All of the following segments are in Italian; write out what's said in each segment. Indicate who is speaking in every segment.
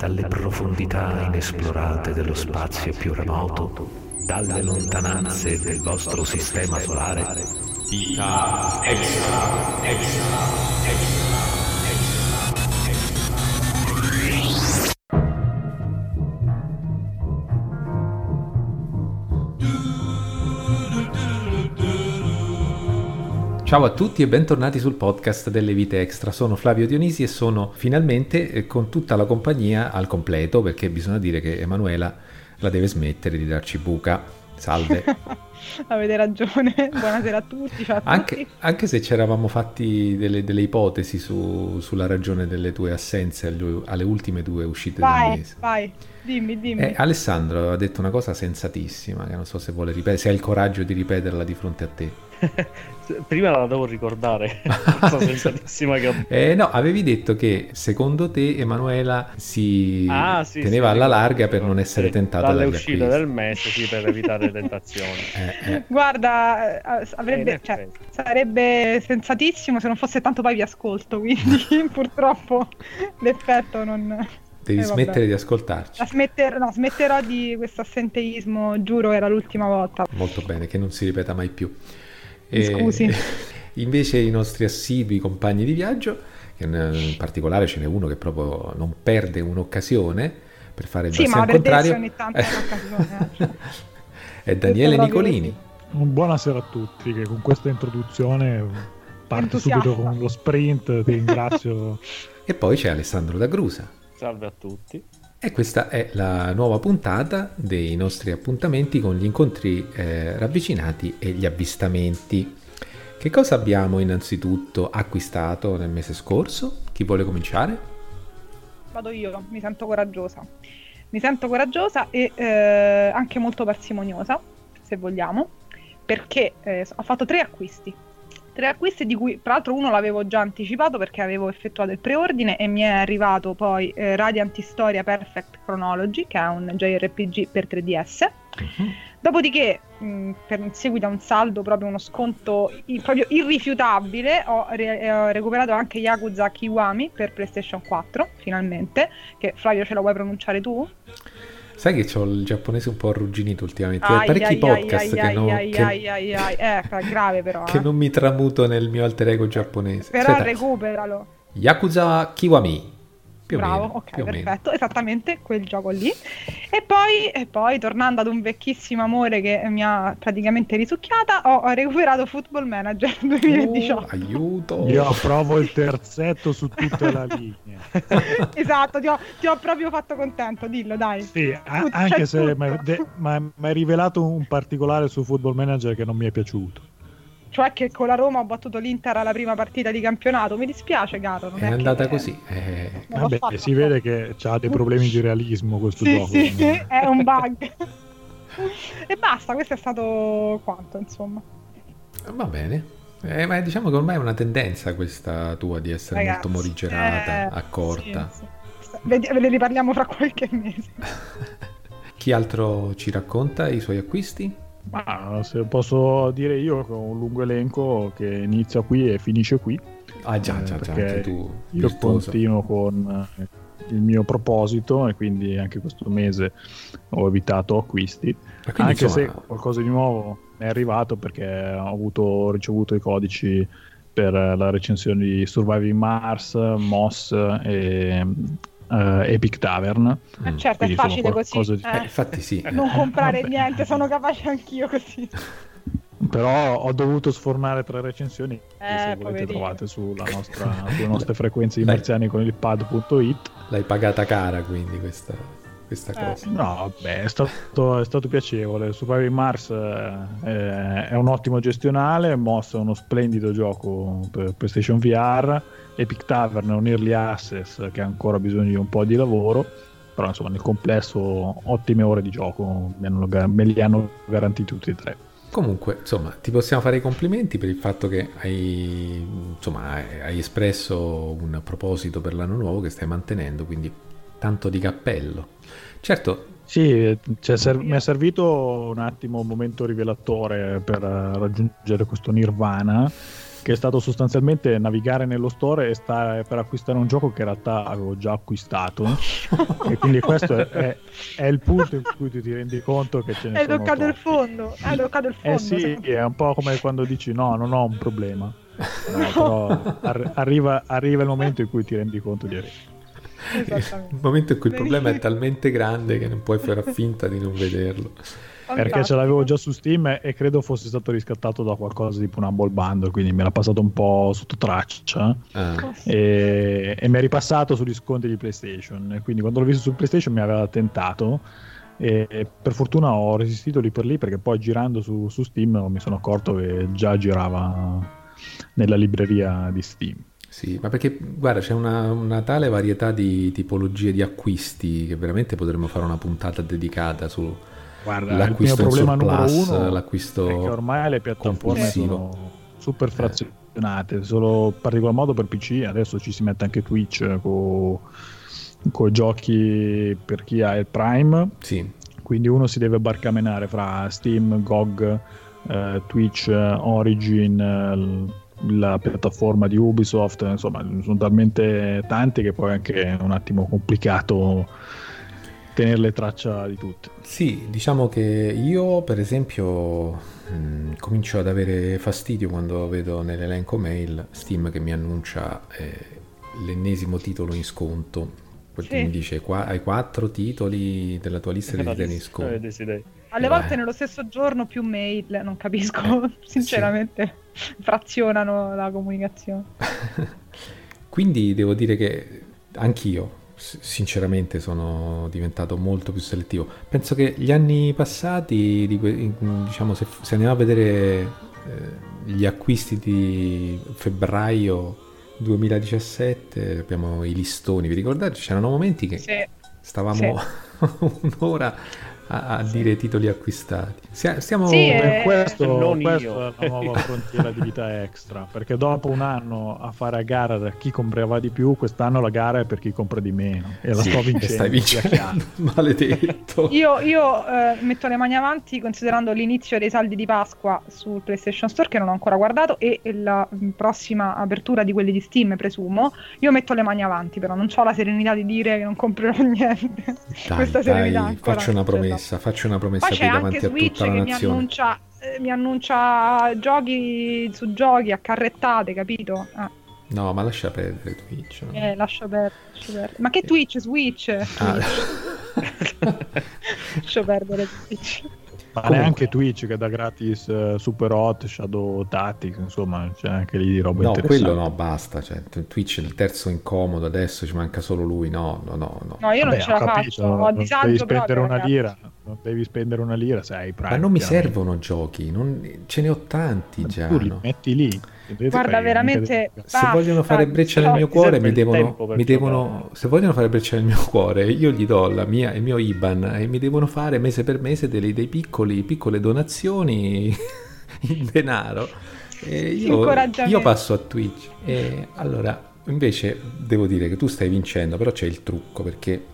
Speaker 1: dalle profondità inesplorate dello spazio più remoto, dalle lontananze del vostro sistema solare. Vita extra, extra, extra,
Speaker 2: Ciao a tutti e bentornati sul podcast delle vite extra. Sono Flavio Dionisi e sono finalmente eh, con tutta la compagnia al completo perché bisogna dire che Emanuela la deve smettere di darci buca. Salve.
Speaker 3: Avete ragione, buonasera a tutti. Ciao a
Speaker 2: anche,
Speaker 3: tutti.
Speaker 2: anche, se ci eravamo fatti delle, delle ipotesi su, sulla ragione delle tue assenze alle, alle ultime due uscite
Speaker 3: vai,
Speaker 2: del mese.
Speaker 3: Vai, dimmi, dimmi.
Speaker 2: Eh, Alessandro ha detto una cosa sensatissima che non so se vuole ripetere, se hai il coraggio di ripeterla di fronte a te.
Speaker 4: Prima la devo ricordare.
Speaker 2: che... eh, no, avevi detto che secondo te Emanuela si ah, sì, teneva sì, alla larga per non essere sì, tentata
Speaker 4: dalle uscite del mese sì, per evitare tentazioni.
Speaker 3: Eh, eh. Guarda, eh, avrebbe, cioè, sarebbe sensatissimo se non fosse tanto poi vi ascolto, quindi purtroppo l'effetto non...
Speaker 2: Devi eh, smettere di ascoltarci.
Speaker 3: Smetter, no, smetterò di questo assenteismo, giuro era l'ultima volta.
Speaker 2: Molto bene, che non si ripeta mai più.
Speaker 3: Scusi.
Speaker 2: invece i nostri assidui compagni di viaggio, in particolare ce n'è uno che proprio non perde un'occasione per fare il
Speaker 3: sì,
Speaker 2: ma al contrario.
Speaker 3: Ogni tanto è,
Speaker 2: eh. è Daniele Nicolini.
Speaker 5: Buonasera a tutti, che con questa introduzione parte subito con lo sprint, ti ringrazio.
Speaker 2: e poi c'è Alessandro D'Agrusa.
Speaker 4: Salve a tutti.
Speaker 2: E questa è la nuova puntata dei nostri appuntamenti con gli incontri eh, ravvicinati e gli avvistamenti. Che cosa abbiamo innanzitutto acquistato nel mese scorso? Chi vuole cominciare?
Speaker 3: Vado io, mi sento coraggiosa. Mi sento coraggiosa e eh, anche molto parsimoniosa, se vogliamo, perché eh, ho fatto tre acquisti tre acquisti di cui tra l'altro uno l'avevo già anticipato perché avevo effettuato il preordine e mi è arrivato poi eh, Radiant Historia Perfect Chronology che è un JRPG per 3DS uh-huh. Mhm. dopodiché mh, per in seguito a un saldo proprio uno sconto i- proprio irrifiutabile ho, re- ho, recuperato anche Yakuza Kiwami per PlayStation 4 finalmente che Flavio ce la vuoi pronunciare tu?
Speaker 2: Sai che ho il giapponese un po' arrugginito ultimamente. Ai, parecchi ai, podcast ai, che, non,
Speaker 3: che. Eh, grave però.
Speaker 2: che
Speaker 3: eh.
Speaker 2: non mi tramuto nel mio alter ego giapponese.
Speaker 3: Però Aspetta. recuperalo.
Speaker 2: Yakuza Kiwami. Più
Speaker 3: Bravo,
Speaker 2: meno,
Speaker 3: ok, perfetto, esattamente quel gioco lì. E poi, e poi, tornando ad un vecchissimo amore che mi ha praticamente risucchiata, ho, ho recuperato Football Manager 2018.
Speaker 2: Oh, aiuto!
Speaker 5: Io approvo il terzetto su tutta la linea.
Speaker 3: esatto, ti ho, ti ho, proprio fatto contento, dillo dai.
Speaker 5: Sì, a- anche se mi hai rivelato un particolare su Football Manager che non mi è piaciuto
Speaker 3: cioè che con la Roma ho battuto l'Inter alla prima partita di campionato. Mi dispiace, caro.
Speaker 2: è, è andata così. Eh...
Speaker 5: Vabbè, si vede che ha dei problemi di realismo questo
Speaker 3: sì,
Speaker 5: gioco.
Speaker 3: Sì, sì, è un bug. e basta, questo è stato quanto, insomma.
Speaker 2: Va bene. Eh, ma diciamo che ormai è una tendenza questa tua di essere Ragazzi, molto morigerata, eh, accorta. Sì,
Speaker 3: sì. Ve ne riparliamo fra qualche mese.
Speaker 2: Chi altro ci racconta i suoi acquisti?
Speaker 5: Ma se posso dire io che ho un lungo elenco che inizia qui e finisce qui.
Speaker 2: Ah già, già, già anche tu.
Speaker 5: Io virtuoso. continuo con eh, il mio proposito e quindi anche questo mese ho evitato acquisti. Anche insomma... se qualcosa di nuovo è arrivato perché ho, avuto, ho ricevuto i codici per la recensione di Surviving Mars, Moss e uh, Epic Tavern.
Speaker 3: Eh, certo, Quindi, è facile così. Di...
Speaker 2: Eh, infatti sì.
Speaker 3: Non comprare niente, sono capace anch'io così.
Speaker 5: Però ho dovuto sfornare tre recensioni eh, se volete poverino. trovate sulla nostra, sulle nostre frequenze di marziani con il pad.it.
Speaker 2: L'hai pagata cara quindi questa, questa eh. cosa.
Speaker 5: No, beh, è stato, è stato piacevole. Surviving Mars eh, è un ottimo gestionale, Moss è uno splendido gioco per PlayStation VR Epic Tavern è un early access che ha ancora bisogno di un po' di lavoro però insomma nel complesso ottime ore di gioco me, hanno, me li hanno garantiti tutti e tre
Speaker 2: comunque insomma ti possiamo fare i complimenti per il fatto che hai, insomma, hai espresso un proposito per l'anno nuovo che stai mantenendo quindi tanto di cappello. Certo
Speaker 5: sì, cioè, ser- mi è servito un attimo un momento rivelatore per raggiungere questo nirvana che è stato sostanzialmente navigare nello store e stare per acquistare un gioco che in realtà avevo già acquistato. E quindi questo è, è, è, il punto in cui ti rendi conto che ce ne
Speaker 3: è
Speaker 5: sono
Speaker 3: toccato il fondo è toccato il fondo
Speaker 5: eh sì è un po' come quando dici no non ho un problema. No, però ar- arriva, arriva il momento in cui ti rendi conto di avere
Speaker 2: il momento in cui il problema è talmente grande che non puoi fare finta di non vederlo
Speaker 5: perché ce l'avevo già su Steam e credo fosse stato riscattato da qualcosa tipo un Humble Bundle, quindi mi era passato un po' sotto traccia ah. e, e mi è ripassato sugli sconti di PlayStation. Quindi quando l'ho visto su PlayStation mi aveva tentato e per fortuna ho resistito lì per lì perché poi girando su, su Steam mi sono accorto che già girava nella libreria di Steam.
Speaker 2: Sì, ma perché guarda, c'è una, una, tale varietà di tipologie di acquisti che veramente potremmo fare una puntata dedicata su,
Speaker 5: Guarda, l'acquisto il mio problema
Speaker 2: surplus,
Speaker 5: numero uno
Speaker 2: l'acquisto
Speaker 5: è che ormai le piattaforme sono super frazionate, eh. solo in particolar modo per PC, adesso ci si mette anche Twitch con i giochi per chi ha il Prime.
Speaker 2: Sì.
Speaker 5: Quindi uno si deve barcamenare fra Steam, GOG, eh, Twitch, Origin, eh, la piattaforma di Ubisoft, insomma, sono talmente tanti che poi è anche un attimo complicato tenerle traccia di tutte.
Speaker 2: Sì, diciamo che io per esempio mh, mm, comincio ad avere fastidio quando vedo nell'elenco mail Steam che mi annuncia eh, l'ennesimo titolo in sconto. Quel sì. mi dice qua, hai quattro titoli della tua lista di in sconto. Eh,
Speaker 3: Alle volte nello stesso giorno più mail, non capisco, sinceramente sì. frazionano la comunicazione.
Speaker 2: Quindi devo dire che anch'io sinceramente sono diventato molto più selettivo. Penso che gli anni passati, diciamo, se, se andiamo a vedere eh, gli acquisti di febbraio 2017, abbiamo i listoni, vi ricordate? C'erano momenti che sì. stavamo sì. un'ora a, a sì. dire titoli acquistati.
Speaker 5: Stiamo sì, per questo, non questo è la nuova frontiera di vita extra, perché dopo un anno a fare a gara da chi comprava di più, quest'anno la gara è per chi compra di meno e la sì, sto vincendo.
Speaker 2: Stai vincendo, maledetto.
Speaker 3: Io, io eh, metto le mani avanti considerando l'inizio dei saldi di Pasqua sul PlayStation Store che non ho ancora guardato e la prossima apertura di quelli di Steam, presumo. Io metto le mani avanti, però non ho la serenità di dire che non comprerò niente.
Speaker 2: Dai, Questa serenità faccio una promessa faccio una promessa qui davanti a tutta la nazione.
Speaker 3: Mi annuncia, eh, mi annuncia giochi su giochi a carrettate, capito? Ah.
Speaker 2: No, ma lascia perdere Twitch.
Speaker 3: No? Eh, lascia perdere, lascia perdere. Ma che Twitch? Switch? Ah. lascia perdere Twitch.
Speaker 5: Ma Comunque. neanche Twitch che dà gratis uh, Super Hot, Shadow Tactics, insomma, c'è anche lì di roba
Speaker 2: No, quello no, basta. Cioè, Twitch il terzo incomodo adesso, ci manca solo lui. No, no, no.
Speaker 3: No, no io Vabbè, non ce la capito, faccio. Ho disagio
Speaker 5: devi spendere una lira. Non devi spendere una lira se hai Prime.
Speaker 2: Ma non mi servono giochi, non... ce ne ho tanti già.
Speaker 5: Tu li no? metti lì.
Speaker 3: Guarda, veramente.
Speaker 2: Basta, se vogliono fare breccia nel mio cuore, mi devono, mi devono. Se vogliono fare breccia nel mio cuore, io gli do mia, il mio IBAN e mi devono fare mese per mese dei, dei piccoli, piccole donazioni in denaro. E io, io passo a Twitch. E allora, invece, devo dire che tu stai vincendo, però c'è il trucco perché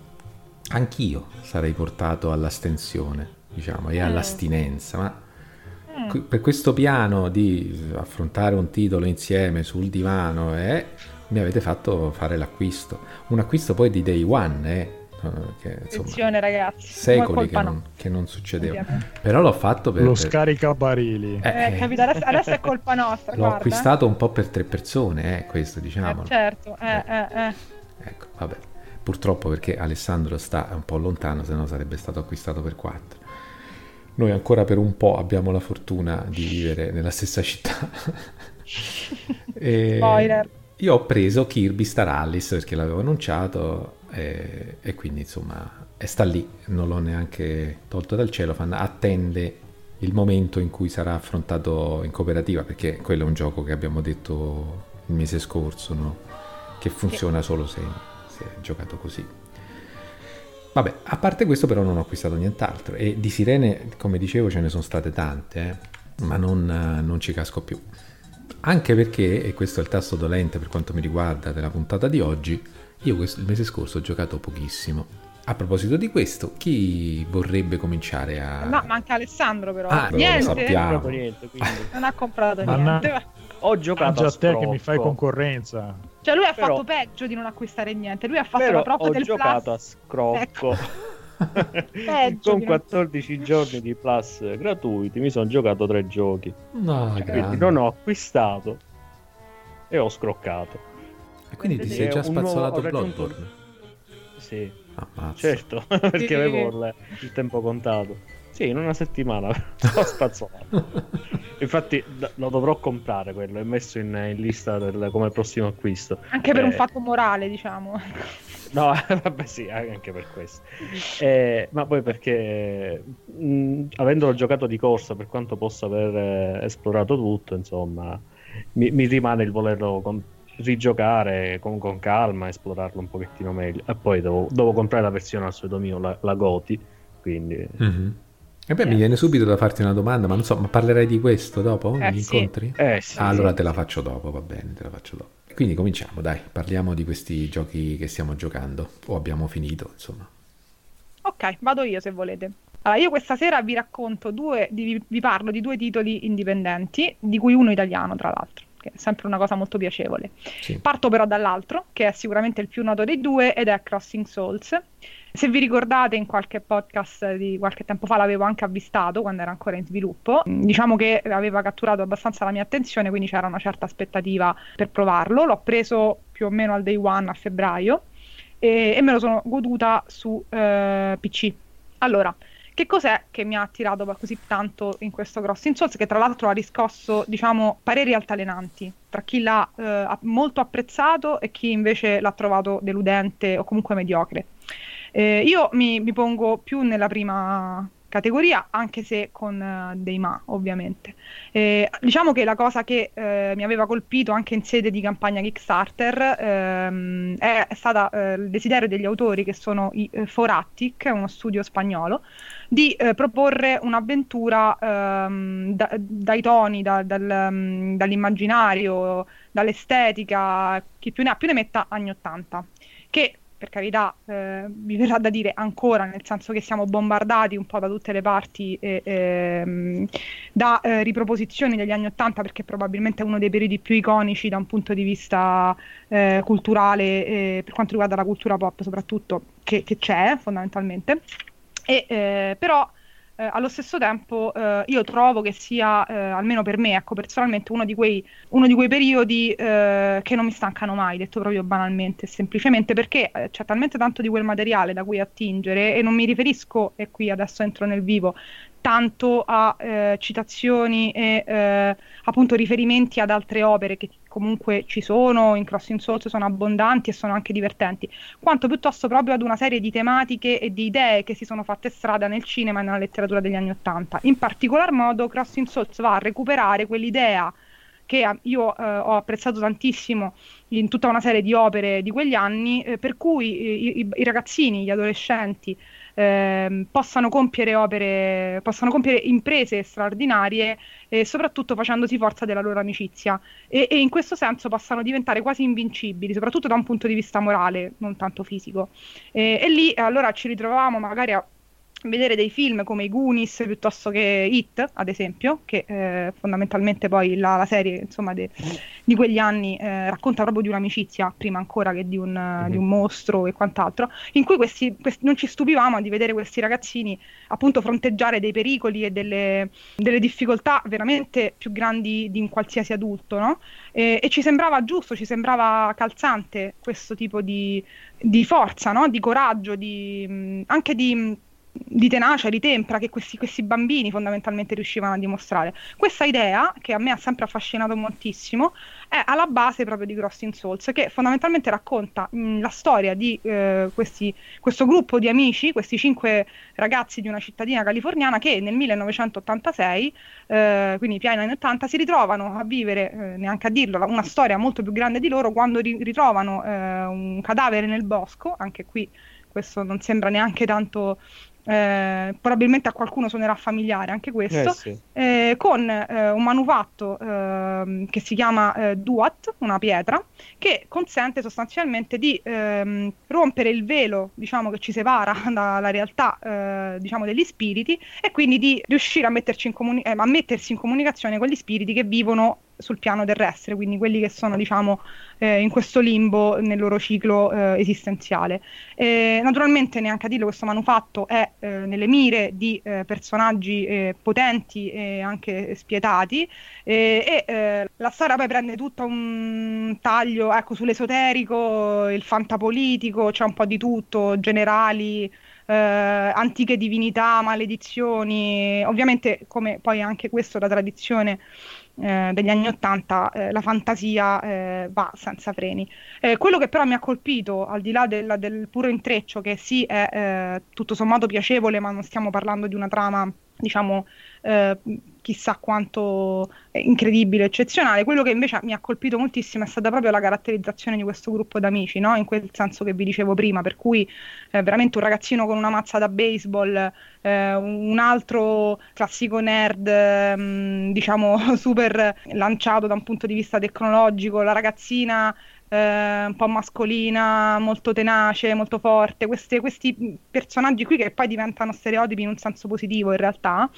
Speaker 2: anch'io sarei portato all'astensione, diciamo, e mm. all'astinenza, ma. Per questo piano di affrontare un titolo insieme sul divano eh, mi avete fatto fare l'acquisto. Un acquisto poi di day one, eh,
Speaker 3: che, insomma, Attenzione ragazzi,
Speaker 2: secoli che non, che non, succedeva. Ovviamente. Però l'ho fatto per...
Speaker 5: Lo
Speaker 2: per...
Speaker 5: scaricabarili.
Speaker 3: Eh, eh, capito, adesso, adesso, è colpa nostra.
Speaker 2: L'ho guarda. acquistato un po' per tre persone, eh, questo diciamo.
Speaker 3: Eh, certo, eh, eh, eh.
Speaker 2: Ecco, vabbè. Purtroppo perché Alessandro sta un po' lontano, se no sarebbe stato acquistato per quattro. Noi ancora per un po' abbiamo la fortuna di vivere nella stessa città.
Speaker 3: Spoiler.
Speaker 2: Io ho preso Kirby Star Alice perché l'avevo annunciato e, e quindi insomma e sta lì, non l'ho neanche tolto dal cielo, attende il momento in cui sarà affrontato in cooperativa perché quello è un gioco che abbiamo detto il mese scorso, no? che funziona solo se, se è giocato così. Vabbè, a parte questo però non ho acquistato nient'altro e di sirene, come dicevo, ce ne sono state tante, eh, ma non, non, ci casco più. Anche perché, e questo è il tasto dolente per quanto mi riguarda della puntata di oggi, io questo, il mese scorso ho giocato pochissimo. A proposito di questo, chi vorrebbe cominciare a...
Speaker 3: No, manca Alessandro però.
Speaker 2: Ah,
Speaker 3: niente.
Speaker 2: Sappiamo.
Speaker 4: Niente,
Speaker 3: non ha comprato niente.
Speaker 4: Ho giocato
Speaker 5: a
Speaker 4: te
Speaker 5: scrocco. che mi fai concorrenza.
Speaker 3: Cioè lui ha Però... fatto peggio di non acquistare niente, lui ha fatto Però la prova del
Speaker 4: giocato
Speaker 3: plus.
Speaker 4: a scrocco. Ecco. con 14 giorni di plus gratuiti mi sono giocato tre giochi
Speaker 2: no,
Speaker 4: quindi non ho acquistato e ho scroccato
Speaker 2: e quindi ti sei già spazzolato nuovo... Bloodborne?
Speaker 4: Sì, Ammazza. certo, perché avevo il tempo contato. Sì, in una settimana ho spazzolato. Infatti lo dovrò comprare quello, è messo in, in lista del, come prossimo acquisto.
Speaker 3: Anche per eh... un fatto morale, diciamo.
Speaker 4: No, vabbè sì, anche per questo. Eh, ma poi perché, mh, avendolo giocato di corsa, per quanto possa aver eh, esplorato tutto, insomma, mi, mi rimane il volerlo con- rigiocare con, con, calma, esplorarlo un pochettino meglio. E poi devo, devo comprare la versione al solito mio, la, la Goti, quindi...
Speaker 2: Mm-hmm. E beh, yeah. mi viene subito da farti una domanda, ma non so, ma parlerai di questo dopo?
Speaker 3: Eh,
Speaker 2: Gli
Speaker 3: sì.
Speaker 2: incontri?
Speaker 4: Eh, sì,
Speaker 2: ah, allora
Speaker 4: sì.
Speaker 2: te la faccio dopo, va bene, te la faccio dopo. Quindi cominciamo, dai, parliamo di questi giochi che stiamo giocando, o abbiamo finito, insomma.
Speaker 3: Ok, vado io se volete. Allora, io questa sera vi racconto due, vi, vi parlo di due titoli indipendenti, di cui uno italiano, tra l'altro, che è sempre una cosa molto piacevole.
Speaker 2: Sì.
Speaker 3: Parto però dall'altro, che è sicuramente il più noto dei due, ed è Crossing Souls. Se vi ricordate, in qualche podcast di qualche tempo fa l'avevo anche avvistato quando era ancora in sviluppo. Diciamo che aveva catturato abbastanza la mia attenzione, quindi c'era una certa aspettativa per provarlo. L'ho preso più o meno al day one a febbraio e, e me lo sono goduta su eh, PC. Allora, che cos'è che mi ha attirato così tanto in questo Crossing Souls, che tra l'altro ha riscosso, diciamo, pareri altalenanti tra chi l'ha eh, molto apprezzato e chi invece l'ha trovato deludente o comunque mediocre. Eh, io mi, mi, pongo più nella prima categoria, anche se con uh, dei ma, ovviamente. Eh, diciamo che la cosa che eh, mi aveva colpito anche in sede di campagna Kickstarter ehm, è, stata eh, il desiderio degli autori, che sono i eh, Forattic, uno studio spagnolo, di eh, proporre un'avventura ehm, da, dai toni, da, dal, um, dall'immaginario, dall'estetica, chi più ne ha più ne metta anni 80, che per carità, eh, mi verrà da dire ancora, nel senso che siamo bombardati un po' da tutte le parti eh, ehm, da eh, riproposizioni degli anni Ottanta, perché probabilmente è uno dei periodi più iconici da un punto di vista eh, culturale, per quanto riguarda la cultura pop soprattutto, che, che c'è fondamentalmente. E, eh, però eh, allo stesso tempo eh, io trovo che sia, eh, almeno per me, ecco, personalmente, uno di quei, uno di quei periodi eh, che non mi stancano mai, detto proprio banalmente, semplicemente perché eh, c'è talmente tanto di quel materiale da cui attingere e non mi riferisco, e qui adesso entro nel vivo, tanto a eh, citazioni e eh, appunto riferimenti ad altre opere che comunque ci sono, in Crossing Souls sono abbondanti e sono anche divertenti, quanto piuttosto proprio ad una serie di tematiche e di idee che si sono fatte strada nel cinema e nella letteratura degli anni Ottanta. In particolar modo Crossing Souls va a recuperare quell'idea che io eh, ho apprezzato tantissimo in tutta una serie di opere di quegli anni, eh, per cui i, i, i, ragazzini, gli adolescenti eh, possano compiere opere, possano compiere imprese straordinarie e soprattutto facendosi forza della loro amicizia e, e, in questo senso possano diventare quasi invincibili, soprattutto da un punto di vista morale, non tanto fisico. E, e lì allora ci ritrovavamo magari a vedere dei film come i Goonies piuttosto che Hit, ad esempio, che eh, fondamentalmente poi la, la serie insomma, de, di quegli anni eh, racconta proprio di un'amicizia, prima ancora che di un, mm-hmm. di un mostro e quant'altro, in cui questi, questi, non ci stupivamo di vedere questi ragazzini appunto fronteggiare dei pericoli e delle, delle difficoltà veramente più grandi di un qualsiasi adulto, no? e, e, ci sembrava giusto, ci sembrava calzante questo tipo di, di forza, no? di coraggio, di, anche di di tenacia, di tempra che questi, questi, bambini fondamentalmente riuscivano a dimostrare. Questa idea, che a me ha sempre affascinato moltissimo, è alla base proprio di Crossing Souls, che fondamentalmente racconta mh, la storia di eh, questi, questo gruppo di amici, questi cinque ragazzi di una cittadina californiana che nel 1986, eh, quindi piani anni 80, si ritrovano a vivere, eh, neanche a dirlo, una storia molto più grande di loro quando ri- ritrovano eh, un cadavere nel bosco, anche qui questo non sembra neanche tanto eh, probabilmente a qualcuno suonerà familiare anche questo,
Speaker 4: eh sì.
Speaker 3: eh, con eh, un manufatto ehm, che si chiama eh, Duat, una pietra, che consente sostanzialmente di ehm, rompere il velo diciamo, che ci separa dalla realtà eh, diciamo, degli spiriti e quindi di riuscire a, in comuni- a mettersi in comunicazione con gli spiriti che vivono sul piano terrestre, quindi quelli che sono diciamo eh, in questo limbo nel loro ciclo eh, esistenziale. E, naturalmente neanche a dirlo questo manufatto è eh, nelle mire di eh, personaggi eh, potenti e anche spietati e la storia poi prende tutto un taglio ecco, sull'esoterico, il fantapolitico, c'è un po' di tutto, generali eh, antiche divinità, maledizioni, ovviamente come poi anche questo la tradizione eh, degli anni Ottanta, eh, la fantasia eh, va senza freni. Eh, quello che però mi ha colpito, al di là del, del puro intreccio, che sì è eh, tutto sommato piacevole, ma non stiamo parlando di una trama, diciamo, eh, chissà quanto incredibile, eccezionale. Quello che invece mi ha colpito moltissimo è stata proprio la caratterizzazione di questo gruppo d'amici, no? in quel senso che vi dicevo prima, per cui eh, veramente un ragazzino con una mazza da baseball, eh, un altro classico nerd, ehm, diciamo super lanciato da un punto di vista tecnologico, la ragazzina eh, un po' mascolina, molto tenace, molto forte, queste, questi personaggi qui che poi diventano stereotipi in un senso positivo in realtà.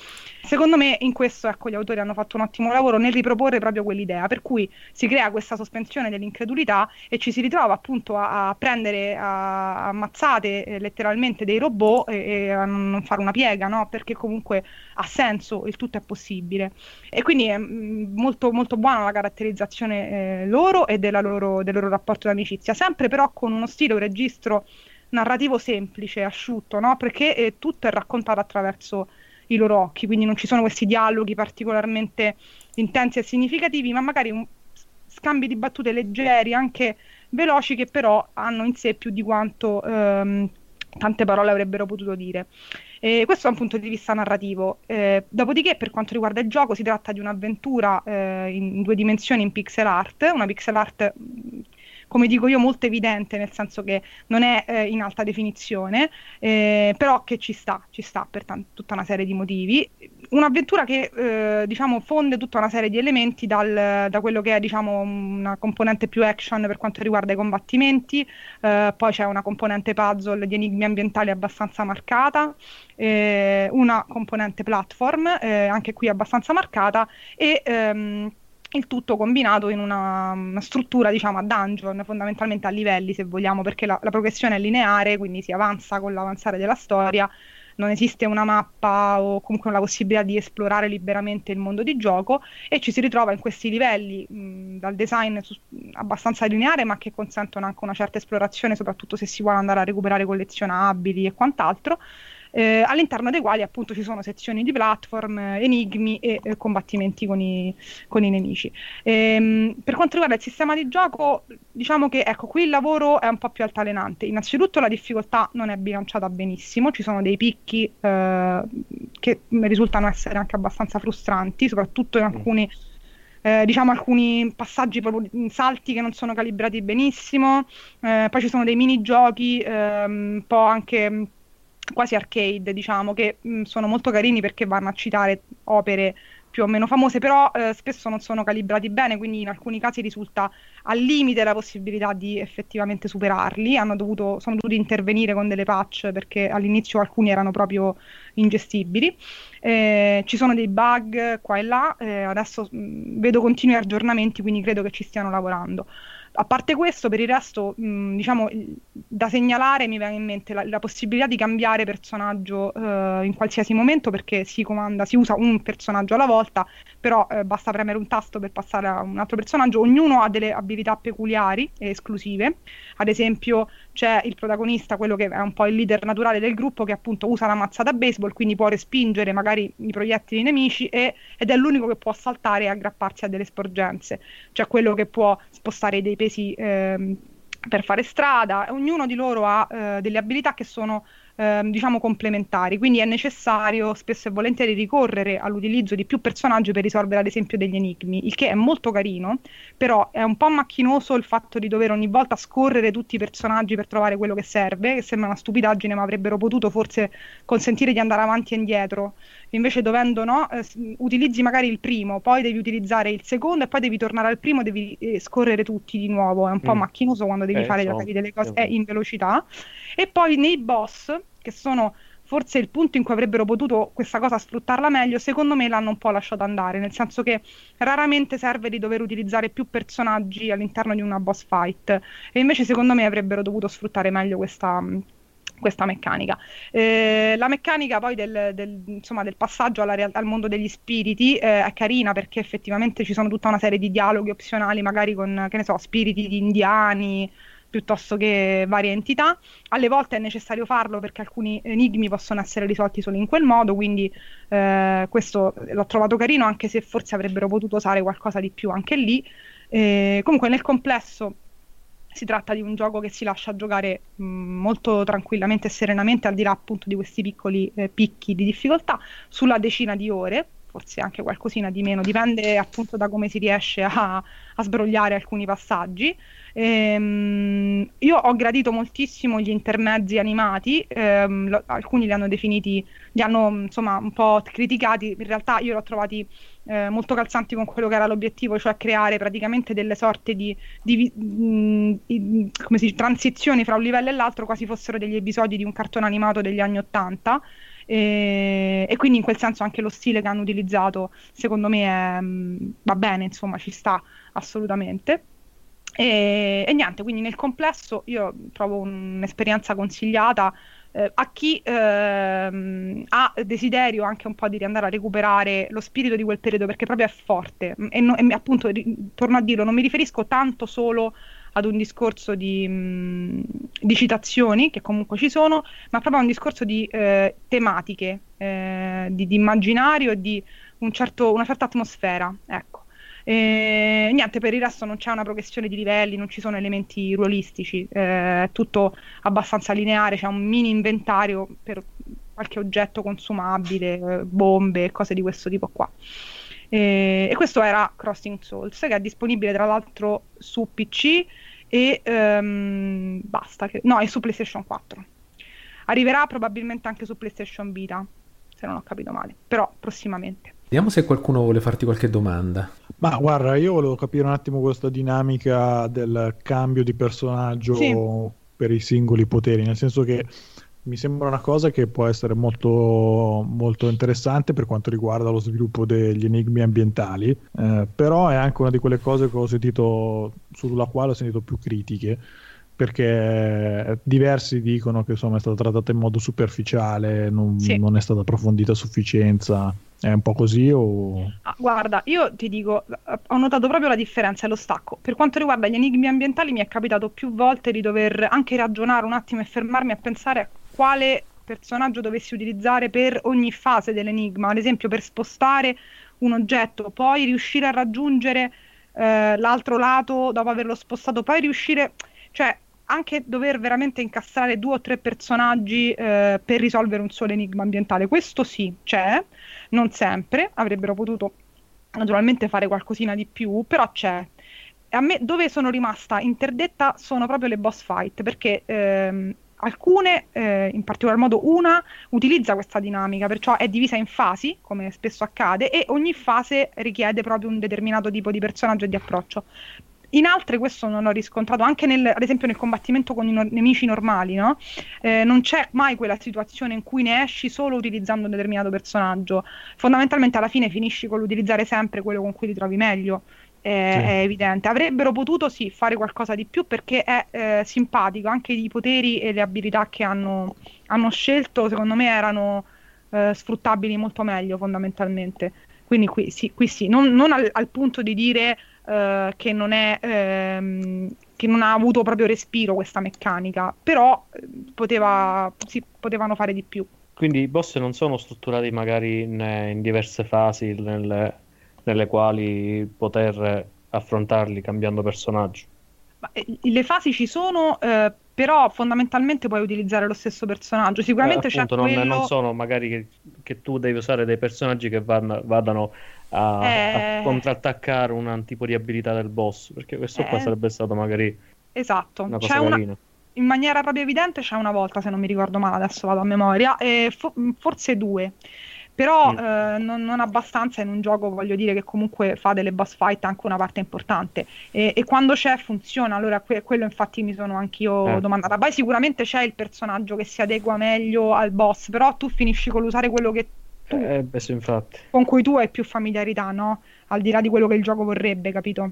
Speaker 3: Secondo me in questo ecco, gli autori hanno fatto un ottimo lavoro nel riproporre proprio quell'idea, per cui si crea questa sospensione dell'incredulità e ci si ritrova appunto a, a prendere a, a mazzate eh, letteralmente dei robot e, e, a non fare una piega, no? perché comunque ha senso, il tutto è possibile. E quindi è mm, molto, molto buona la caratterizzazione eh, loro e della loro, del loro rapporto d'amicizia, sempre però con uno stile, un registro narrativo semplice, asciutto, no? perché eh, tutto è raccontato attraverso i loro occhi, quindi non ci sono questi dialoghi particolarmente intensi e significativi, ma magari un, scambi di battute leggeri, anche veloci, che però hanno in sé più di quanto ehm, tante parole avrebbero potuto dire. E questo da un punto di vista narrativo. Eh, dopodiché, per quanto riguarda il gioco, si tratta di un'avventura eh, in due dimensioni in pixel art, una pixel art come dico io, molto evidente, nel senso che non è eh, in alta definizione, eh, però che ci sta, ci sta per t- tutta una serie di motivi. Un'avventura che eh, diciamo fonde tutta una serie di elementi dal, da quello che è diciamo, una componente più action per quanto riguarda i combattimenti, eh, poi c'è una componente puzzle di enigmi ambientali abbastanza marcata, eh, una componente platform, eh, anche qui abbastanza marcata, e ehm, il tutto combinato in una, una, struttura, diciamo, a dungeon, fondamentalmente a livelli, se vogliamo, perché la, la, progressione è lineare, quindi si avanza con l'avanzare della storia, non esiste una mappa o comunque la possibilità di esplorare liberamente il mondo di gioco e ci si ritrova in questi livelli mh, dal design su, abbastanza lineare, ma che consentono anche una certa esplorazione, soprattutto se si vuole andare a recuperare collezionabili e quant'altro eh, all'interno dei quali appunto ci sono sezioni di platform, enigmi e eh, combattimenti con i, con i nemici. Ehm, per quanto riguarda il sistema di gioco, diciamo che ecco, qui il lavoro è un po' più altalenante. Innanzitutto la difficoltà non è bilanciata benissimo, ci sono dei picchi eh, che risultano essere anche abbastanza frustranti, soprattutto in mm. alcuni eh, diciamo alcuni passaggi proprio salti che non sono calibrati benissimo, eh, poi ci sono dei minigiochi eh, un po' anche quasi arcade, diciamo, che mh, sono molto carini perché vanno a citare opere più o meno famose, però eh, spesso non sono calibrati bene, quindi in alcuni casi risulta al limite la possibilità di effettivamente superarli. Dovuto, sono dovuti intervenire con delle patch perché all'inizio alcuni erano proprio ingestibili. Eh, ci sono dei bug qua e là, eh, adesso mh, vedo continui aggiornamenti, quindi credo che ci stiano lavorando a parte questo, per il resto, mh, diciamo, da segnalare mi viene in mente la, la possibilità di cambiare personaggio eh, in qualsiasi momento perché si comanda, si usa un personaggio alla volta, però eh, basta premere un tasto per passare a un altro personaggio. Ognuno ha delle abilità peculiari e esclusive. Ad esempio, c'è il protagonista, quello che è un po' il leader naturale del gruppo, che appunto usa la mazza da baseball, quindi può respingere magari i proiettili nemici e, ed è l'unico che può saltare e aggrapparsi a delle sporgenze. C'è quello che può spostare dei pesi ehm, per fare strada, ognuno di loro ha eh, delle abilità che sono Ehm, diciamo complementari, quindi è necessario spesso e volentieri ricorrere all'utilizzo di più personaggi per risolvere ad esempio degli enigmi, il che è molto carino, però è un po' macchinoso il fatto di dover ogni volta scorrere tutti i personaggi per trovare quello che serve, che sembra una stupidaggine, ma avrebbero potuto forse consentire di andare avanti e indietro. Invece dovendo no, eh, utilizzi magari il primo, poi devi utilizzare il secondo e poi devi tornare al primo, devi eh, scorrere tutti di nuovo, è un po' mm. macchinoso quando devi eh, fare so, delle cose, in velocità. E poi nei boss che sono forse il punto in cui avrebbero potuto questa cosa sfruttarla meglio, secondo me l'hanno un po' lasciato andare, nel senso che raramente serve di dover utilizzare più personaggi all'interno di una boss fight e invece secondo me avrebbero dovuto sfruttare meglio questa questa meccanica. Eh, la meccanica poi del, del, insomma, del passaggio real- al mondo degli spiriti eh, è carina perché effettivamente ci sono tutta una serie di dialoghi opzionali, magari con, che ne so, spiriti di indiani piuttosto che varie entità. Alle volte è necessario farlo perché alcuni enigmi possono essere risolti solo in quel modo, quindi eh, questo l'ho trovato carino anche se forse avrebbero potuto usare qualcosa di più anche lì. Eh, comunque nel complesso si tratta di un gioco che si lascia giocare mh, molto tranquillamente e serenamente, al di là appunto di questi piccoli eh, picchi di difficoltà, sulla decina di ore, forse anche qualcosina di meno, dipende appunto da come si riesce a, a sbrogliare alcuni passaggi. Ehm, io ho gradito moltissimo gli intermezzi animati, ehm, lo, alcuni li hanno definiti, li hanno insomma un po' criticati, in realtà io li ho trovati eh, molto calzanti con quello che era l'obiettivo, cioè creare praticamente delle sorte di, di, di, di dice, transizioni fra un livello e l'altro, quasi fossero degli episodi di un cartone animato degli anni Ottanta. E, e, quindi in quel senso anche lo stile che hanno utilizzato secondo me è, va bene, insomma ci sta assolutamente. E, e, niente, quindi nel complesso io trovo un'esperienza consigliata eh, a chi ehm, ha desiderio anche un po' di riandare a recuperare lo spirito di quel periodo perché proprio è forte e, no, e appunto ri, torno a dirlo, non mi riferisco tanto solo ad un discorso di, mh, di, citazioni, che comunque ci sono, ma proprio a un discorso di eh, tematiche, eh, di, di, immaginario e di un certo, una certa atmosfera. Ecco. E, niente, per il resto non c'è una progressione di livelli, non ci sono elementi ruolistici, eh, è tutto abbastanza lineare, c'è un mini inventario per qualche oggetto consumabile, bombe, cose di questo tipo qua. E, e, questo era Crossing Souls, che è disponibile tra l'altro su PC e um, basta, che, no, è su PlayStation 4. Arriverà probabilmente anche su PlayStation Vita, se non ho capito male, però prossimamente.
Speaker 2: Vediamo se qualcuno vuole farti qualche domanda.
Speaker 5: Ma guarda, io volevo capire un attimo questa dinamica del cambio di personaggio sì. per i singoli poteri, nel senso che mi sembra una cosa che può essere molto, molto interessante per quanto riguarda lo sviluppo degli enigmi ambientali, eh, però è anche una di quelle cose che ho sentito, sulla quale ho sentito più critiche perché diversi dicono che insomma, è stata trattata in modo superficiale, non, sì. non, è stata approfondita a sufficienza. È un po' così o...
Speaker 3: Ah, guarda, io ti dico, ho notato proprio la differenza e lo stacco. Per quanto riguarda gli enigmi ambientali mi è capitato più volte di dover anche ragionare un attimo e fermarmi a pensare a quale personaggio dovessi utilizzare per ogni fase dell'enigma. Ad esempio per spostare un oggetto, poi riuscire a raggiungere eh, l'altro lato dopo averlo spostato, poi riuscire... Cioè, anche dover veramente incastrare due o tre personaggi eh, per risolvere un solo enigma ambientale. Questo sì, c'è, non sempre, avrebbero potuto naturalmente fare qualcosina di più, però c'è. A me dove sono rimasta interdetta sono proprio le boss fight, perché ehm, alcune, eh, in particolar modo una, utilizza questa dinamica, perciò è divisa in fasi, come spesso accade, e ogni fase richiede proprio un determinato tipo di personaggio e di approccio. In altre questo non ho riscontrato, anche nel, ad esempio nel combattimento con i no- nemici normali, no? eh, non c'è mai quella situazione in cui ne esci solo utilizzando un determinato personaggio. Fondamentalmente alla fine finisci con l'utilizzare sempre quello con cui ti trovi meglio. È, sì. è evidente. Avrebbero potuto sì fare qualcosa di più perché è eh, simpatico, anche i poteri e le abilità che hanno, hanno scelto, secondo me erano eh, sfruttabili molto meglio fondamentalmente. Quindi qui sì, qui sì. Non, non al, al punto di dire eh, che, non è, ehm, che non ha avuto proprio respiro questa meccanica, però eh, poteva, sì, potevano fare di più.
Speaker 4: Quindi i boss non sono strutturati magari in, in diverse fasi nelle, nelle, quali poter affrontarli cambiando personaggio?
Speaker 3: Eh, le fasi ci sono, eh, però fondamentalmente puoi utilizzare lo stesso personaggio. Sicuramente eh, appunto,
Speaker 4: c'è
Speaker 3: non, quello...
Speaker 4: non sono magari che, che, tu devi usare dei personaggi che vanno, vadano a, eh... a contrattaccare un tipo di abilità del boss, perché questo eh... qua sarebbe stato magari
Speaker 3: esatto. una cosa c'è carina. Una... In maniera proprio evidente c'è una volta, se non mi ricordo male, adesso vado a memoria, e fo- forse due però mm. eh, non, non, abbastanza in un gioco, voglio dire, che comunque fa delle boss fight anche una parte importante e, e quando c'è funziona, allora que- quello infatti mi sono anch'io eh. domandata. Poi sicuramente c'è il personaggio che si adegua meglio al boss, però tu finisci con l'usare quello che tu,
Speaker 4: eh, beh, sì,
Speaker 3: con cui tu hai più familiarità, no? Al di là di quello che il gioco vorrebbe, capito?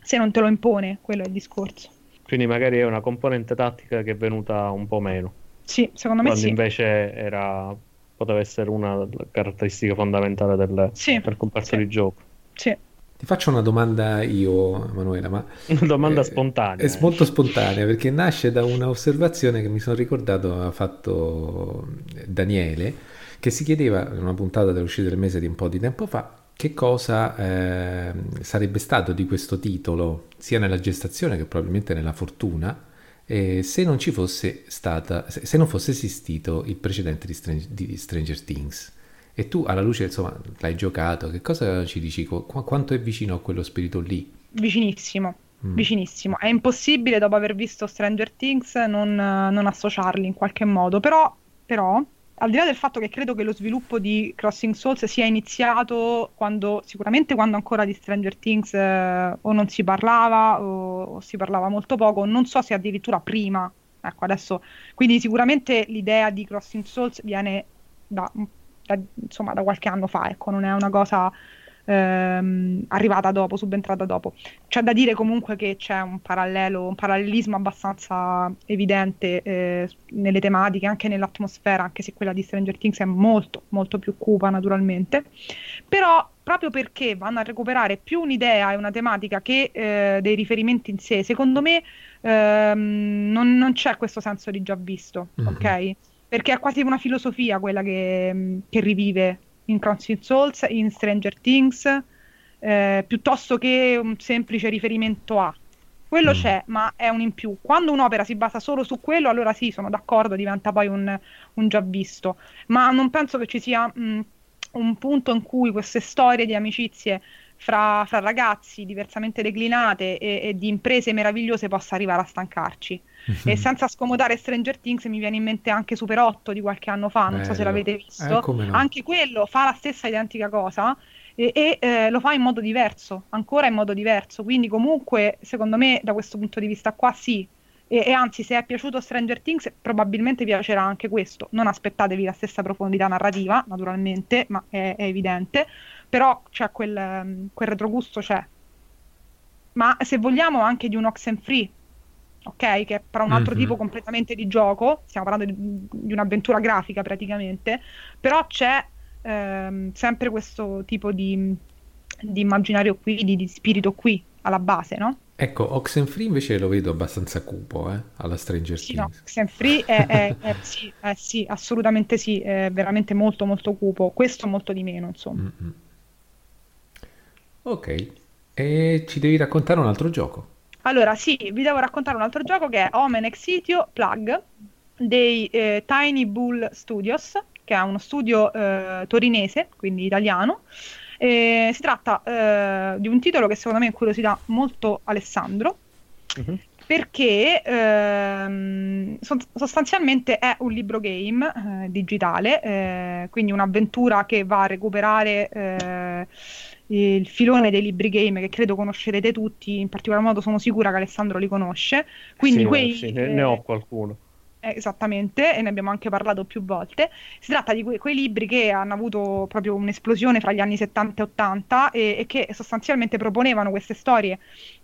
Speaker 3: Se non te lo impone, quello è il discorso.
Speaker 4: Quindi magari è una componente tattica che è venuta un po' meno.
Speaker 3: Sì, secondo me
Speaker 4: Quando
Speaker 3: sì.
Speaker 4: invece era poteva essere una caratteristica fondamentale del,
Speaker 3: sì,
Speaker 4: del comparto
Speaker 3: sì.
Speaker 4: di gioco.
Speaker 3: Sì.
Speaker 2: Ti faccio una domanda io, Emanuela, ma...
Speaker 4: Una domanda
Speaker 2: eh,
Speaker 4: spontanea.
Speaker 2: È molto spontanea perché nasce da un'osservazione che mi sono ricordato ha fatto Daniele, che si chiedeva in una puntata dell'uscita del mese di un po' di tempo fa che cosa eh, sarebbe stato di questo titolo, sia nella gestazione che probabilmente nella fortuna, eh, se non ci fosse stata, se, non fosse esistito il precedente di, Strange, di Stranger Things. E tu, alla luce, insomma, l'hai giocato, che cosa ci dici? Qu- quanto è vicino a quello spirito lì?
Speaker 3: Vicinissimo, mm. vicinissimo. È impossibile, dopo aver visto Stranger Things, non, non associarli in qualche modo. Però, però al di là del fatto che credo che lo sviluppo di Crossing Souls sia iniziato quando, sicuramente quando ancora di Stranger Things eh, o non si parlava o, o, si parlava molto poco, non so se addirittura prima. Ecco, adesso, quindi sicuramente l'idea di Crossing Souls viene da, da, insomma, da qualche anno fa, ecco, non è una cosa ehm, arrivata dopo, subentrata dopo. C'è da dire comunque che c'è un parallelo, un parallelismo abbastanza evidente eh, nelle tematiche, anche nell'atmosfera, anche se quella di Stranger Things è molto, molto più cupa naturalmente. Però proprio perché vanno a recuperare più un'idea e una tematica che eh, dei riferimenti in sé, secondo me ehm, non, non, c'è questo senso di già visto, mm-hmm. ok? Perché è quasi una filosofia quella che, che rivive in Crossing Souls, in Stranger Things, eh, piuttosto che un semplice riferimento a. Quello mm. c'è, ma è un in più. Quando un'opera si basa solo su quello, allora sì, sono d'accordo, diventa poi un, un già visto. Ma non penso che ci sia mh, un punto in cui queste storie di amicizie fra, fra ragazzi diversamente declinate e, e, di imprese meravigliose possa arrivare a stancarci. E senza scomodare Stranger Things mi viene in mente anche Super 8 di qualche anno fa, non Bello. so se l'avete visto.
Speaker 2: Eh, no.
Speaker 3: Anche quello fa la stessa identica cosa e, e eh, lo fa in modo diverso, ancora in modo diverso. Quindi comunque, secondo me, da questo punto di vista qua sì. E, e anzi, se è piaciuto Stranger Things, probabilmente piacerà anche questo. Non aspettatevi la stessa profondità narrativa, naturalmente, ma è, è evidente. Però c'è quel, quel retrogusto, c'è. Ma se vogliamo anche di un Oxenfree, ok? Che è però un altro mm-hmm. tipo completamente di gioco, stiamo parlando di, di un'avventura grafica praticamente, però c'è ehm, sempre questo tipo di, di immaginario qui, di, di, spirito qui alla base, no?
Speaker 2: Ecco, Oxenfree invece lo vedo abbastanza cupo, eh, alla Stranger
Speaker 3: sì,
Speaker 2: Things.
Speaker 3: No, Oxenfree è, è, è, sì, è, sì, assolutamente sì, è veramente molto molto cupo, questo molto di meno, insomma.
Speaker 2: Mm-hmm. Ok, e ci devi raccontare un altro gioco.
Speaker 3: Allora, sì, vi devo raccontare un altro gioco che è Omen Exitio Plug dei eh, Tiny Bull Studios, che è uno studio eh, torinese, quindi italiano. E si tratta eh, di un titolo che secondo me incuriosità molto Alessandro,
Speaker 4: Mhm.
Speaker 3: perché ehm, so- sostanzialmente è un libro game eh, digitale, eh, quindi un'avventura che va a recuperare eh, il filone dei libri game che credo conoscerete tutti, in particolar modo sono sicura che Alessandro li conosce. Quindi
Speaker 4: Sì,
Speaker 3: quei,
Speaker 4: sì, ne,
Speaker 3: eh,
Speaker 4: ne ho qualcuno.
Speaker 3: Eh, Esattamente, e ne abbiamo anche parlato più volte. Si tratta di que- quei libri che hanno avuto proprio un'esplosione fra gli anni 70 e 80 e, e che sostanzialmente proponevano queste storie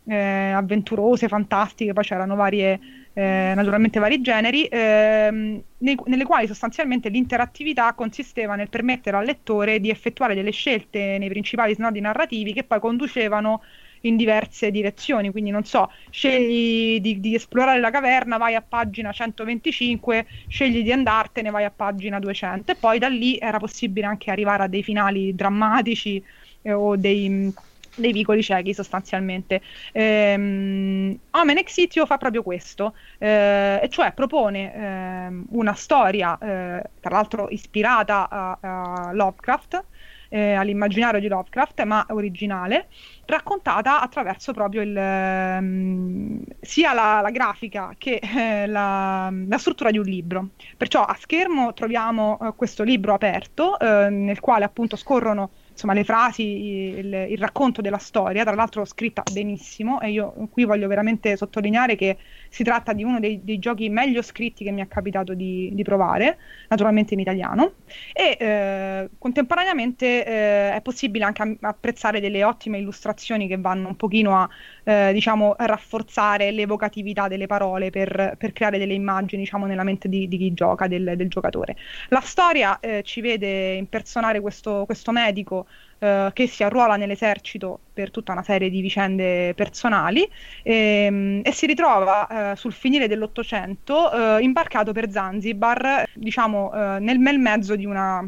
Speaker 3: eh, avventurose, fantastiche, poi c'erano varie, eh, naturalmente vari generi, ehm, nei- nelle quali sostanzialmente l'interattività consisteva nel permettere al lettore di effettuare delle scelte nei principali snodi narrativi che poi conducevano in diverse direzioni, quindi non so, scegli di, di esplorare la caverna, vai a pagina 125, scegli di andartene, vai a pagina 200 e poi da lì era possibile anche arrivare a dei finali drammatici eh, o dei, dei vicoli ciechi sostanzialmente. Ehm, Omen Exitio fa proprio questo, eh, e cioè propone ehm, una storia, eh, tra l'altro ispirata a, a Lovecraft, eh, all'immaginario di Lovecraft, ma originale, raccontata attraverso proprio il, um, sia la, la, grafica che eh, la, la, struttura di un libro. Perciò a schermo troviamo eh, questo libro aperto eh, nel quale appunto scorrono insomma, le frasi, il, il, racconto della storia, tra l'altro scritta benissimo e io qui voglio veramente sottolineare che si tratta di uno dei, dei giochi meglio scritti che mi è capitato di, di provare, naturalmente in italiano, e eh, contemporaneamente eh, è possibile anche apprezzare delle ottime illustrazioni che vanno un pochino a eh, diciamo, rafforzare l'evocatività delle parole per, per, creare delle immagini diciamo, nella mente di, di chi gioca, del, del, giocatore. La storia eh, ci vede impersonare questo, questo medico eh, che si arruola nell'esercito per tutta una serie di vicende personali e, ehm, e si ritrova eh, sul finire dell'Ottocento eh, imbarcato per Zanzibar, diciamo eh, nel, nel, mezzo di una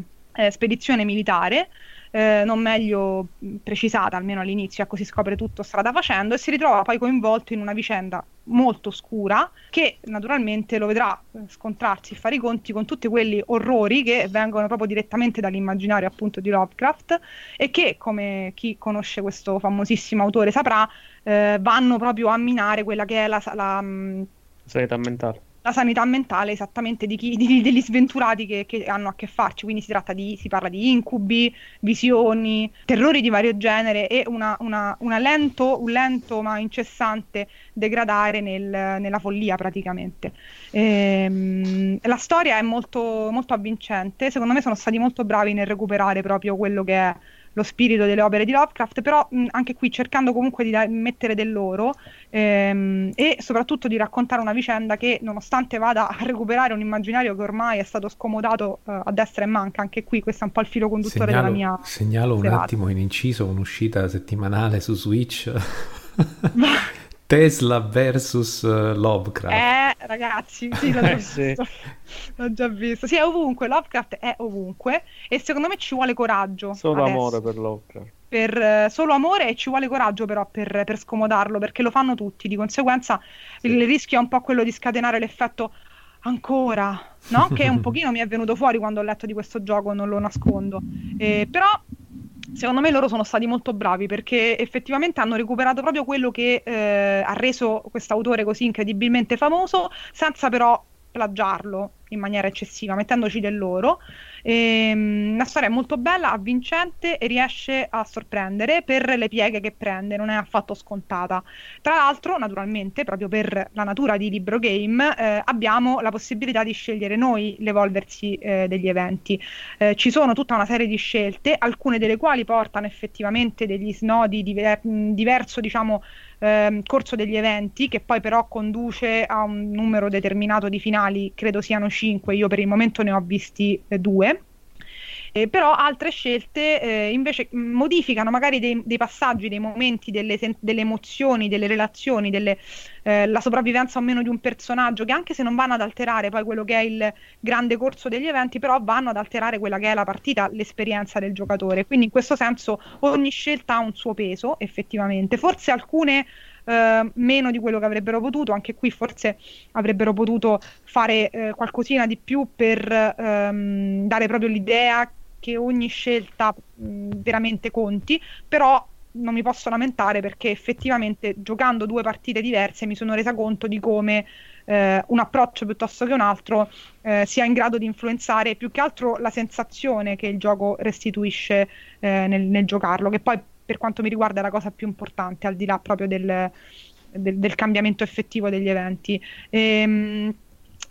Speaker 3: spedizione militare eh, non meglio precisata, almeno all'inizio, ecco si scopre tutto strada facendo e si ritrova poi coinvolto in una vicenda molto scura che naturalmente lo vedrà eh, scontrarsi e fare i conti con tutti quelli orrori che vengono proprio direttamente dall'immaginario appunto di Lovecraft e che come chi conosce questo famosissimo autore saprà eh, vanno proprio a minare quella che è la, la,
Speaker 4: la sanità mentale
Speaker 3: la sanità mentale esattamente di chi, di, degli sventurati che, che, hanno a che farci, quindi si, tratta di, si parla di incubi, visioni, terrori di vario genere e una, una, una lento, un lento ma incessante degradare nel, nella follia praticamente. Ehm, la storia è molto, molto avvincente, secondo me sono stati molto bravi nel recuperare proprio quello che è lo spirito delle opere di Lovecraft, però mh, anche qui cercando comunque di da- mettere del loro ehm, e soprattutto di raccontare una vicenda che nonostante vada a recuperare un immaginario che ormai è stato scomodato uh, a destra e manca, anche qui questo è un po' il filo conduttore
Speaker 2: segnalo,
Speaker 3: della mia...
Speaker 2: Segnalo un attimo in inciso un'uscita settimanale su Switch. Tesla versus uh, Lovecraft.
Speaker 3: Eh, ragazzi, sì, l'ho già, eh, sì. l'ho già visto. Sì, è ovunque, Lovecraft è ovunque e secondo me ci vuole coraggio.
Speaker 4: Solo adesso. amore per Lovecraft.
Speaker 3: Per, uh, solo amore e ci vuole coraggio però per, per, scomodarlo perché lo fanno tutti, di conseguenza sì. il rischio è un po' quello di scatenare l'effetto ancora, no? che un pochino mi è venuto fuori quando ho letto di questo gioco, non lo nascondo. Eh, però secondo me loro sono stati molto bravi perché effettivamente hanno recuperato proprio quello che eh, ha reso quest'autore così incredibilmente famoso, senza però plagiarlo in maniera eccessiva, mettendoci del loro. E, ehm, la storia molto bella, avvincente e riesce a sorprendere per le pieghe che prende, non è affatto scontata. Tra l'altro, naturalmente, proprio per la natura di libro game, eh, abbiamo la possibilità di scegliere noi l'evolversi eh, degli eventi. Eh, ci sono tutta una serie di scelte, alcune delle quali portano effettivamente degli snodi diver- diverso, diciamo, ehm, corso degli eventi, che poi però conduce a un numero determinato di finali, credo siano 5, io per il momento ne ho visti eh. Eh, però altre scelte eh, invece modificano magari dei, dei, passaggi, dei momenti, delle, delle emozioni, delle relazioni, delle, eh, la sopravvivenza o meno di un personaggio, che anche se non vanno ad alterare poi quello che è il grande corso degli eventi, però vanno ad alterare quella che è la partita, l'esperienza del giocatore. Quindi in questo senso ogni scelta ha un suo peso, effettivamente. Forse alcune Uh, meno di quello che avrebbero potuto. Anche qui forse avrebbero potuto fare uh, qualcosina di più per um, dare proprio l'idea che ogni scelta mh, veramente conti, però non mi posso lamentare perché effettivamente giocando due partite diverse mi sono resa conto di come eh, un approccio piuttosto che un altro eh, sia in grado di influenzare più che altro la sensazione che il gioco restituisce eh, nel, nel, giocarlo, che poi per quanto mi riguarda è la cosa più importante al di là proprio del, del, del cambiamento effettivo degli eventi. Ehm,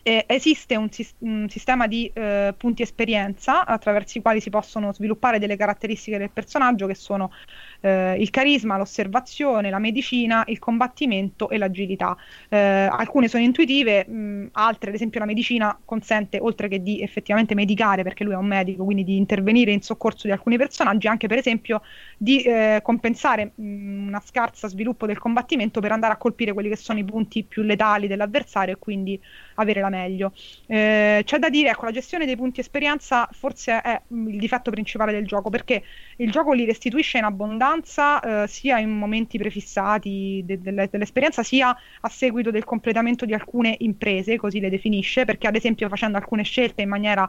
Speaker 3: eh, esiste un, un, sistema di eh, punti esperienza attraverso i quali si possono sviluppare delle caratteristiche del personaggio che sono eh, il carisma, l'osservazione, la medicina, il combattimento e l'agilità. Eh, alcune sono intuitive, mh, altre, ad esempio la medicina, consente, oltre che di effettivamente medicare, perché lui è un medico, quindi di intervenire in soccorso di alcuni personaggi, anche per esempio di eh, compensare mh, una scarsa sviluppo del combattimento per andare a colpire quelli che sono i punti più letali dell'avversario e quindi avere la meglio. Eh, c'è da dire, ecco, la gestione dei punti esperienza forse è il difetto principale del gioco, perché il gioco li restituisce in abbondanza eh, sia in momenti prefissati de- de- dell'esperienza sia a seguito del completamento di alcune imprese, così le definisce, perché ad esempio facendo alcune scelte in maniera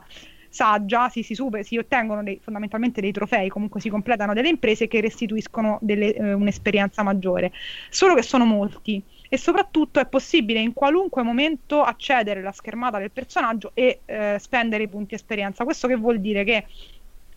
Speaker 3: saggia si, si, super, si ottengono dei, fondamentalmente dei trofei, comunque si completano delle imprese che restituiscono delle, eh, un'esperienza maggiore. Solo che sono molti e soprattutto è possibile in qualunque momento accedere alla schermata del personaggio e eh, spendere i punti esperienza. Questo che vuol dire che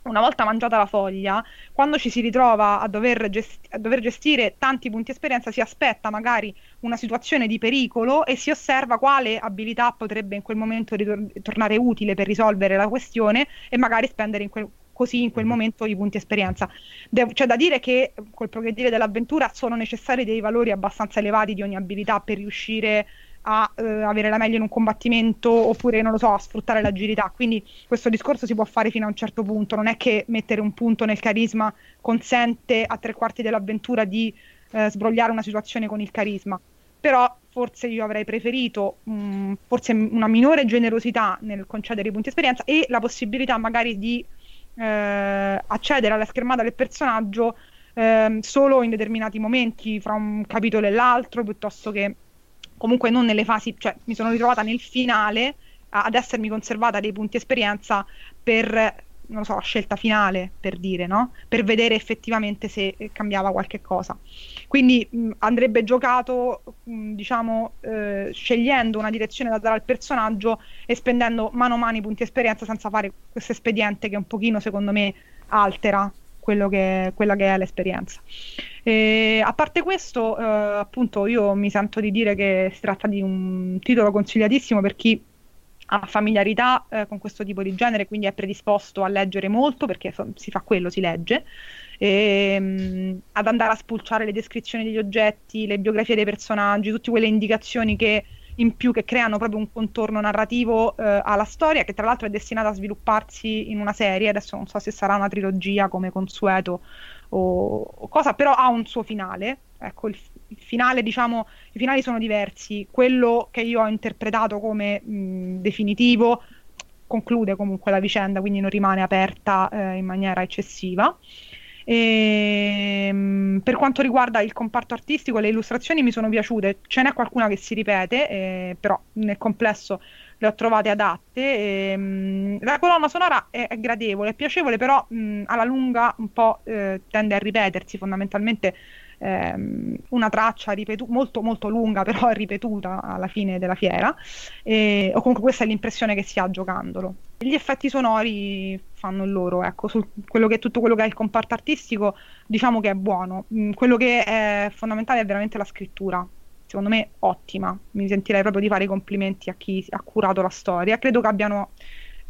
Speaker 3: una volta mangiata la foglia, quando ci si ritrova a dover, gesti- a dover, gestire tanti punti esperienza, si aspetta magari una situazione di pericolo e si osserva quale abilità potrebbe in quel momento ritor- tornare utile per risolvere la questione e magari spendere in quel, così in quel mhm. momento i punti esperienza. De- c'è da dire che col progredire dell'avventura sono necessari dei valori abbastanza elevati di ogni abilità per riuscire a a eh, avere la meglio in un combattimento oppure, non lo so, a sfruttare l'agilità. Quindi questo discorso si può fare fino a un certo punto, non è che mettere un punto nel carisma consente a tre quarti dell'avventura di eh, sbrogliare una situazione con il carisma. Però forse io avrei preferito mh, mm, forse una minore generosità nel concedere i punti esperienza e la possibilità magari di eh, accedere alla schermata del personaggio eh, solo in determinati momenti, fra un capitolo e l'altro, piuttosto che comunque non nelle fasi, cioè mi sono ritrovata nel finale ad essermi conservata dei punti esperienza per non so, la scelta finale per dire, no? Per vedere effettivamente se cambiava qualche cosa. Quindi mh, andrebbe giocato, mh, diciamo, eh, scegliendo una direzione da dare al personaggio e spendendo mano a mano i punti esperienza senza fare questo espediente che un pochino, secondo me, altera che, quella che è l'esperienza. E, a parte questo, eh, appunto, io mi sento di dire che si tratta di un titolo consigliatissimo per chi ha familiarità eh, con questo tipo di genere, quindi è predisposto a leggere molto perché so, si fa quello, si legge, e, mh, ad andare a spulciare le descrizioni degli oggetti, le biografie dei personaggi, tutte quelle indicazioni che in più che creano proprio un contorno narrativo eh, alla storia, che tra l'altro è destinata a svilupparsi in una serie, adesso non so se sarà una trilogia come consueto o, o cosa, però ha un suo finale. Ecco, il, finale, diciamo, i finali sono diversi. Quello che io ho interpretato come mh, definitivo conclude comunque la vicenda, quindi non rimane aperta eh, in maniera eccessiva. E, ehm, per quanto riguarda il comparto artistico, le illustrazioni mi sono piaciute, ce n'è qualcuna che si ripete, eh, però nel complesso le ho trovate adatte. E, mh, la colonna sonora è, è, gradevole, è piacevole, però mh, alla lunga un po' eh, tende a ripetersi fondamentalmente ehm, una traccia ripetu- molto molto lunga, però ripetuta alla fine della fiera, e, o comunque questa è l'impressione che si ha giocandolo. Gli effetti sonori fanno il loro, ecco, su quello che, tutto quello che è il comparto artistico diciamo che è buono, mm, quello che è fondamentale è veramente la scrittura, secondo me ottima, mi sentirei proprio di fare i complimenti a chi ha curato la storia, credo che abbiano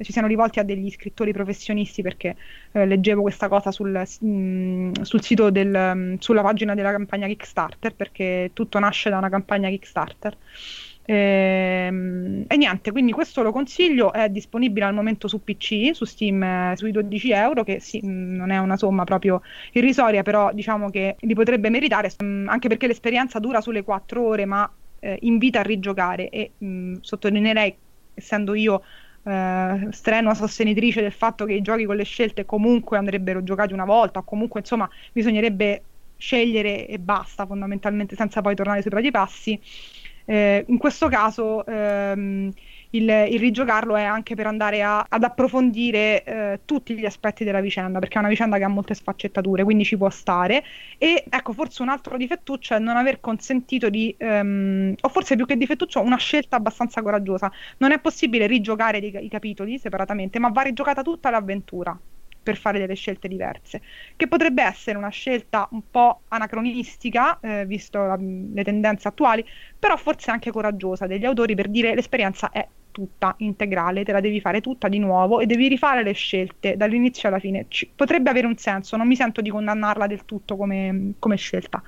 Speaker 3: ci siano rivolti a degli scrittori professionisti perché eh, leggevo questa cosa sul, mh, mm, sul sito del, um, sulla pagina della campagna Kickstarter perché tutto nasce da una campagna Kickstarter. E, ehm, e, niente, quindi questo lo consiglio, è disponibile al momento su PC, su Steam eh, sui 12 euro, che sì, mm, non è una somma proprio irrisoria, però diciamo che li potrebbe meritare, anche perché l'esperienza dura sulle 4 ore, ma eh, invita a rigiocare e mh, sottolineerei, essendo io eh, strenua sostenitrice del fatto che i giochi con le scelte comunque andrebbero giocati una volta o comunque insomma bisognerebbe scegliere e basta fondamentalmente senza poi tornare sui propri passi. Eh, in questo caso ehm, il, il, rigiocarlo è anche per andare a, ad approfondire eh, tutti gli aspetti della vicenda, perché è una vicenda che ha molte sfaccettature, quindi ci può stare. E ecco, forse un altro difettuccio è non aver consentito di, um, o forse più che difettuccio, una scelta abbastanza coraggiosa. Non è possibile rigiocare i, i capitoli separatamente, ma va rigiocata tutta l'avventura per fare delle scelte diverse, che potrebbe essere una scelta un po' anacronistica, eh, visto la, le tendenze attuali, però forse anche coraggiosa degli autori per dire l'esperienza è tutta integrale, te la devi fare tutta di nuovo e devi rifare le scelte dall'inizio alla fine. Ci, potrebbe avere un senso, non mi sento di condannarla del tutto come, come scelta.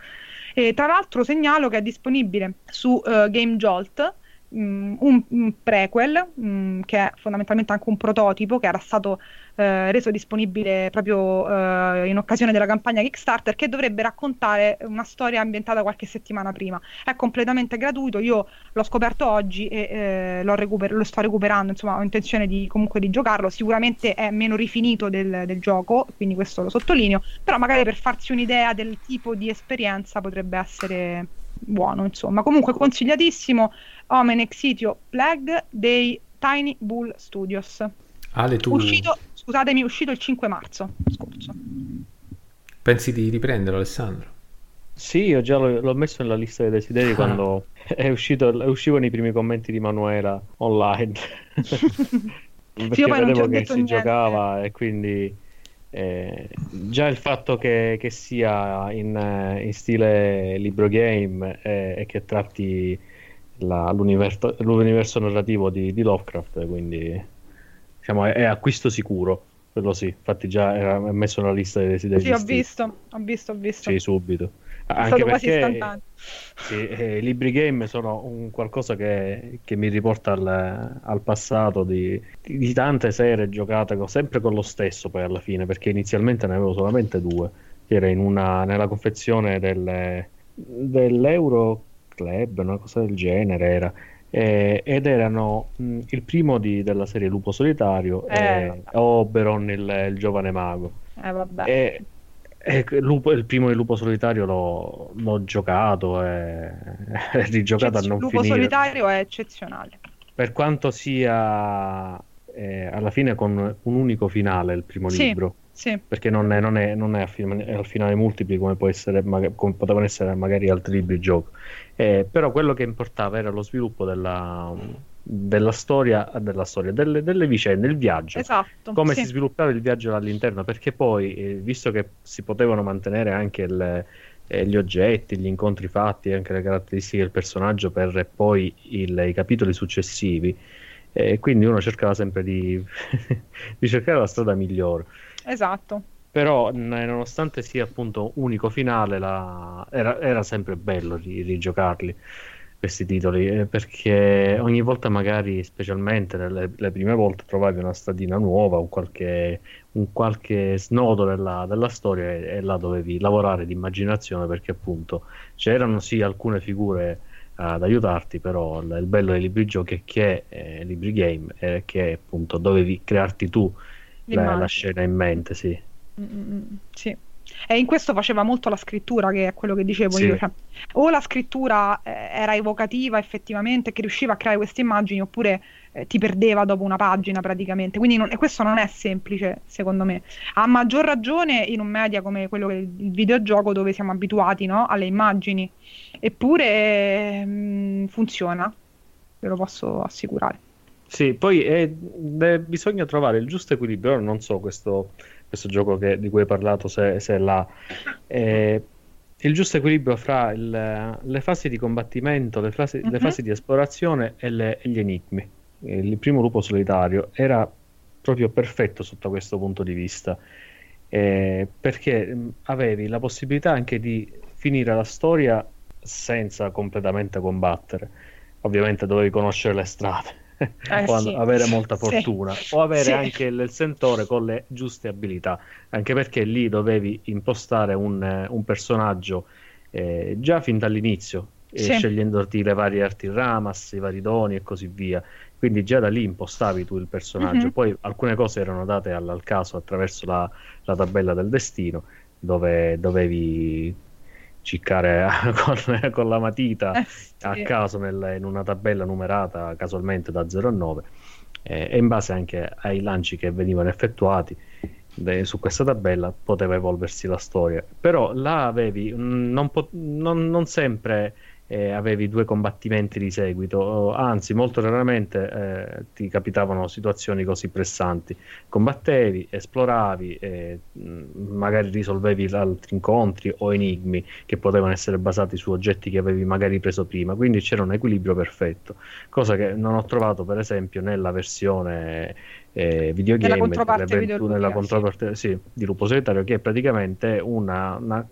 Speaker 3: E tra l'altro segnalo che è disponibile su uh, Game Jolt, um, un, un, prequel, um, che è fondamentalmente anche un prototipo che era stato uh, reso disponibile proprio uh, in occasione della campagna Kickstarter, che dovrebbe raccontare una storia ambientata qualche settimana prima. È completamente gratuito, io l'ho scoperto oggi e uh, recuper- lo sto recuperando, insomma ho intenzione di, comunque di giocarlo, sicuramente è meno rifinito del, del gioco, quindi questo lo sottolineo, però magari per farsi un'idea del tipo di esperienza potrebbe essere buono, insomma. Comunque consigliatissimo Omen Exitio Plague dei Tiny Bull Studios. Ale, tu... Uscito, scusatemi, è uscito il 5 marzo scorso.
Speaker 2: Pensi di riprenderlo, Alessandro?
Speaker 4: Sì, io già l'ho, l'ho messo nella lista dei desideri ah. quando è uscito, uscivano i primi commenti di Manuela online. Perché sì, vedevo che si niente. giocava e quindi eh, già il fatto che, che sia in, eh, in, stile libro game eh, e che tratti la, l'universo, l'universo, narrativo di, di Lovecraft, quindi diciamo, è, è, acquisto sicuro. Quello sì, infatti già era messo nella lista dei desideri.
Speaker 3: Sì, ho visto, ho visto, ho visto.
Speaker 4: Sì, subito. Anche perché sì, eh, i libri game sono un qualcosa che, che mi riporta al, al passato di, di, tante serie giocate con, sempre con lo stesso poi alla fine, perché inizialmente ne avevo solamente due, che era in una, nella confezione del, dell'Euro Club, una cosa del genere era. Eh, ed erano mh, il primo di, della serie Lupo Solitario eh, e Oberon il, il giovane mago.
Speaker 3: Eh, vabbè. E,
Speaker 4: eh, lupo, il primo di Lupo Solitario l'ho, l'ho giocato e rigiocato Cez- a non
Speaker 3: Lupo
Speaker 4: finire.
Speaker 3: Solitario è eccezionale.
Speaker 4: Per quanto sia eh, alla fine con un unico finale il primo
Speaker 3: sì,
Speaker 4: libro.
Speaker 3: Sì.
Speaker 4: Perché non è, non è, non è, è al finale multipli come, può essere, come potevano essere magari altri libri gioco. Eh, però quello che importava era lo sviluppo della della storia, della storia delle, delle, vicende, il viaggio,
Speaker 3: esatto,
Speaker 4: come
Speaker 3: sì.
Speaker 4: si sviluppava il viaggio all'interno, perché poi, eh, visto che si potevano mantenere anche il, eh, gli oggetti, gli incontri fatti, anche le caratteristiche del personaggio per poi il, i capitoli successivi, eh, quindi uno cercava sempre di, di cercare la strada migliore.
Speaker 3: Esatto.
Speaker 4: Però nonostante sia appunto unico finale la... era, era, sempre bello rigiocarli questi titoli eh, perché ogni volta magari specialmente le, le, prime volte trovavi una stradina nuova un qualche, un qualche snodo della, della storia e, e, là dovevi lavorare di immaginazione perché appunto c'erano sì alcune figure ad aiutarti però il, il bello dei libri giochi è che eh, libri game è che appunto dovevi crearti tu la, la, scena in mente sì.
Speaker 3: Mm-mm, sì e in questo faceva molto la scrittura, che è quello che dicevo sì. io. Cioè, o la scrittura eh, era evocativa effettivamente, che riusciva a creare queste immagini, oppure eh, ti perdeva dopo una pagina praticamente. Quindi non, e questo non è semplice, secondo me. A maggior ragione in un media come quello che il videogioco, dove siamo abituati no? alle immagini. Eppure mh, mm, funziona, ve lo posso assicurare.
Speaker 4: Sì, poi è, beh, bisogna trovare il giusto equilibrio. non so questo questo gioco che, di cui hai parlato, se, se è là. Eh, il giusto equilibrio fra il, le fasi di combattimento, le fasi, uh-huh. le mhm. fasi di esplorazione e, le, e, gli enigmi. Il primo lupo solitario era proprio perfetto sotto questo punto di vista, eh, perché avevi la possibilità anche di finire la storia senza completamente combattere. Ovviamente dovevi conoscere le strade eh, o sì. avere molta fortuna sì. o avere sì. anche il, sentore con le giuste abilità anche perché lì dovevi impostare un, un personaggio eh, già fin dall'inizio eh, scegliendoti le varie arti ramas, i vari doni e così via quindi già da lì impostavi tu il personaggio mm-hmm. poi alcune cose erano date al, al caso attraverso la, la tabella del destino dove dovevi ciccare con, con la matita eh, sì. a caso nel, in una tabella numerata casualmente da 0 a 9 eh, e in base anche ai lanci che venivano effettuati de, su questa tabella poteva evolversi la storia però là avevi non, po- non, non sempre eh, avevi due combattimenti di seguito, anzi molto raramente eh, ti capitavano situazioni così pressanti. Combattevi, esploravi, eh, magari risolvevi altri incontri o enigmi che potevano essere basati su oggetti che avevi magari preso prima, quindi c'era un equilibrio perfetto, cosa che non ho trovato per esempio nella versione eh, videogame, nella
Speaker 3: controparte,
Speaker 4: nella controparte sì. Di Lupo Solitario, che è praticamente una, una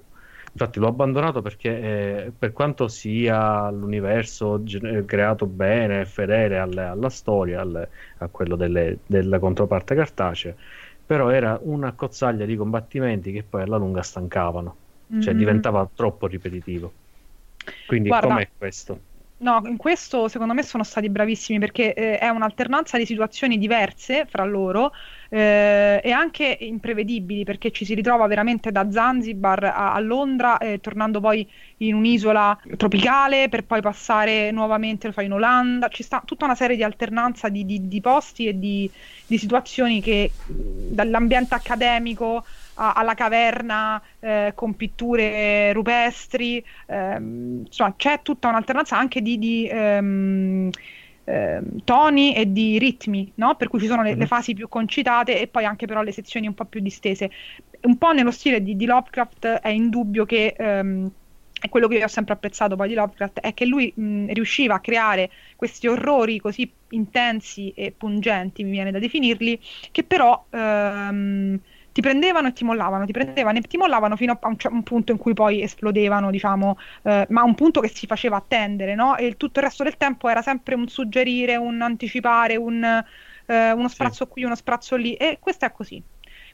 Speaker 4: Infatti l'ho abbandonato perché eh, per quanto sia l'universo gen- creato bene, fedele alle, alla storia, alle, a quello delle, della controparte cartacea, però era una cozzaglia di combattimenti che poi alla lunga stancavano, mm-hmm. cioè diventava troppo ripetitivo. Quindi
Speaker 3: Guarda,
Speaker 4: com'è questo?
Speaker 3: No, in questo secondo me sono stati bravissimi perché eh, è un'alternanza di situazioni diverse fra loro eh, e anche imprevedibili perché ci si ritrova veramente da Zanzibar a, a Londra, eh, tornando poi in un'isola tropicale per poi passare nuovamente, lo fa in Olanda, ci sta tutta una serie di alternanza di, di, di posti e di, di situazioni che dall'ambiente accademico alla caverna eh, con pitture rupestri, ehm, insomma c'è tutta un'alternanza anche di, di ehm, ehm, toni e di ritmi, no? per cui ci sono le, le, mhm. fasi più concitate e poi anche però le sezioni un po' più distese. Un po' nello stile di, di Lovecraft è indubbio che... Ehm, e quello che io ho sempre apprezzato poi di Lovecraft è che lui mh, riusciva a creare questi orrori così intensi e pungenti, mi viene da definirli, che però ehm, ti prendevano e ti mollavano, ti prendevano e ti mollavano fino a un, c- un punto in cui poi esplodevano, diciamo, eh, ma un punto che si faceva attendere, no? E tutto il resto del tempo era sempre un suggerire, un anticipare, un, eh, uno sprazzo sì. qui, uno sprazzo lì, e questo è così.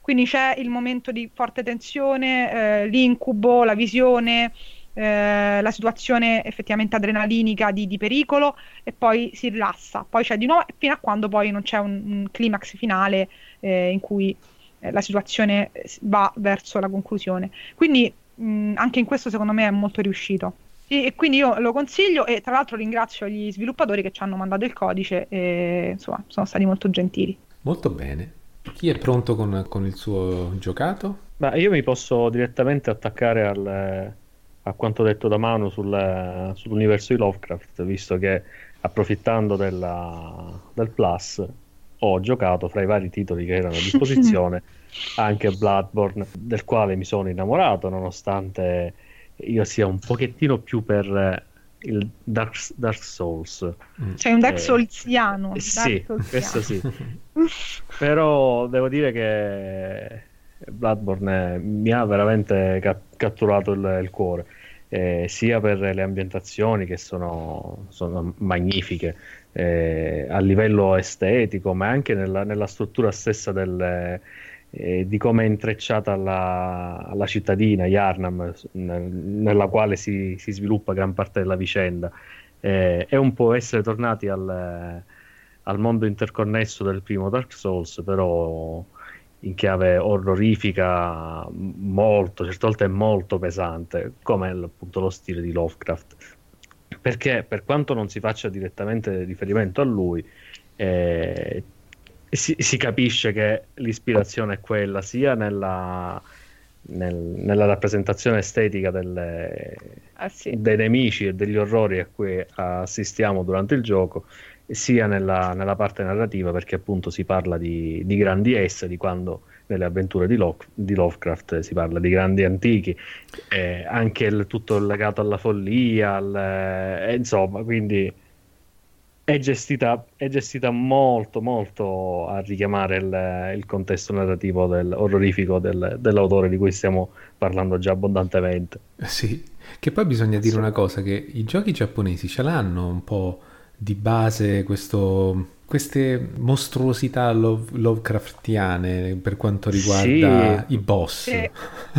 Speaker 3: Quindi c'è il momento di forte tensione, eh, l'incubo, la visione, eh, la situazione effettivamente adrenalinica di, di, pericolo e poi si rilassa, poi c'è di nuovo fino a quando poi non c'è un, un climax finale eh, in cui la situazione va verso la conclusione. Quindi mh, anche in questo secondo me è molto riuscito. E, e, quindi io lo consiglio e tra l'altro ringrazio gli sviluppatori che ci hanno mandato il codice e insomma sono stati molto gentili.
Speaker 2: Molto bene. Chi è pronto con, con il suo giocato?
Speaker 4: Ma io mi posso direttamente attaccare al, a quanto detto da Manu sul, sull'universo di Lovecraft, visto che approfittando della, del Plus ho giocato fra i vari titoli che erano a disposizione anche Bloodborne, del quale mi sono innamorato, nonostante io sia un pochettino più per il Dark, Dark Souls.
Speaker 3: Cioè un Dark eh, Soulsiano.
Speaker 4: Eh, sì, questo sì. Però devo dire che Bloodborne mi ha veramente ca- catturato il, il cuore. Eh, sia per le ambientazioni che sono, sono magnifiche, eh, a livello estetico, ma anche nella, nella struttura stessa del, eh, di come è intrecciata alla, alla cittadina Yarnam, nel, nella quale si, si, sviluppa gran parte della vicenda. Eh, è un po' essere tornati al, al mondo interconnesso del primo Dark Souls, però in chiave orrorifica molto, certe volte molto pesante, come appunto lo stile di Lovecraft perché per quanto non si faccia direttamente riferimento a lui, eh, si, si, capisce che l'ispirazione è quella sia nella, nel, nella rappresentazione estetica delle, ah, sì. dei nemici e degli orrori a cui assistiamo durante il gioco, sia nella, nella parte narrativa, perché appunto si parla di, di grandi esseri, di quando nelle avventure di, Lo- di, Lovecraft si parla di grandi antichi, eh, anche il, tutto legato alla follia, al, eh, insomma, quindi è gestita, è gestita, molto, molto a richiamare il, il contesto narrativo del, orrorifico del, dell'autore di cui stiamo parlando già abbondantemente.
Speaker 2: Eh sì, che poi bisogna dire sì. una cosa, che i giochi giapponesi ce l'hanno un po' di base questo queste mostruosità love, Lovecraftiane per quanto riguarda sì. i boss.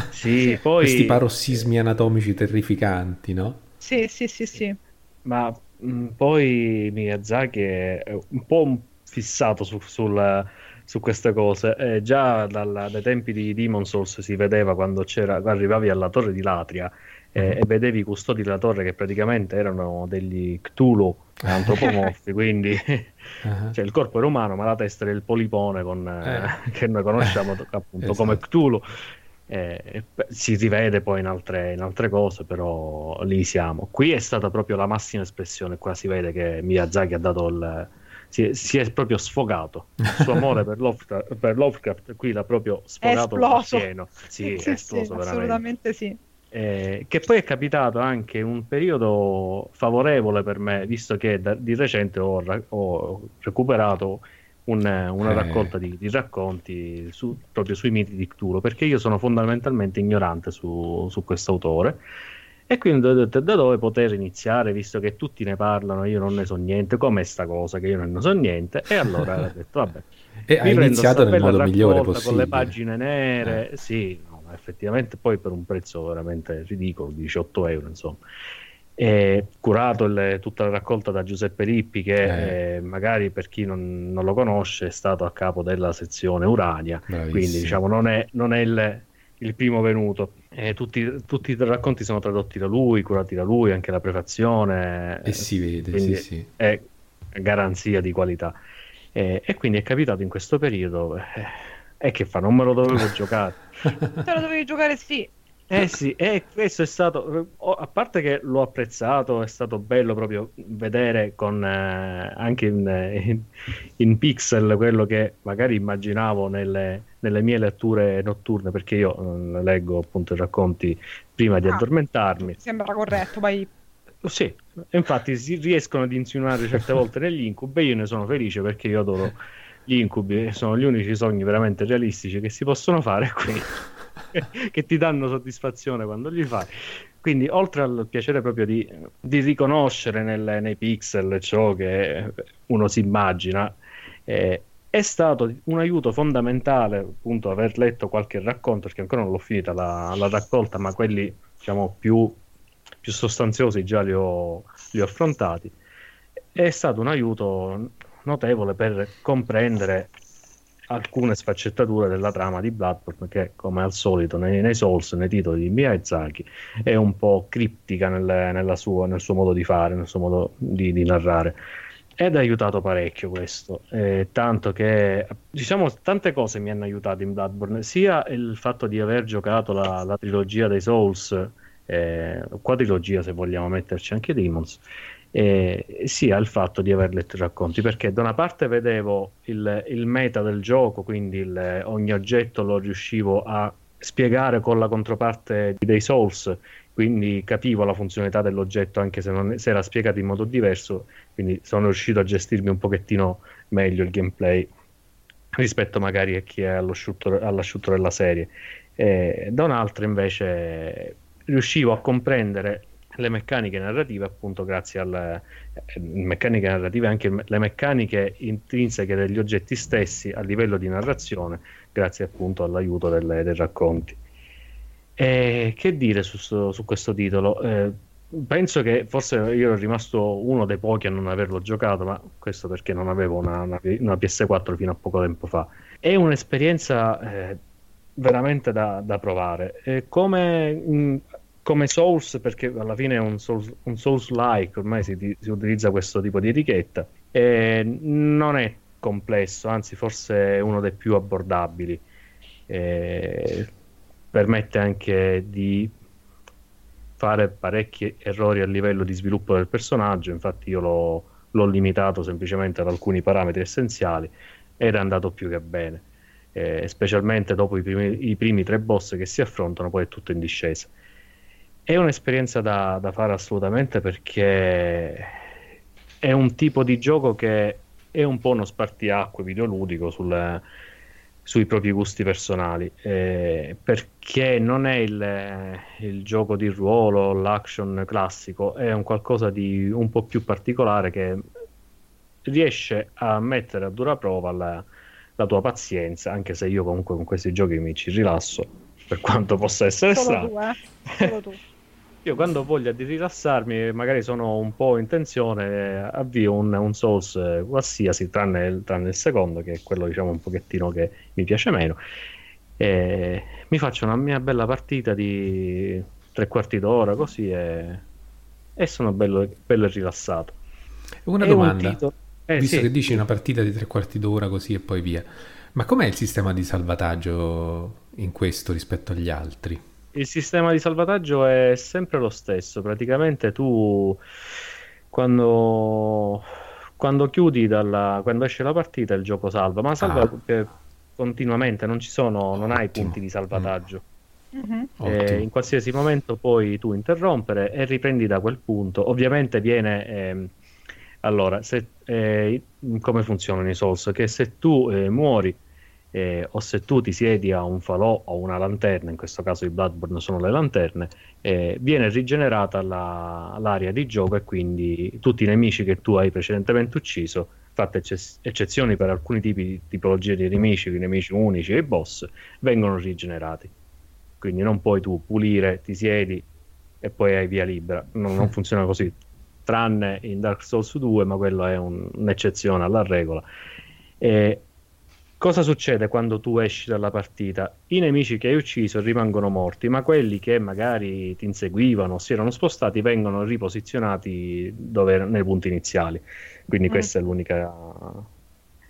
Speaker 2: Sì,
Speaker 4: sì poi...
Speaker 2: Questi parossismi anatomici terrificanti, no?
Speaker 3: Sì, sì, sì, sì.
Speaker 4: Ma mh, mm, poi Miyazaki è un po' fissato su, sul, su queste cose. Eh, già dalla, dai tempi di Demon Souls si vedeva quando, quando arrivavi alla torre di Latria eh, e vedevi i custodi della torre che praticamente erano degli Cthulhu antropomorfi, quindi uh-huh. cioè, il corpo era umano, ma la testa era il polipone con, eh. che noi conosciamo appunto esatto. come Cthulhu. Eh, si rivede poi in altre, in altre, cose, però lì siamo. Qui è stata proprio la massima espressione. Qua si vede che Miyazaki ha dato il. Si è, si è proprio sfogato il suo amore per Lovecraft, per Lovecraft qui l'ha proprio sfogato pieno. Sì, sì, è esploso
Speaker 3: sì, assolutamente sì.
Speaker 4: Eh, che poi è capitato anche un periodo favorevole per me, visto che da, di recente ho, ho recuperato un, una eh. raccolta di, di racconti su, proprio sui miti di Cthulhu, perché io sono fondamentalmente ignorante su, su questo autore. E quindi ho detto da dove poter iniziare, visto che tutti ne parlano, io non ne so niente, com'è sta cosa che io non ne so niente, e allora ho detto vabbè.
Speaker 2: E hai iniziato nel modo migliore possibile.
Speaker 4: Con le pagine nere, eh. sì, effettivamente poi per un prezzo veramente ridicolo, 18 euro insomma. è curato il, tutta la raccolta da Giuseppe Lippi che eh. Eh, magari per chi non, non, lo conosce è stato a capo della sezione Urania Bravissimo. quindi diciamo non è, non è il, il, primo venuto eh, tutti, tutti, i racconti sono tradotti da lui curati da lui anche la prefazione
Speaker 2: e si vede sì, sì.
Speaker 4: è garanzia di qualità e quindi è capitato in questo periodo e che fa non me lo dovevo giocare
Speaker 3: te lo dovevi giocare sì
Speaker 4: eh sì, e questo è stato, a parte che l'ho apprezzato, è stato bello proprio vedere con, eh, anche in, in, in, pixel quello che magari immaginavo nelle, nelle, mie letture notturne, perché io eh, leggo appunto i racconti prima di ah, addormentarmi.
Speaker 3: Sembra corretto, vai.
Speaker 4: Sì, infatti si riescono ad insinuare certe volte negli incubi e io ne sono felice perché io adoro gli incubi, sono gli unici sogni veramente realistici che si possono fare qui. che ti danno soddisfazione quando li fai. Quindi, oltre al piacere proprio di, di riconoscere nel, nei pixel ciò che uno si immagina, eh, è stato un aiuto fondamentale appunto aver letto qualche racconto, perché ancora non l'ho finita la, la raccolta, ma quelli diciamo più, più sostanziosi già li ho, li ho affrontati. È stato un aiuto notevole per comprendere alcune sfaccettature della trama di Bloodborne che come al solito nei, nei Souls, nei titoli di Miyazaki è un po' criptica nel, sua, nel suo modo di fare, nel suo modo di, di narrare. Ed ha aiutato parecchio questo, eh, tanto che diciamo tante cose mi hanno aiutato in Bloodborne, sia il fatto di aver giocato la, la trilogia dei Souls, eh, quadrilogia se vogliamo metterci anche Demons, eh, sia il fatto di aver letto i racconti, perché da una parte vedevo il, il meta del gioco, quindi il, ogni oggetto lo riuscivo a spiegare con la controparte dei Souls, quindi capivo la funzionalità dell'oggetto anche se, non, se era spiegato in modo diverso, quindi sono riuscito a gestirmi un pochettino meglio il gameplay rispetto magari a chi è all'asciutto, all'asciutto della serie. E da un'altra invece riuscivo a comprendere le meccaniche narrative appunto grazie alle eh, meccaniche narrative anche le meccaniche intrinseche degli oggetti stessi a livello di narrazione grazie appunto all'aiuto delle, dei racconti. E che dire su, su questo titolo? Eh, penso che forse io ero rimasto uno dei pochi a non averlo giocato ma questo perché non avevo una, una, una PS4 fino a poco tempo fa. È un'esperienza eh, veramente da, da provare. E come mh, come Souls, perché alla fine è un Souls, Souls-like, ormai si, si, utilizza questo tipo di etichetta, e non è complesso, anzi forse è uno dei più abbordabili. E permette anche di fare parecchi errori a livello di sviluppo del personaggio, infatti io l'ho, l'ho limitato semplicemente ad alcuni parametri essenziali ed è andato più che bene, eh, specialmente dopo i primi, i primi tre boss che si affrontano, poi è tutto in discesa. È un'esperienza da, da fare assolutamente perché è un tipo di gioco che è un po' uno spartiacque videoludico sul, sui propri gusti personali eh, perché non è il, il, gioco di ruolo, l'action classico, è un qualcosa di un po' più particolare che riesce a mettere a dura prova la, la tua pazienza, anche se io comunque con questi giochi mi ci rilasso, per quanto possa essere
Speaker 3: Solo
Speaker 4: strano.
Speaker 3: Tu, eh? Solo tu.
Speaker 4: Io quando ho voglia di rilassarmi, magari sono un po' in tensione, avvio un, un Souls qualsiasi, tranne, tranne, il secondo, che è quello diciamo un pochettino che mi piace meno. E mi faccio una mia bella partita di tre quarti d'ora così e, e sono bello, bello rilassato.
Speaker 2: Una è domanda, un titolo... eh, visto sì. che dici una partita di tre quarti d'ora così e poi via, ma com'è il sistema di salvataggio in questo rispetto agli altri?
Speaker 4: Il sistema di salvataggio è sempre lo stesso. Praticamente tu quando, quando chiudi dalla, quando esce la partita il gioco salva, ma salva ah. continuamente, non ci sono, non hai punti di salvataggio. Mm-hmm. Eh, in qualsiasi momento puoi tu interrompere e riprendi da quel punto. Ovviamente viene eh, allora, se, eh, come funzionano i Souls? Che se tu eh, muori eh, o se tu ti siedi a un falò o una lanterna, in questo caso i Bloodborne sono le lanterne, eh, viene rigenerata la, l'area di gioco e quindi tutti i nemici che tu hai precedentemente ucciso, fatte ecce- eccezioni per alcuni tipi di tipologie di nemici, i nemici unici e i boss, vengono rigenerati. Quindi non puoi tu pulire, ti siedi, e poi hai via libera. Non, non funziona così, tranne in Dark Souls 2, ma quello è un, un'eccezione alla regola. E cosa succede quando tu esci dalla partita? I nemici che hai ucciso rimangono morti, ma quelli che magari ti inseguivano, si erano spostati, vengono riposizionati dove, nei punti iniziali. Quindi mm. questa è l'unica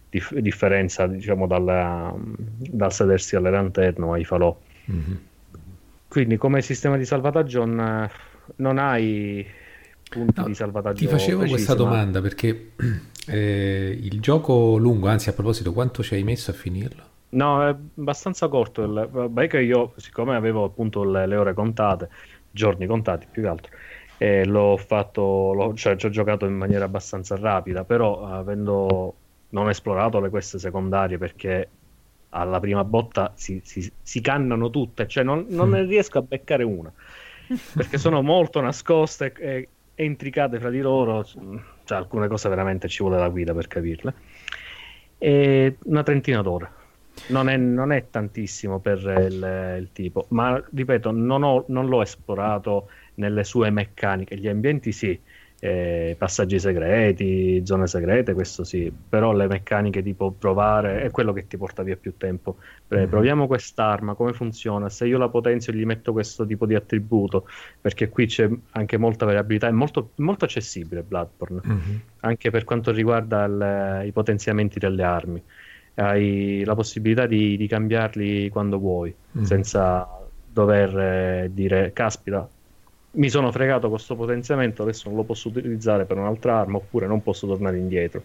Speaker 4: dif- differenza, diciamo, dal, dal sedersi alle lanterne o ai falò. Mm-hmm. Quindi come sistema di salvataggio non, non hai punti no, di salvataggio.
Speaker 2: Ti facevo precisi, questa ma... domanda perché eh, il gioco lungo, anzi a proposito, quanto ci hai messo a finirlo?
Speaker 4: No, è abbastanza corto. Il... Vabbè che io, siccome avevo appunto le, le ore contate, giorni contati più che altro, eh, l'ho fatto, l'ho, cioè ci ho giocato in maniera abbastanza rapida, però avendo non esplorato le queste secondarie perché alla prima botta si, si, si cannano tutte, cioè non, non, ne riesco a beccare una perché sono molto nascoste e intricate fra di loro. Cioè, alcune cose veramente ci vuole la guida per capirle. E una trentina d'ore. Non è, non è tantissimo per il, il, tipo, ma ripeto, non, ho, non l'ho esplorato nelle sue meccaniche. Gli ambienti sì, eh, passaggi segreti, zone segrete, questo sì, però le meccaniche tipo provare è quello che ti porta via più tempo. Eh, mm-hmm. Proviamo quest'arma, come funziona? Se io la potenzio gli metto questo tipo di attributo, perché qui c'è anche molta variabilità, è molto, molto accessibile Bloodborne, mm-hmm. anche per quanto riguarda il, i potenziamenti delle armi. Hai la possibilità di, di cambiarli quando vuoi, mm-hmm. senza dover eh, dire caspita mi sono fregato questo potenziamento, adesso non lo posso utilizzare per un'altra arma oppure non posso tornare indietro.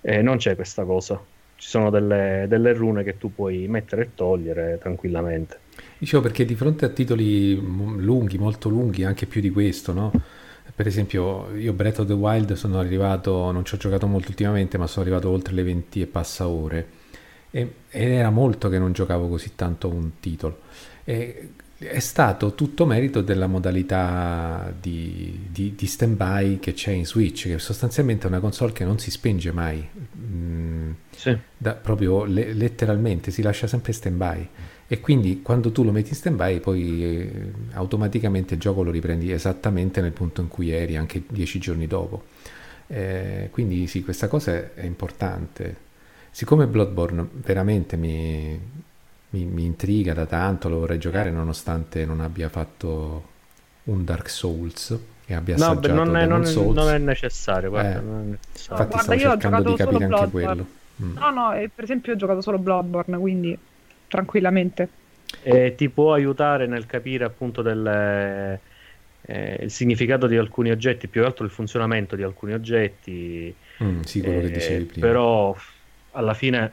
Speaker 4: Eh, non c'è questa cosa. Ci sono delle, delle, rune che tu puoi mettere e togliere tranquillamente.
Speaker 2: Dicevo perché di fronte a titoli lunghi, molto lunghi, anche più di questo, no? Per esempio, io Breath of the Wild sono arrivato, non ci ho giocato molto ultimamente, ma sono arrivato oltre le 20 e passa ore. E, ed era molto che non giocavo così tanto un titolo. E è stato tutto merito della modalità di, di, di stand-by che c'è in Switch, che sostanzialmente è una console che non si spenge mai, mm, sì. da, proprio le, letteralmente si lascia sempre stand-by. E quindi quando tu lo metti in stand-by, poi eh, automaticamente il gioco lo riprendi esattamente nel punto in cui eri, anche dieci giorni dopo. Eh, quindi sì, questa cosa è importante. Siccome Bloodborne veramente mi, mi, mi, intriga da tanto, lo vorrei giocare nonostante non abbia fatto un Dark Souls e abbia no, assaggiato
Speaker 4: non
Speaker 2: è,
Speaker 4: non,
Speaker 2: Souls.
Speaker 4: non è necessario, guarda, eh, non è necessario.
Speaker 2: Infatti guarda, stavo cercando di capire anche quello.
Speaker 3: Mm. No, no, per esempio ho giocato solo Bloodborne, quindi tranquillamente.
Speaker 4: E ti può aiutare nel capire appunto del, eh, il significato di alcuni oggetti, più che altro il funzionamento di alcuni oggetti.
Speaker 2: Mm, sì, quello eh, che dicevi prima.
Speaker 4: Però alla fine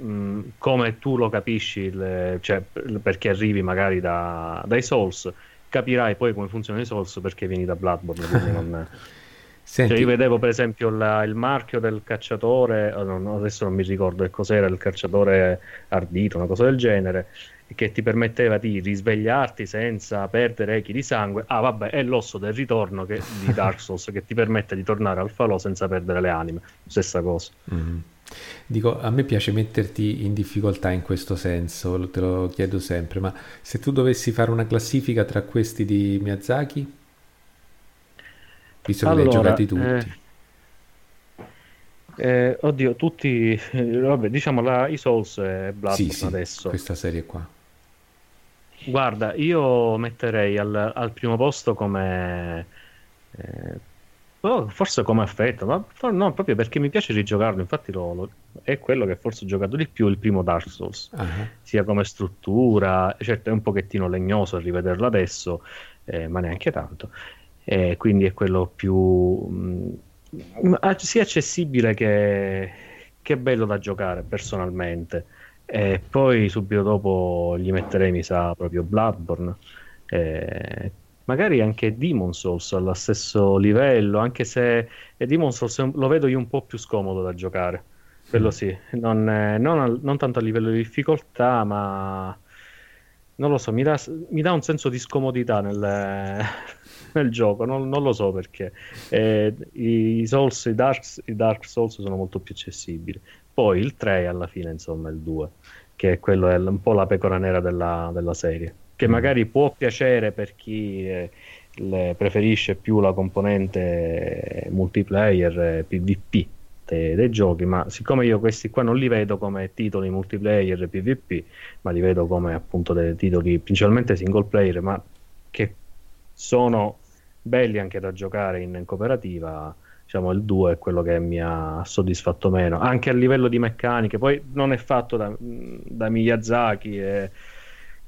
Speaker 4: Mm, come tu lo capisci, le, cioè, perché arrivi magari da, dai Souls, capirai poi come funzionano i Souls perché vieni da Bloodborne. non... Cioè, io vedevo per esempio la, il marchio del cacciatore, oh, no, adesso non mi ricordo che cos'era, il cacciatore ardito, una cosa del genere, che ti permetteva di risvegliarti senza perdere echi di sangue. Ah, vabbè, è l'osso del ritorno che, di Dark Souls che ti permette di tornare al falò senza perdere le anime. Stessa cosa.
Speaker 2: Mm-hmm. Dico, a me piace metterti in difficoltà in questo senso, te lo chiedo sempre, ma se tu dovessi fare una classifica tra questi di Miyazaki, visto che allora, li hai giocati tutti.
Speaker 4: Eh, eh, oddio, tutti, eh, vabbè, diciamo la, i Souls e Bloodborne sì, sì, adesso.
Speaker 2: questa serie qua.
Speaker 4: Guarda, io metterei al, al primo posto come eh, Oh, forse come affetto, ma no, proprio perché mi piace rigiocarlo. Infatti, lo, lo, è quello che forse ho giocato di più il primo Dark Souls, uh-huh. sia come struttura. Certo, è un pochettino legnoso a rivederlo adesso, eh, ma neanche tanto. Eh, quindi è quello più mh, mm, sia accessibile che, che bello da giocare personalmente. E poi subito dopo gli metterei, mi sa, proprio Bloodborne. Eh, magari anche Demon Souls allo stesso livello, anche se Demon Souls lo vedo io un po' più scomodo da giocare. Quello mm. sì, non, non, al, non, tanto a livello di difficoltà, ma non lo so, mi dà, mi dà un senso di scomodità nel, nel gioco, non, non, lo so perché. Eh, i, Souls, i Dark, i Dark Souls sono molto più accessibili. Poi il 3 alla fine, insomma, il 2, che è quello è un po' la pecora nera della, della serie. Che magari può piacere per chi eh, preferisce più la componente multiplayer PvP dei, dei, giochi, ma siccome io questi qua non li vedo come titoli multiplayer PvP, ma li vedo come appunto dei titoli principalmente single player, ma che sono belli anche da giocare in, in cooperativa, diciamo il 2 è quello che mi ha soddisfatto meno, anche a livello di meccaniche, poi non è fatto da, da Miyazaki e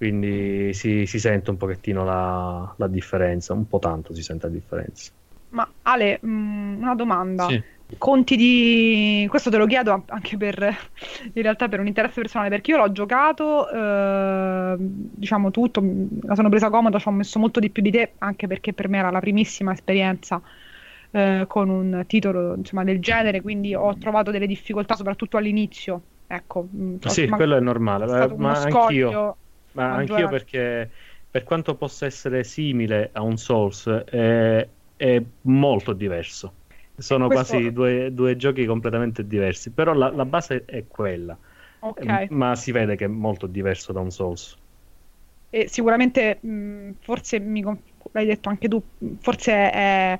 Speaker 4: quindi si, si, sente un pochettino la, la, differenza, un po' tanto si sente la differenza.
Speaker 3: Ma Ale, mh, mm, una domanda. Sì. Conti di... Questo te lo chiedo anche per, in realtà per un interesse personale, perché io l'ho giocato, eh, diciamo tutto, la sono presa comoda, ci ho messo molto di più di te, anche perché per me era la primissima esperienza eh, con un titolo insomma, del genere, quindi ho trovato delle difficoltà soprattutto all'inizio. Ecco,
Speaker 4: mm, sì, ma... quello è normale, è ma anch'io, ma anch'io perché per quanto possa essere simile a un Souls, è, è molto diverso. Sono questo... quasi due, due, giochi completamente diversi, però la, la base è quella. Okay. Ma si vede che è molto diverso da un Souls.
Speaker 3: E sicuramente mh, forse mi, l'hai detto anche tu, forse è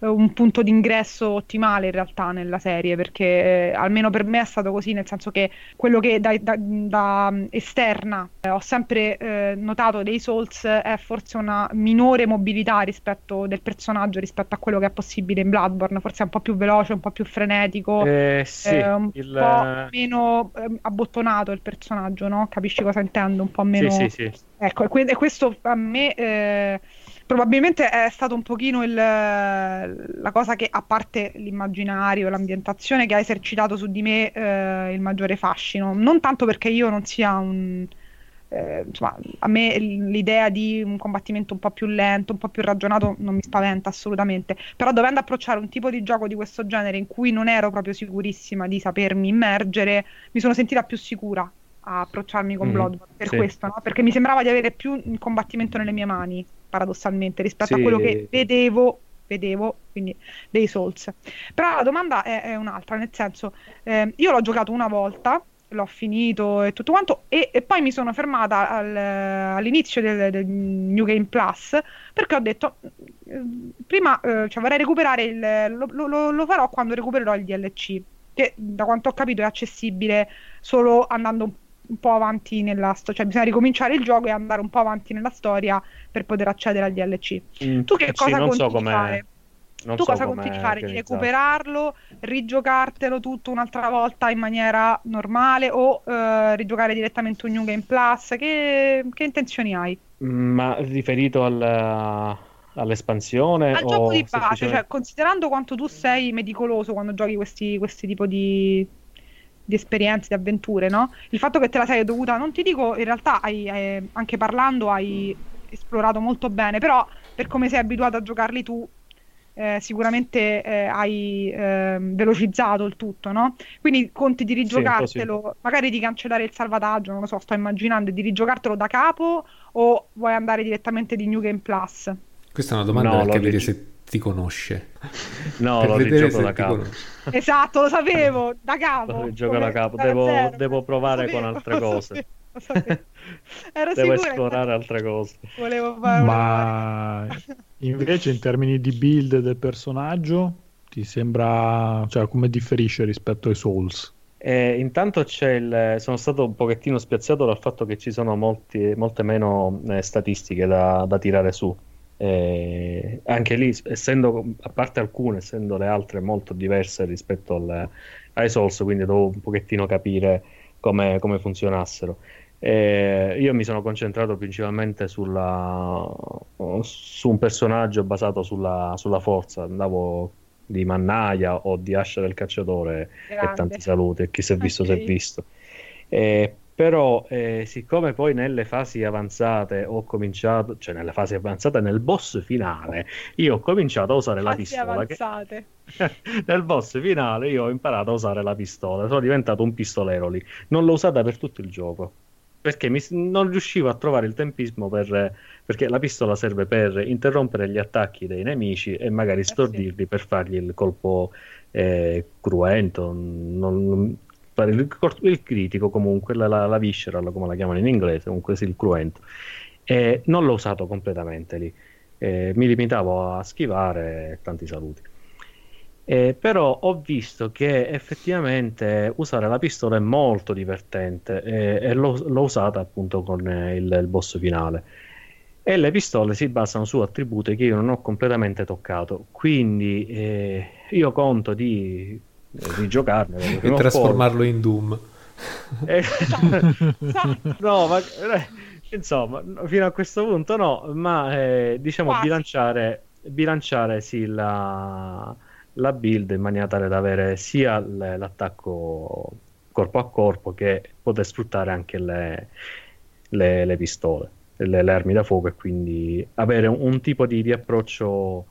Speaker 3: un punto d'ingresso ottimale in realtà nella serie, perché eh, almeno per me è stato così, nel senso che quello che da, da, da esterna eh, ho sempre eh, notato dei Souls è forse una minore mobilità rispetto del personaggio rispetto a quello che è possibile in Bloodborne, forse è un po' più veloce, un po' più frenetico,
Speaker 4: eh, sì,
Speaker 3: un il... po' meno ehm, abbottonato il personaggio, no? Capisci cosa intendo? Un po' meno...
Speaker 4: Sì, sì, sì.
Speaker 3: Ecco, e questo a me eh, probabilmente è stato un pochino il, la cosa che, a parte l'immaginario, l'ambientazione, che ha esercitato su di me eh, il maggiore fascino. Non tanto perché io non sia un... Eh, insomma, a me l'idea di un combattimento un po' più lento, un po' più ragionato non mi spaventa assolutamente, però dovendo approcciare un tipo di gioco di questo genere in cui non ero proprio sicurissima di sapermi immergere, mi sono sentita più sicura a approcciarmi con mm, Bloodborne per sì. questo, no? perché mi sembrava di avere più un combattimento nelle mie mani paradossalmente rispetto sì. a quello che vedevo vedevo quindi dei Souls però la domanda è, è un'altra nel senso eh, io l'ho giocato una volta l'ho finito e tutto quanto e, e poi mi sono fermata al, all'inizio del, del, New Game Plus perché ho detto eh, prima eh, cioè vorrei recuperare il lo, lo, lo, farò quando recupererò il DLC che da quanto ho capito è accessibile solo andando un po' avanti nella storia, cioè bisogna ricominciare il gioco e andare un po' avanti nella storia per poter accedere al DLC. Mm, tu che cosa conti so di fare? Non tu so cosa conti di fare? Di recuperarlo, rigiocartelo tutto un'altra volta in maniera normale o uh, rigiocare direttamente un New Game Plus? Che, che intenzioni hai?
Speaker 4: Mm, ma riferito al, all'espansione?
Speaker 3: Al gioco di base, semplicemente... cioè considerando quanto tu sei meticoloso quando giochi questi, questi tipo di, di esperienze, di avventure, no? Il fatto che te la sei dovuta, non ti dico, in realtà hai, hai, anche parlando hai esplorato molto bene, però per come sei abituato a giocarli tu, eh, sicuramente eh, hai eh, velocizzato il tutto, no? Quindi conti di rigiocartelo, sì, magari di cancellare il salvataggio, non lo so, sto immaginando, di rigiocartelo da capo o vuoi andare direttamente di New Game Plus?
Speaker 2: Questa è una domanda no, per capire se ti conosce.
Speaker 4: No, lo rigioco da capo.
Speaker 3: Esatto, lo sapevo, da capo.
Speaker 4: Lo rigioco da capo, devo, zero, devo provare con altre cose.
Speaker 3: Ero
Speaker 4: Devo esplorare che... altre cose.
Speaker 3: Volevo fare
Speaker 5: Ma invece in termini di build del personaggio ti sembra, cioè come differisce rispetto ai Souls?
Speaker 4: Eh, intanto c'è il, sono stato un pochettino spiazzato dal fatto che ci sono molti, molte meno eh, statistiche da, da tirare su. Eh, anche lì, essendo, a parte alcune, essendo le altre molto diverse rispetto al, ai Souls, quindi devo un pochettino capire come, come funzionassero. Eh, io mi sono concentrato principalmente sulla, su un personaggio basato sulla, sulla, forza, andavo di mannaia o di ascia del cacciatore Grande. e tanti saluti, e chi si è visto okay. si è visto. Eh, però eh, siccome poi nelle fasi avanzate ho cominciato, cioè nelle fasi avanzate nel boss finale, io ho cominciato a usare fasi la pistola. Avanzate. Che... nel boss finale io ho imparato a usare la pistola, sono diventato un pistolero lì. Non l'ho usata per tutto il gioco. Perché mi... non riuscivo a trovare il tempismo per... perché la pistola serve per interrompere gli attacchi dei nemici e magari stordirli eh sì. per fargli il colpo eh, cruento. Non, il, il critico comunque, la, la, la visceral come la chiamano in inglese, comunque sì, il cruento. E non l'ho usato completamente lì, eh, mi limitavo a schivare tanti saluti. Eh, però ho visto che effettivamente usare la pistola è molto divertente eh, e l'ho, l'ho, usata appunto con il, il, boss finale. E le pistole si basano su attributi che io non ho completamente toccato, quindi eh, io conto di, di giocarne
Speaker 2: e trasformarlo in Doom.
Speaker 4: Eh, no, ma eh, insomma, fino a questo punto no, ma eh, diciamo bilanciare, bilanciare sì la la build in maniera tale da avere sia l'attacco corpo a corpo che poter sfruttare anche le, le, le pistole, le, le, armi da fuoco e quindi avere un, un tipo di, di approccio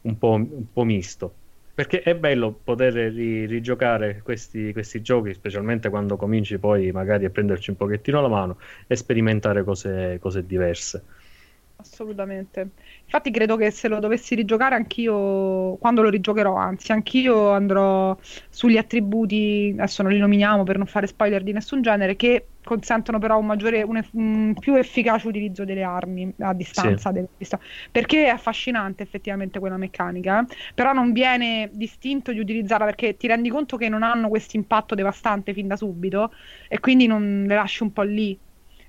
Speaker 4: un po', un po', misto. Perché è bello poter ri, rigiocare questi, questi, giochi, specialmente quando cominci poi magari a prenderci un pochettino la mano e sperimentare cose, cose diverse.
Speaker 3: Assolutamente. Infatti credo che se lo dovessi rigiocare anch'io, quando lo rigiocherò, anzi anch'io andrò sugli attributi, adesso non li nominiamo per non fare spoiler di nessun genere, che consentono però un maggiore, un, un più efficace utilizzo delle armi a distanza. Sì. Del, perché è affascinante effettivamente quella meccanica, eh? però non viene distinto di utilizzarla perché ti rendi conto che non hanno questo impatto devastante fin da subito e quindi non le lasci un po' lì.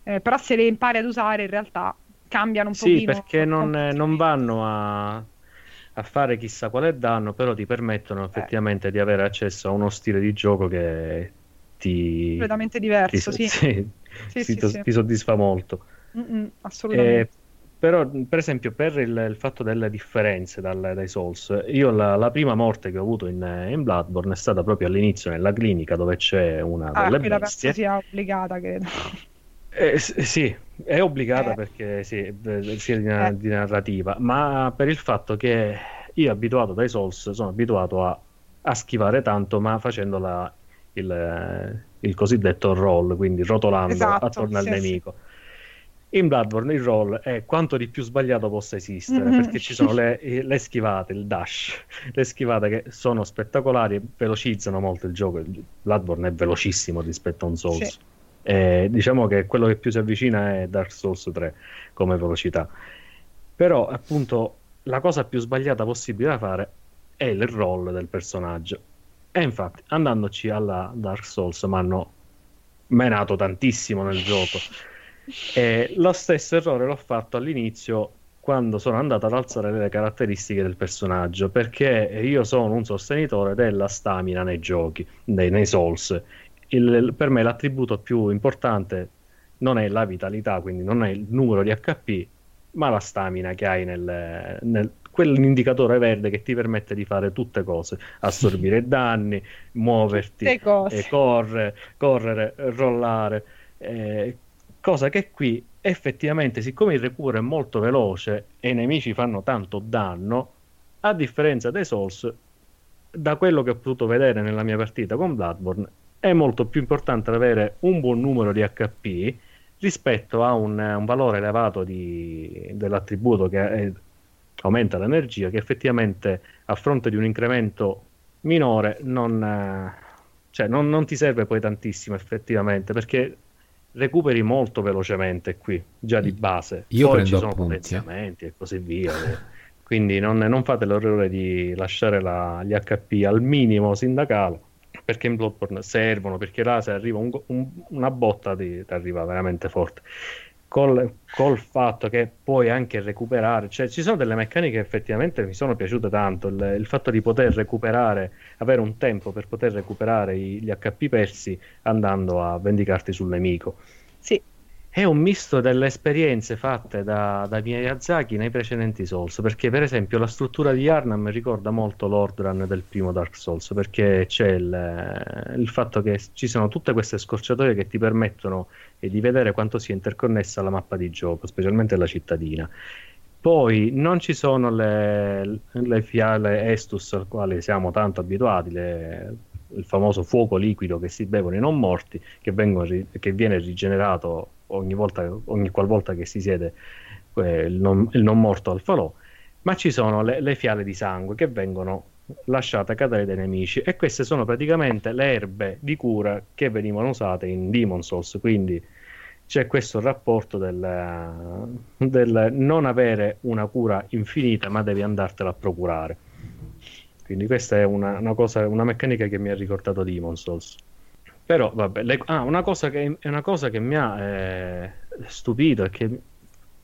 Speaker 3: Eh, però se le impari ad usare in realtà cambiano un
Speaker 4: sì, pochino. Sì, perché non, non vanno a, a, fare chissà quale danno, però ti permettono eh. effettivamente di avere accesso a uno stile di gioco che ti...
Speaker 3: Completamente diverso,
Speaker 4: ti,
Speaker 3: sì.
Speaker 4: sì, sì, sì, ti, ti soddisfa molto.
Speaker 3: Mm-mm, assolutamente.
Speaker 4: Eh, però, per esempio, per il, il fatto delle differenze dal, dai Souls, io la, la, prima morte che ho avuto in, in, Bloodborne è stata proprio all'inizio nella clinica dove c'è una ah, delle bestie.
Speaker 3: penso sia obbligata, credo.
Speaker 4: Eh, sì, è obbligata eh. perché sì, sia di, eh. di, narrativa, ma per il fatto che io abituato dai Souls sono abituato a, a schivare tanto, ma facendo la, il, il, cosiddetto roll, quindi rotolando esatto, attorno sì, al nemico. Sì. In Bloodborne il roll è quanto di più sbagliato possa esistere, mm-hmm. perché ci sono le, le, schivate, il dash, le schivate che sono spettacolari, velocizzano molto il gioco. Bloodborne è velocissimo rispetto a un Souls. Sì eh, diciamo che quello che più si avvicina è Dark Souls 3 come velocità. Però, appunto, la cosa più sbagliata possibile da fare è il roll del personaggio. E infatti, andandoci alla Dark Souls, mi hanno menato tantissimo nel gioco. E lo stesso errore l'ho fatto all'inizio quando sono andato ad alzare le caratteristiche del personaggio, perché io sono un sostenitore della stamina nei giochi, nei, nei Souls, il, per me l'attributo più importante non è la vitalità, quindi non è il numero di HP, ma la stamina che hai nel, nel quell'indicatore verde che ti permette di fare tutte cose, assorbire danni, muoverti, eh, correre, correre, rollare, eh, cosa che qui effettivamente, siccome il recupero è molto veloce e i nemici fanno tanto danno, a differenza dei Souls, da quello che ho potuto vedere nella mia partita con Bloodborne, è molto più importante avere un buon numero di HP rispetto a un, un valore elevato di, dell'attributo che è, aumenta l'energia, che effettivamente a fronte di un incremento minore non, cioè non, non ti serve poi tantissimo effettivamente perché recuperi molto velocemente qui, già di base.
Speaker 2: Io
Speaker 4: Poi
Speaker 2: ci
Speaker 4: sono
Speaker 2: appunti,
Speaker 4: eh. potenziamenti e così via. Quindi non, non, fate l'errore di lasciare la, gli HP al minimo sindacale perché in Bloodborne servono, perché là se arriva un, un, una botta ti, ti, arriva veramente forte. Col, col, fatto che puoi anche recuperare, cioè ci sono delle meccaniche che effettivamente mi sono piaciute tanto, il, il fatto di poter recuperare, avere un tempo per poter recuperare gli HP persi andando a vendicarti sul nemico.
Speaker 3: Sì,
Speaker 4: è un misto delle esperienze fatte da, da Miyazaki nei precedenti Souls, perché per esempio la struttura di Arnam ricorda molto l'Ord Run del primo Dark Souls, perché c'è il, il, fatto che ci sono tutte queste scorciatoie che ti permettono eh, di vedere quanto sia interconnessa la mappa di gioco, specialmente la cittadina. Poi non ci sono le, le fiale Estus al quale siamo tanto abituati, le, il famoso fuoco liquido che si bevono i non morti, che, vengono, che viene rigenerato ogni, volta, ogni qualvolta che si siede eh, il, non, il, non, morto al falò, ma ci sono le, le, fiale di sangue che vengono lasciate cadere dai nemici e queste sono praticamente le erbe di cura che venivano usate in Demon Souls, quindi c'è questo rapporto del, del, non avere una cura infinita, ma devi andartela a procurare. Quindi questa è una, una, cosa, una meccanica che mi ha ricordato Demon Souls. Però, vabbè, le, ah, una cosa che, è una cosa che mi ha eh, stupito e che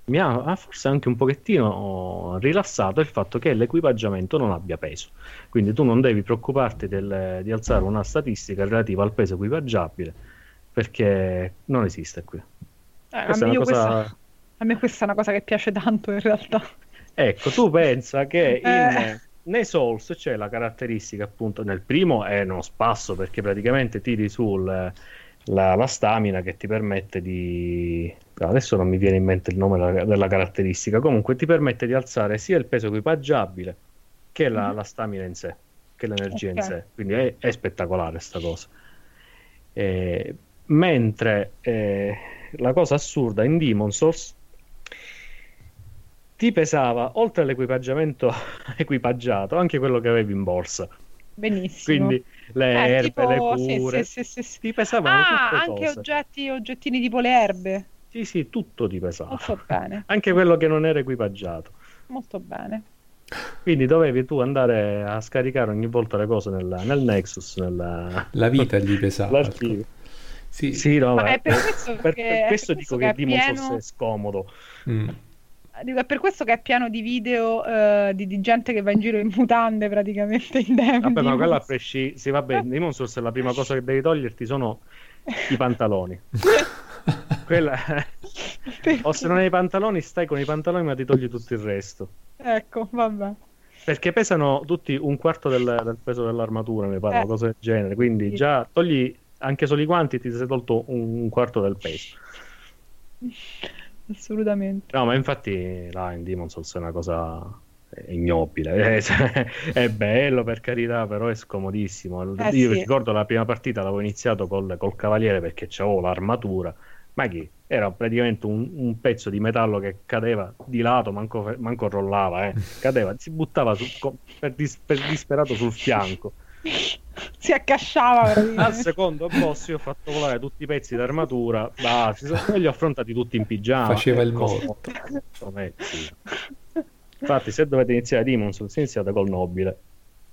Speaker 4: mi ha forse anche un pochettino rilassato il fatto che l'equipaggiamento non abbia peso. Quindi tu non devi preoccuparti del, di alzare una statistica relativa al peso equipaggiabile perché non esiste qui.
Speaker 3: Eh, a, me cosa... questa, a, me questa, è una cosa che piace tanto in realtà.
Speaker 4: Ecco, tu pensa che in, eh. Nei Souls c'è la caratteristica appunto nel primo è uno spasso perché praticamente tiri sul la, la stamina che ti permette di adesso non mi viene in mente il nome della, della caratteristica comunque ti permette di alzare sia il peso equipaggiabile che la, mm-hmm. la stamina in sé che l'energia okay. in sé quindi è, è spettacolare sta cosa eh, mentre eh, la cosa assurda in Demon Souls ti pesava oltre all'equipaggiamento equipaggiato anche quello che avevi in borsa.
Speaker 3: Benissimo.
Speaker 4: Quindi le eh, erbe, tipo, le cure.
Speaker 3: sì, sì, sì, ti pesavano ah, anche cose. oggetti oggettini tipo le erbe.
Speaker 4: Sì sì tutto ti pesava.
Speaker 3: Molto bene.
Speaker 4: Anche quello che non era equipaggiato.
Speaker 3: Molto bene.
Speaker 4: Quindi dovevi tu andare a scaricare ogni volta le cose nel, nel Nexus nella...
Speaker 2: la vita gli pesava. L'archivio.
Speaker 4: Sì, sì no, ma è per questo, per, per questo dico che, che Demon pieno... è scomodo. Mm.
Speaker 3: È per questo che è pieno di video uh, di, di, gente che va in giro in mutande praticamente in Demon.
Speaker 4: Vabbè, ma quello a prescindere. Sì, vabbè, Demon Souls la prima cosa che devi toglierti sono i pantaloni. Quella... o se non hai i pantaloni, stai con i pantaloni, ma ti togli tutto il resto.
Speaker 3: Ecco, vabbè.
Speaker 4: Perché pesano tutti un quarto del, del peso dell'armatura, mi pare, eh. cosa del genere. Quindi sì. già togli anche solo i guanti ti sei tolto un, un quarto del peso.
Speaker 3: Assolutamente.
Speaker 4: No, ma infatti là in Demon Souls è una cosa ignobile. è bello per carità, però è scomodissimo. Eh, Io sì. ricordo la prima partita l'avevo iniziato col, col cavaliere perché c'avevo l'armatura. Ma chi? Era praticamente un, un, pezzo di metallo che cadeva di lato, manco, manco rollava, eh. cadeva, si buttava su, per, dis, per disperato sul fianco
Speaker 3: si accasciava
Speaker 4: al secondo boss io ho fatto volare tutti i pezzi d'armatura bah, sono, li ho affrontati tutti in pigiama
Speaker 2: faceva il morto
Speaker 4: infatti se dovete iniziare Demon Souls iniziate col nobile.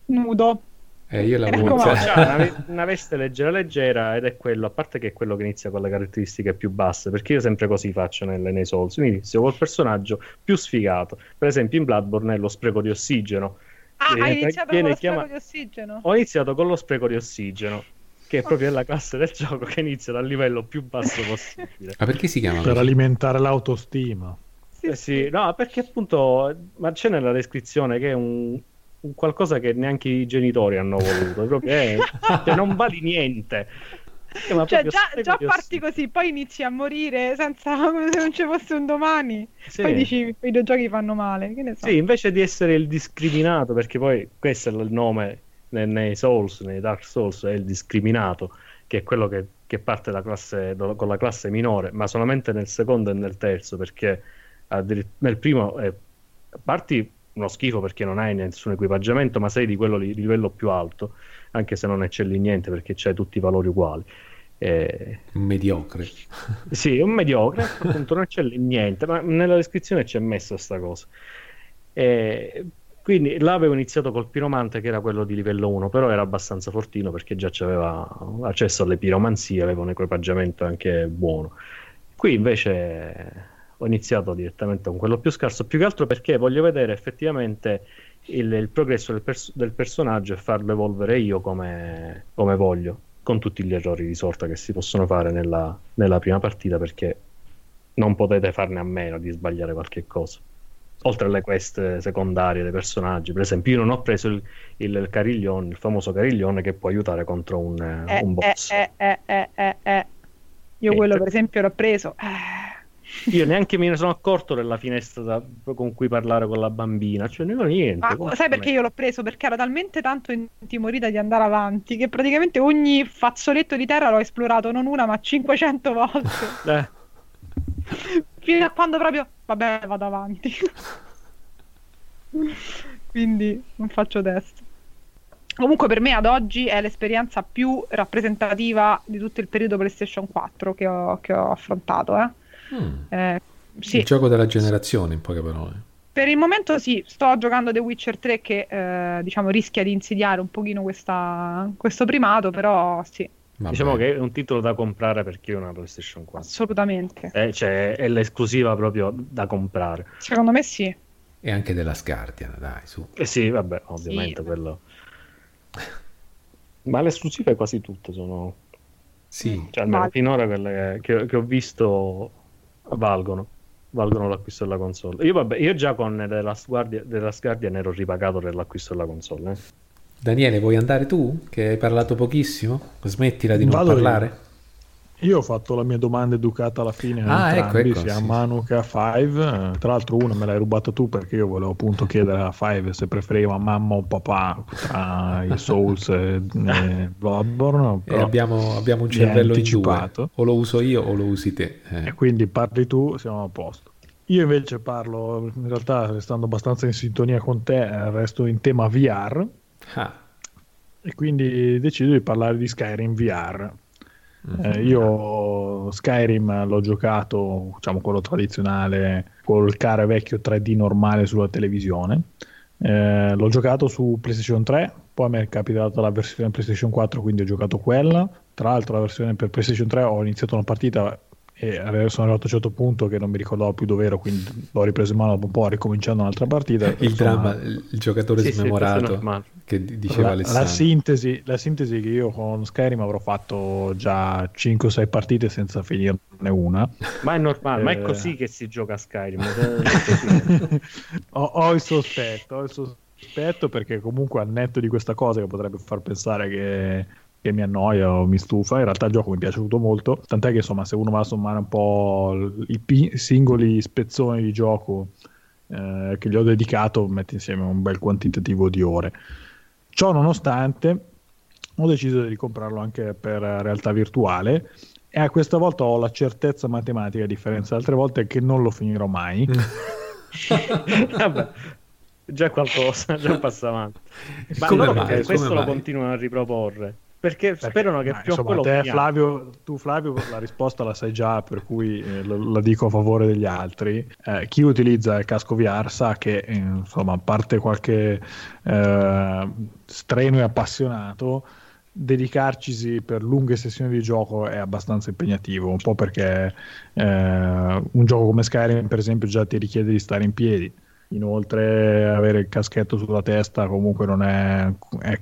Speaker 3: Nudo.
Speaker 2: Eh, io l'avevo
Speaker 4: una, una veste leggera leggera ed è quello a parte che è quello che inizia con le caratteristiche più basse perché io sempre così faccio nelle, nei Souls. Inizio col personaggio più sfigato. Per esempio in Bloodborne è lo spreco di ossigeno
Speaker 3: Ah, hai iniziato con lo chiama... spreco di ossigeno?
Speaker 4: Ho iniziato con lo spreco di ossigeno, che è proprio la classe del gioco che inizia dal livello più basso possibile.
Speaker 2: Ma perché si chiama?
Speaker 5: Per così? alimentare l'autostima.
Speaker 4: Sì, eh sì, no, perché appunto, ma c'è nella descrizione che è un, un qualcosa che neanche i genitori hanno voluto, proprio è, cioè non vali niente.
Speaker 3: Eh, cioè, già, già parti così, poi inizi a morire senza come se non ci fosse un domani. Sì. Poi dici i videogiochi fanno male. So.
Speaker 4: Sì, invece di essere il discriminato, perché poi questo è il nome nei, nei Souls, nei Dark Souls, è il discriminato, che è quello che, che parte classe, con la classe minore, ma solamente nel secondo e nel terzo, perché nel primo eh, parti uno schifo perché non hai nessun equipaggiamento, ma sei di quello di livello più alto anche se non eccelli niente perché c'hai tutti i valori uguali.
Speaker 2: Eh... Mediocre.
Speaker 4: sì, un mediocre, appunto non eccelli niente, ma nella descrizione c'è messa questa cosa. Eh, quindi là avevo iniziato col piromante che era quello di livello 1, però era abbastanza fortino perché già aveva accesso alle piromanzie, aveva un equipaggiamento anche buono. Qui invece ho iniziato direttamente con quello più scarso, più che altro perché voglio vedere effettivamente il, il progresso del, pers- del, personaggio e farlo evolvere io come, come, voglio, con tutti gli errori di sorta che si possono fare nella, nella prima partita perché non potete farne a meno di sbagliare qualche cosa oltre alle quest secondarie dei personaggi. Per esempio, io non ho preso il, il, cariglione, il famoso cariglione che può aiutare contro un,
Speaker 3: eh,
Speaker 4: un boss.
Speaker 3: Eh, eh, eh, eh, eh io quello, per esempio, l'ho preso.
Speaker 4: Io neanche me ne sono accorto della finestra da, con cui parlare con la bambina, cioè non niente.
Speaker 3: Ma sai perché io l'ho preso? Perché ero talmente tanto intimorita di andare avanti che praticamente ogni fazzoletto di terra l'ho esplorato non una ma 500 volte. Eh. Fino a quando proprio, vabbè, vado avanti. Quindi non faccio testo. Comunque per me ad oggi è l'esperienza più rappresentativa di tutto il periodo PlayStation 4 che ho, che ho affrontato. Eh. Mm.
Speaker 2: Eh, sì. Il gioco della generazione, in poche parole.
Speaker 3: Per il momento sì, sto giocando The Witcher 3 che eh, diciamo rischia di insidiare un pochino questa, questo primato, però sì.
Speaker 4: Vabbè. Diciamo che è un titolo da comprare per chi ha una PlayStation 4.
Speaker 3: Assolutamente.
Speaker 4: Eh, cioè, è l'esclusiva proprio da comprare.
Speaker 3: Secondo me sì.
Speaker 2: E anche della Scardian, dai, su.
Speaker 4: Eh sì, vabbè, ovviamente sì. quello ma le esclusive quasi tutte sono...
Speaker 2: Sì.
Speaker 4: Cioè, almeno vale. finora quelle che, che, ho visto valgono. Valgono l'acquisto della console. Io, vabbè, io già con The Last Guardian, The Last Guardian ero ripagato per l'acquisto della console. Eh.
Speaker 2: Daniele, vuoi andare tu? Che hai parlato pochissimo? Smettila di non Vado parlare. Io.
Speaker 5: Io ho fatto la mia domanda educata alla fine,
Speaker 2: ah, ecco, ecco,
Speaker 5: sia
Speaker 2: sì.
Speaker 5: a Manu che a Five. Tra l'altro, una me l'hai rubata tu perché io volevo appunto chiedere a Five se preferiva mamma o papà tra i Souls e, e Bloodborne.
Speaker 2: E abbiamo, abbiamo, un cervello in due, o lo uso io o lo usi te.
Speaker 5: Eh. E quindi parli tu, siamo a posto. Io invece parlo, in realtà, restando abbastanza in sintonia con te, resto in tema VR. Ah. E quindi decido di parlare di Skyrim VR eh, io Skyrim l'ho giocato, diciamo quello tradizionale, col care vecchio 3D normale sulla televisione. Eh, l'ho giocato su PlayStation 3, poi mi è capitata la versione PlayStation 4, quindi ho giocato quella. Tra l'altro la versione per PlayStation 3 ho iniziato una partita e sono arrivato a un certo punto che non mi ricordavo più dove ero, quindi l'ho ripreso in mano dopo un po', ricominciando un'altra partita.
Speaker 2: Il insomma, dramma, il giocatore sì, smemorato sì, che diceva
Speaker 5: la, Alessandro. La sintesi, la sintesi che io con Skyrim avrò fatto già 5 6 partite senza finirne una.
Speaker 4: Ma è normale, eh... ma è eh. così che si gioca a Skyrim.
Speaker 5: ho, ho il sospetto, ho il sospetto perché comunque al netto di questa cosa che potrebbe far pensare che che mi annoia o mi stufa. In realtà il gioco mi è piaciuto molto, tant'è che insomma se uno va a sommare un po' i p- singoli spezzoni di gioco eh, che gli ho dedicato, mette insieme un bel quantitativo di ore. Ciò nonostante ho deciso di comprarlo anche per realtà virtuale e a questa volta ho la certezza matematica, a differenza di altre volte, che non lo finirò mai.
Speaker 4: Vabbè, già qualcosa, già un passo avanti. Ma come questo lo continuano a riproporre. Perché, perché sperano che più insomma,
Speaker 5: te, Flavio, tu Flavio la risposta la sai già per cui eh, la dico a favore degli altri. Eh, chi utilizza il casco VR sa che eh, insomma a parte qualche eh, strenuo e appassionato dedicarcisi per lunghe sessioni di gioco è abbastanza impegnativo un po' perché eh, un gioco come Skyrim per esempio già ti richiede di stare in piedi. Inoltre avere il caschetto sulla testa comunque non è, è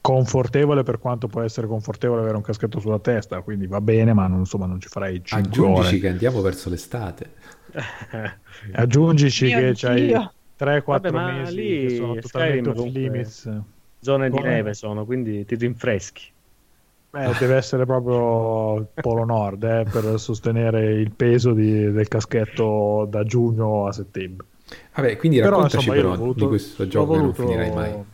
Speaker 5: confortevole per quanto può essere confortevole avere un caschetto sulla testa, quindi va bene, ma non, insomma non ci farei 5
Speaker 2: Aggiungici
Speaker 5: ore.
Speaker 2: che andiamo verso l'estate.
Speaker 5: Aggiungici Mio che c'hai 3-4 mesi lì che sono totalmente off limits.
Speaker 4: Zone Come? di neve sono, quindi ti rinfreschi.
Speaker 5: Beh, deve essere proprio il Polo Nord eh, per sostenere il peso di, del caschetto da giugno a settembre.
Speaker 2: Vabbè, quindi raccontaci però, insomma, voluto, di questo gioco voluto... che non finirai mai.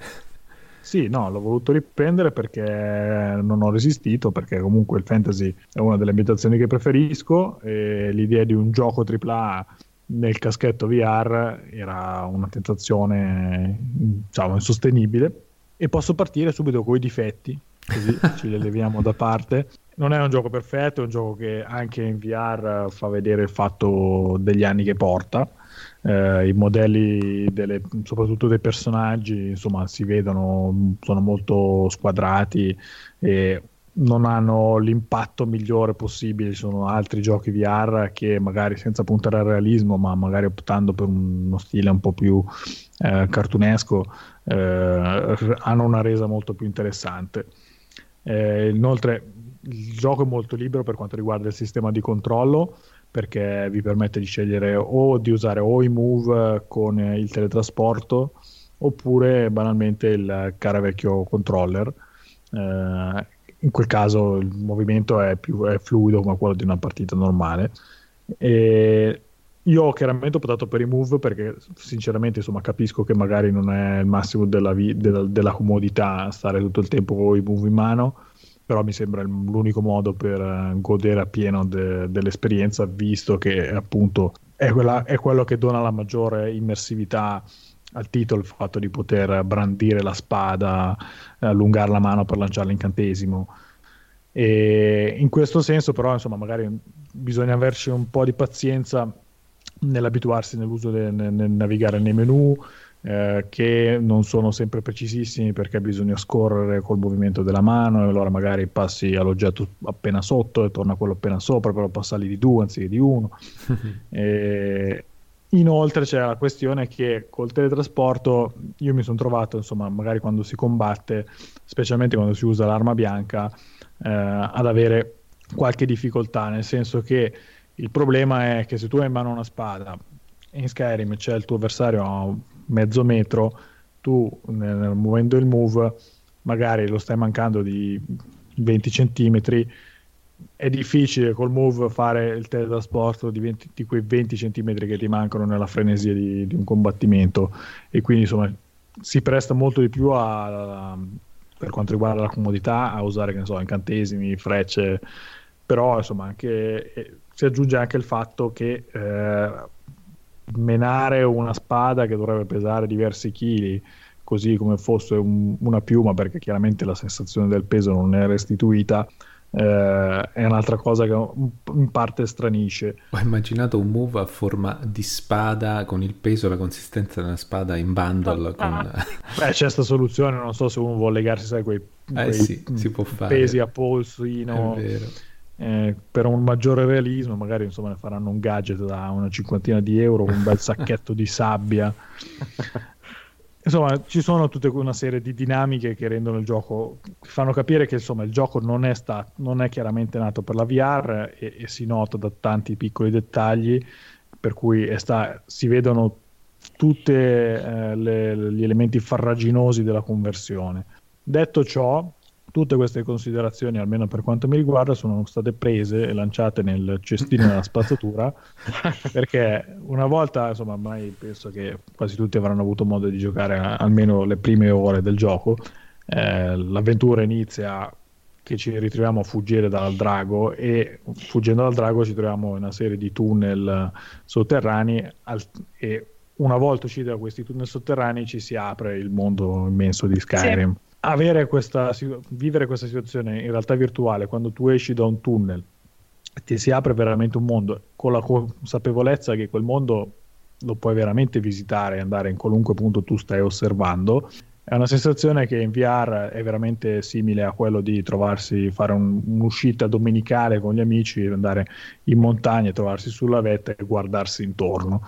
Speaker 5: Sì, no, l'ho voluto riprendere perché non ho resistito, perché comunque il fantasy è una delle ambientazioni che preferisco e l'idea di un gioco AAA nel caschetto VR era una tentazione diciamo insostenibile. E posso partire subito con i difetti così ci li leviamo da parte. Non è un gioco perfetto è un gioco che anche in VR fa vedere il fatto degli anni che porta eh, i modelli delle, soprattutto dei personaggi insomma si vedono sono molto squadrati e non hanno l'impatto migliore possibile. Ci sono altri giochi VR che magari senza puntare al realismo ma magari optando per uno stile un po' più eh, cartunesco eh, hanno una resa molto più interessante. Eh, inoltre il gioco è molto libero per quanto riguarda il sistema di controllo perché vi permette di scegliere o di usare o i move con il teletrasporto oppure banalmente il cara vecchio controller. Eh, in quel caso il movimento è più è fluido come quello di una partita normale. E io ho chiaramente optato per i move perché sinceramente insomma, capisco che magari non è il massimo della, vi- della, della comodità stare tutto il tempo con i move in mano però mi sembra l'unico modo per eh, godere appieno de- dell'esperienza, visto che appunto è, quella, è, quello che dona la maggiore immersività al titolo il fatto di poter brandire la spada, allungare la mano per lanciare l'incantesimo. E in questo senso, però, insomma, magari bisogna averci un po' di pazienza nell'abituarsi nell'uso del nel navigare nei menu, eh, che non sono sempre precisissimi perché bisogna scorrere col movimento della mano e allora magari passi all'oggetto appena sotto e torna quello appena sopra, però passarli di due anziché di uno. e, Inoltre c'è la questione che col teletrasporto io mi sono trovato, insomma, magari quando si combatte, specialmente quando si usa l'arma bianca, eh, ad avere qualche difficoltà, nel senso che il problema è che se tu hai in mano una spada in Skyrim c'è il tuo avversario mezzo metro, tu muovendo il move magari lo stai mancando di 20 centimetri è difficile col move fare il teletrasporto di, 20, di quei 20 cm che ti mancano nella frenesia di, di, un combattimento. E quindi insomma si presta molto di più a, a, per quanto riguarda la comodità a usare che ne so, incantesimi, frecce. Però insomma anche, eh, si aggiunge anche il fatto che eh, menare una spada che dovrebbe pesare diversi chili così come fosse un, una piuma perché chiaramente la sensazione del peso non è restituita eh, è un'altra cosa che in parte stranisce.
Speaker 2: Ho immaginato un move a forma di spada con il peso e la consistenza della spada in bundle. Oh, con...
Speaker 5: ah. Beh, c'è questa soluzione, non so se uno vuole legarsi, sai, quei,
Speaker 2: eh,
Speaker 5: quei
Speaker 2: sì, si può fare.
Speaker 5: pesi a polsino. Eh, per un maggiore realismo, magari insomma ne faranno un gadget da una cinquantina di euro, un bel sacchetto di sabbia. Insomma, ci sono tutta una serie di dinamiche che rendono il gioco, che fanno capire che insomma, il gioco non è, sta, non è chiaramente nato per la VR e, e, si nota da tanti piccoli dettagli, per cui sta, si vedono tutti eh, gli elementi farraginosi della conversione. Detto ciò, tutte queste considerazioni, almeno per quanto mi riguarda, sono state prese e lanciate nel cestino della spazzatura perché una volta, insomma, ormai penso che quasi tutti avranno avuto modo di giocare almeno le prime ore del gioco. Eh, l'avventura inizia che ci ritroviamo a fuggire dal drago e fuggendo dal drago ci troviamo in una serie di tunnel sotterranei al, e una volta usciti da questi tunnel sotterranei ci si apre il mondo immenso di Skyrim. Avere questa, vivere questa situazione in realtà virtuale quando tu esci da un tunnel ti si apre veramente un mondo con la consapevolezza che quel mondo lo puoi veramente visitare andare in qualunque punto tu stai osservando è una sensazione che in VR è veramente simile a quello di trovarsi, fare un, un'uscita domenicale con gli amici, andare in montagna, trovarsi sulla vetta e guardarsi intorno.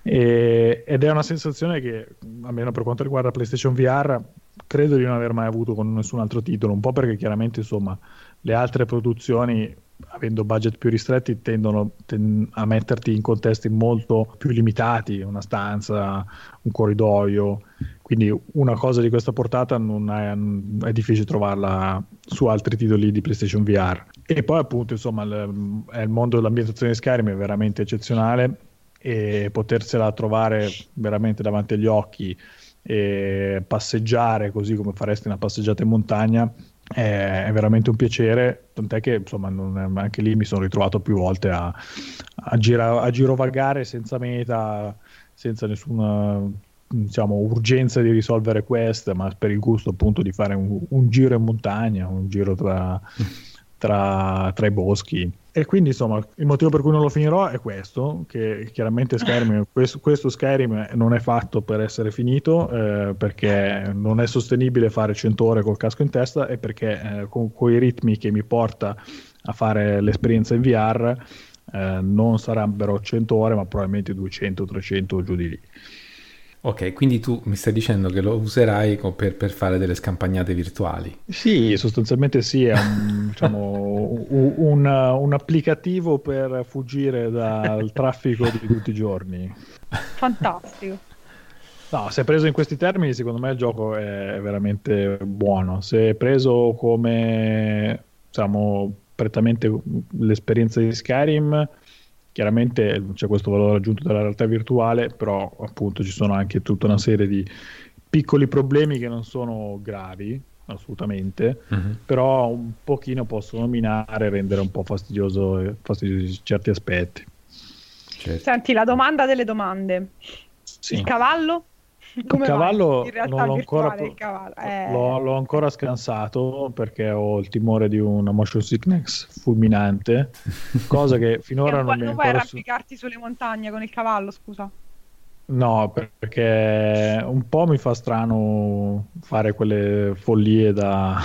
Speaker 5: E, ed è una sensazione che, almeno per quanto riguarda PlayStation VR, credo di non aver mai avuto con nessun altro titolo, un po' perché chiaramente insomma le altre produzioni avendo budget più ristretti tendono ten- a metterti in contesti molto più limitati, una stanza, un corridoio, quindi una cosa di questa portata è, è difficile trovarla su altri titoli di PlayStation VR. E poi appunto insomma il, il mondo dell'ambientazione di Skyrim è veramente eccezionale e potersela trovare veramente davanti agli occhi e passeggiare così come faresti una passeggiata in montagna è, veramente un piacere, tant'è che insomma è, anche lì mi sono ritrovato più volte a, a, gira, a girovagare senza meta, senza nessuna diciamo, urgenza di risolvere quest, ma per il gusto appunto di fare un, un giro in montagna, un giro tra, tra, tra i boschi e quindi insomma il motivo per cui non lo finirò è questo, che chiaramente Skyrim, questo, questo Skyrim non è fatto per essere finito eh, perché non è sostenibile fare 100 ore col casco in testa e perché eh, con, con, i ritmi che mi porta a fare l'esperienza in VR eh, non sarebbero 100 ore ma probabilmente 200, 300 giù di lì.
Speaker 2: Ok, quindi tu mi stai dicendo che lo userai per, per fare delle scampagnate virtuali?
Speaker 5: Sì, sostanzialmente sì, è un, diciamo, un, un, un, applicativo per fuggire dal traffico di tutti i giorni.
Speaker 3: Fantastico.
Speaker 5: No, se preso in questi termini, secondo me il gioco è veramente buono. Se è preso come, diciamo, prettamente l'esperienza di Skyrim Chiaramente c'è questo valore aggiunto della realtà virtuale, però appunto ci sono anche tutta una serie di piccoli problemi che non sono gravi, assolutamente, uh-huh. però un pochino possono minare e rendere un po' fastidioso, fastidiosi certi aspetti.
Speaker 3: Certo. Senti, la domanda delle domande. Sì. Il cavallo?
Speaker 5: Come il cavallo non l'ho ancora, cavallo. Eh... L'ho, l'ho ancora scansato perché ho il timore di una motion sickness fulminante, cosa che finora non, non mi è ancora...
Speaker 3: Non puoi arrampicarti sulle montagne con il cavallo, scusa.
Speaker 5: No, perché un po' mi fa strano fare quelle follie da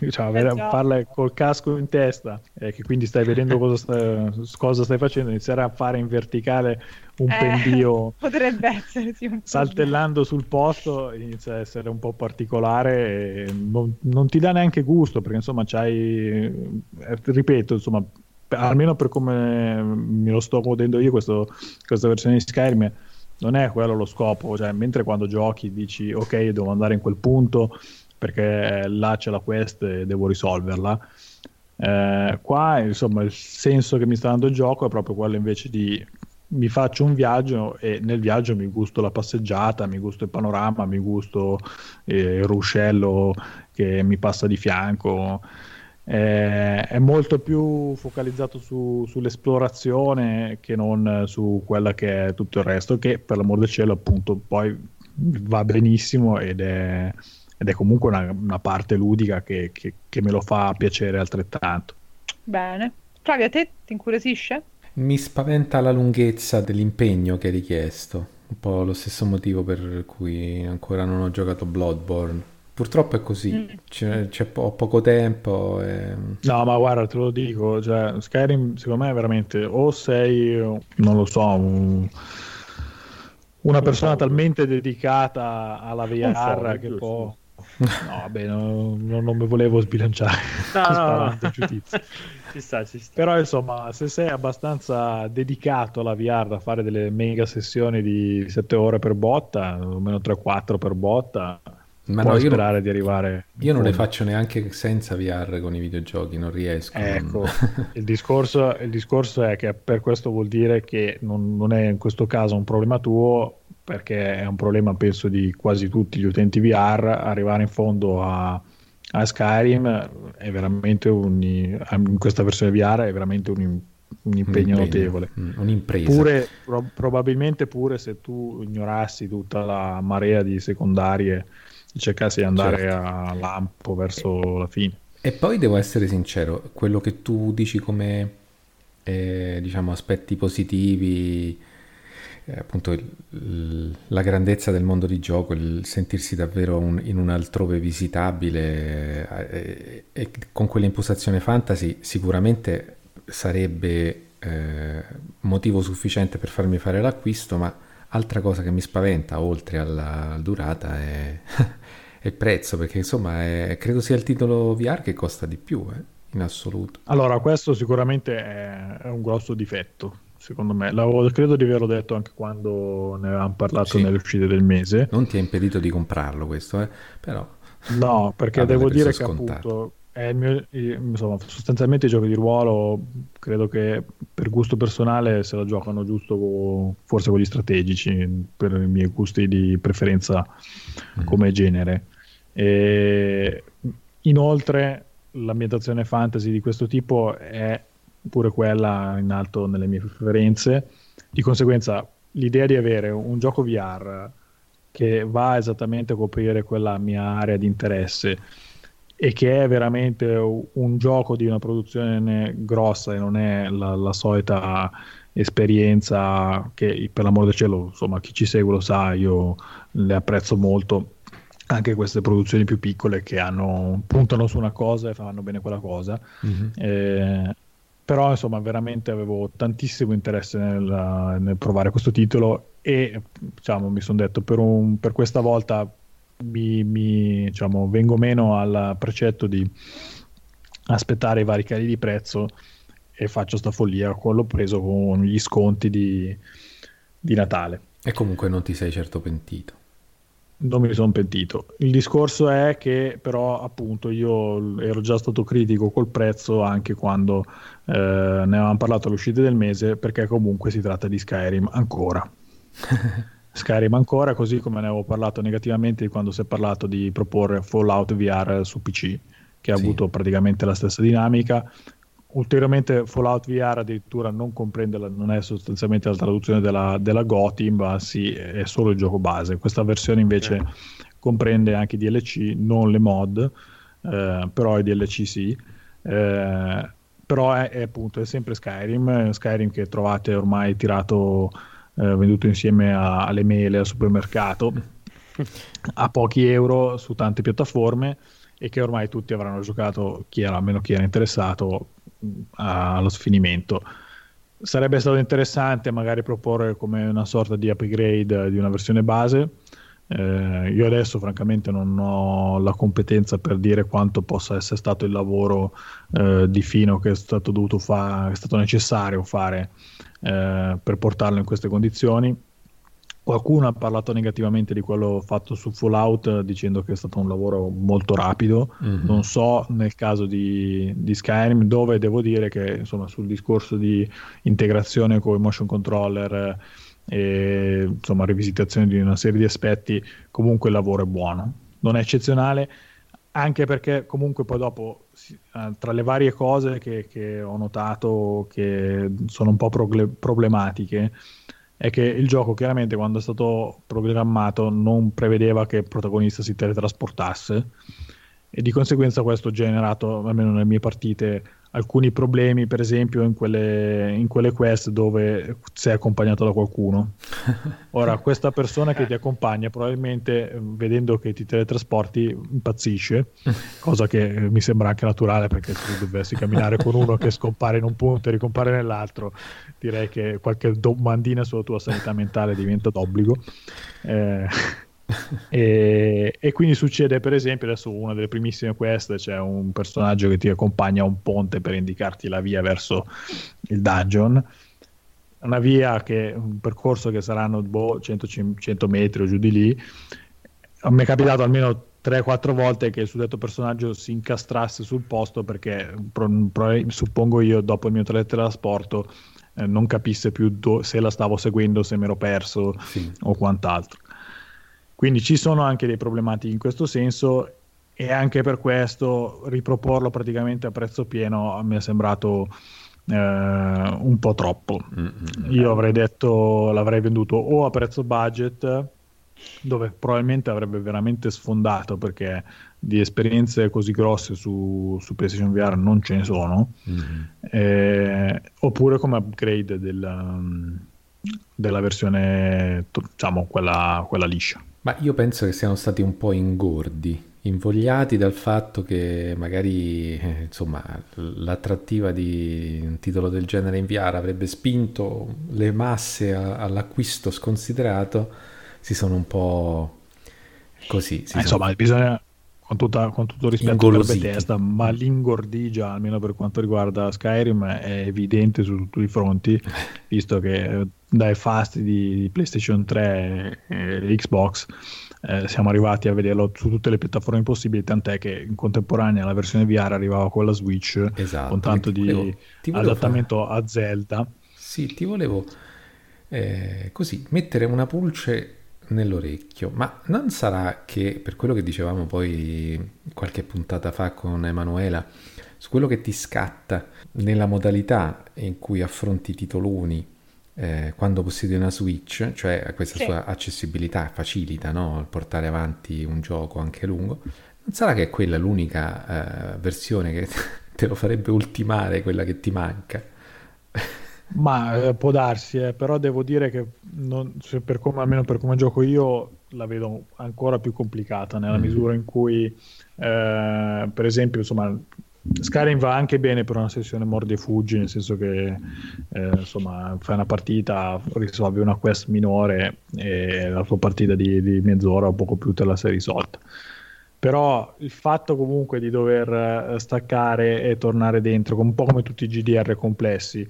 Speaker 5: cioè, avere, farle col casco in testa e che quindi stai vedendo cosa stai, cosa stai facendo, iniziare a fare in verticale un eh, pendio
Speaker 3: potrebbe essere sì,
Speaker 5: saltellando sul posto inizia a essere un po' particolare e non, non ti dà neanche gusto perché insomma c'hai eh, ripeto insomma almeno per come me lo sto godendo io questo, questa versione di Skyrim non è quello lo scopo, cioè mentre quando giochi dici ok devo andare in quel punto perché là c'è la quest e devo risolverla. Eh, qua insomma il senso che mi sta dando il gioco è proprio quello invece di mi faccio un viaggio e nel viaggio mi gusto la passeggiata, mi gusto il panorama, mi gusto eh, il ruscello che mi passa di fianco eh, è molto più focalizzato su, sull'esplorazione che non su quella che è tutto il resto, che per l'amor del cielo appunto poi va benissimo ed è, ed è comunque una, una, parte ludica che, che, che me lo fa piacere altrettanto.
Speaker 3: Bene. Flavio, a te ti incuriosisce?
Speaker 2: Mi spaventa la lunghezza dell'impegno che è richiesto, un po' lo stesso motivo per cui ancora non ho giocato Bloodborne Purtroppo è così, mm. c'è, c'è po- poco tempo. E...
Speaker 5: No, ma guarda, te lo dico, cioè, Skyrim secondo me è veramente o sei, non lo so, un, una persona talmente dedicata alla VR che può... No, vabbè, no, no, non mi volevo sbilanciare no, no, no. ci sta, ci sta. Però insomma, se sei abbastanza dedicato alla VR da fare delle mega sessioni di 7 ore per botta, almeno 3-4 per botta, ma puoi no, sperare non, di arrivare.
Speaker 2: Io non le faccio neanche senza VR con i videogiochi, non riesco.
Speaker 5: Ecco, il, discorso, il, discorso, è che per questo vuol dire che non, non, è in questo caso un problema tuo, perché è un problema penso di quasi tutti gli utenti VR, arrivare in fondo a, a Skyrim è veramente un, in questa versione VR è veramente un, un impegno, un notevole.
Speaker 2: Mm, un'impresa.
Speaker 5: Pure, pro, probabilmente pure se tu ignorassi tutta la marea di secondarie cercassi di andare certo. a lampo verso la fine.
Speaker 2: E poi devo essere sincero, quello che tu dici come eh, diciamo aspetti positivi, eh, appunto il, la grandezza del mondo di gioco, il sentirsi davvero un, in un altrove visitabile eh, e con quell'impostazione fantasy sicuramente sarebbe eh, motivo sufficiente per farmi fare l'acquisto, ma altra cosa che mi spaventa oltre alla durata è il prezzo, perché insomma è, credo sia il titolo VR che costa di più eh, in assoluto.
Speaker 5: Allora, questo sicuramente è un grosso difetto, secondo me. L'avevo, credo di averlo detto anche quando ne avevamo parlato sì. nelle uscite del mese.
Speaker 2: Non ti ha impedito di comprarlo questo, eh? però...
Speaker 5: No, perché devo dire che appunto è il mio, insomma, sostanzialmente i giochi di ruolo credo che per gusto personale se la giocano giusto con, forse con gli strategici per i miei gusti di preferenza mm-hmm. come genere e, inoltre l'ambientazione fantasy di questo tipo è pure quella in alto nelle mie preferenze di conseguenza l'idea di avere un gioco VR che va esattamente a coprire quella mia area di interesse e che è veramente un gioco di una produzione grossa e non è la, la solita esperienza che per l'amor del cielo, insomma, chi ci segue lo sa, io le apprezzo molto anche queste produzioni più piccole che hanno, puntano su una cosa e fanno bene quella cosa. Mm-hmm. Eh, però insomma veramente avevo tantissimo interesse nel, nel provare questo titolo e diciamo, mi sono detto per, un, per questa volta mi, mi diciamo, vengo meno al precetto di aspettare i vari cali di prezzo e faccio sta follia, quello preso con gli sconti di, di Natale.
Speaker 2: E comunque non ti sei certo pentito.
Speaker 5: Non mi sono pentito. Il discorso è che però appunto io ero già stato critico col prezzo anche quando eh, ne avevamo parlato all'uscita del mese perché comunque si tratta di Skyrim ancora. Skyrim ancora, così come ne avevo parlato negativamente quando si è parlato di proporre Fallout VR su PC, che ha sì. avuto praticamente la stessa dinamica. Ulteriormente Fallout VR addirittura non comprende, la, non è sostanzialmente la traduzione della, della GOTY, ma sì, è solo il gioco base. Questa versione invece okay. comprende anche i DLC, non le mod, eh, però i DLC sì. Eh, però è, è, appunto è sempre Skyrim, Skyrim che trovate ormai tirato, eh, venduto insieme a, alle mele al supermercato a pochi euro su tante piattaforme e che ormai tutti avranno giocato, chi era, almeno chi era interessato, allo sfinimento. Sarebbe stato interessante magari proporre come una sorta di upgrade di una versione base. Eh, io adesso francamente non ho la competenza per dire quanto possa essere stato il lavoro eh, di fino che è stato fare, è stato necessario fare eh, per portarlo in queste condizioni Qualcuno ha parlato negativamente di quello fatto su Fallout dicendo che è stato un lavoro molto rapido. Mm-hmm. Non so nel caso di, di, Skyrim, dove devo dire che insomma, sul discorso di integrazione con i motion controller e insomma, rivisitazione di una serie di aspetti, comunque il lavoro è buono. Non è eccezionale, anche perché comunque poi dopo eh, tra le varie cose che, che ho notato che sono un po' problematiche è che il gioco chiaramente quando è stato programmato non prevedeva che il protagonista si teletrasportasse e di conseguenza questo ha generato, almeno nelle mie partite, alcuni problemi, per esempio in quelle, in quelle quest dove sei accompagnato da qualcuno. Ora, questa persona che ti accompagna probabilmente vedendo che ti teletrasporti impazzisce, cosa che mi sembra anche naturale perché se dovessi camminare con uno che scompare in un punto e ricompare nell'altro, direi che qualche domandina sulla tua sanità mentale diventa d'obbligo. Eh, e, e, quindi succede per esempio adesso una delle primissime quest c'è un personaggio che ti accompagna a un ponte per indicarti la via verso il dungeon. Una via che un percorso che saranno boh, 100, 100 metri o giù di lì. Mi è capitato almeno 3-4 volte che il suddetto personaggio si incastrasse sul posto perché pro, pro, suppongo io dopo il mio teletrasporto eh, non capisse più do, se la stavo seguendo, se mi ero perso sì. o quant'altro quindi ci sono anche dei problematiche in questo senso e anche per questo riproporlo praticamente a prezzo pieno mi è sembrato eh, un po' troppo. Mm-hmm. Io avrei detto l'avrei venduto o a prezzo budget dove probabilmente avrebbe veramente sfondato perché di esperienze così grosse su, su PlayStation VR non ce ne sono mm-hmm. eh, oppure come upgrade della, della versione diciamo quella, quella liscia
Speaker 2: ma io penso che siano stati un po' ingordi, invogliati dal fatto che magari eh, insomma, l'attrattiva di un titolo del genere in VR avrebbe spinto le masse a, all'acquisto sconsiderato, si sono un po' così.
Speaker 5: Eh, insomma, bisogna, con, tutta, con, tutto rispetto per Bethesda, ma l'ingordigia, almeno per quanto riguarda Skyrim, è evidente su tutti i fronti, visto che dai fasti di PlayStation 3 e Xbox eh, siamo arrivati a vederlo su tutte le piattaforme possibili, tant'è che in contemporanea la versione VR arrivava con la Switch esatto, con tanto di volevo, adattamento fare... a Zelda.
Speaker 2: Sì, ti volevo eh, così mettere una pulce nell'orecchio, ma non sarà che per quello che dicevamo poi qualche puntata fa con Emanuela, su quello che ti scatta nella modalità in cui affronti i titoloni eh, quando possiedi una Switch, cioè questa sì. sua accessibilità facilita no? il portare avanti un gioco anche lungo, non sarà che è quella l'unica eh, versione che te lo farebbe ultimare, quella che ti manca?
Speaker 5: Ma eh, può darsi, eh, però devo dire che non, per come, almeno per come gioco io la vedo ancora più complicata nella mm. misura in cui, eh, per esempio, insomma, Skyrim va anche bene per una sessione mordi e fuggi, nel senso che eh, insomma fai una partita, risolvi una quest minore e la tua partita di, di mezz'ora o poco più te la sei risolta. Però il fatto comunque di dover eh, staccare e tornare dentro, un po' come tutti i GDR complessi,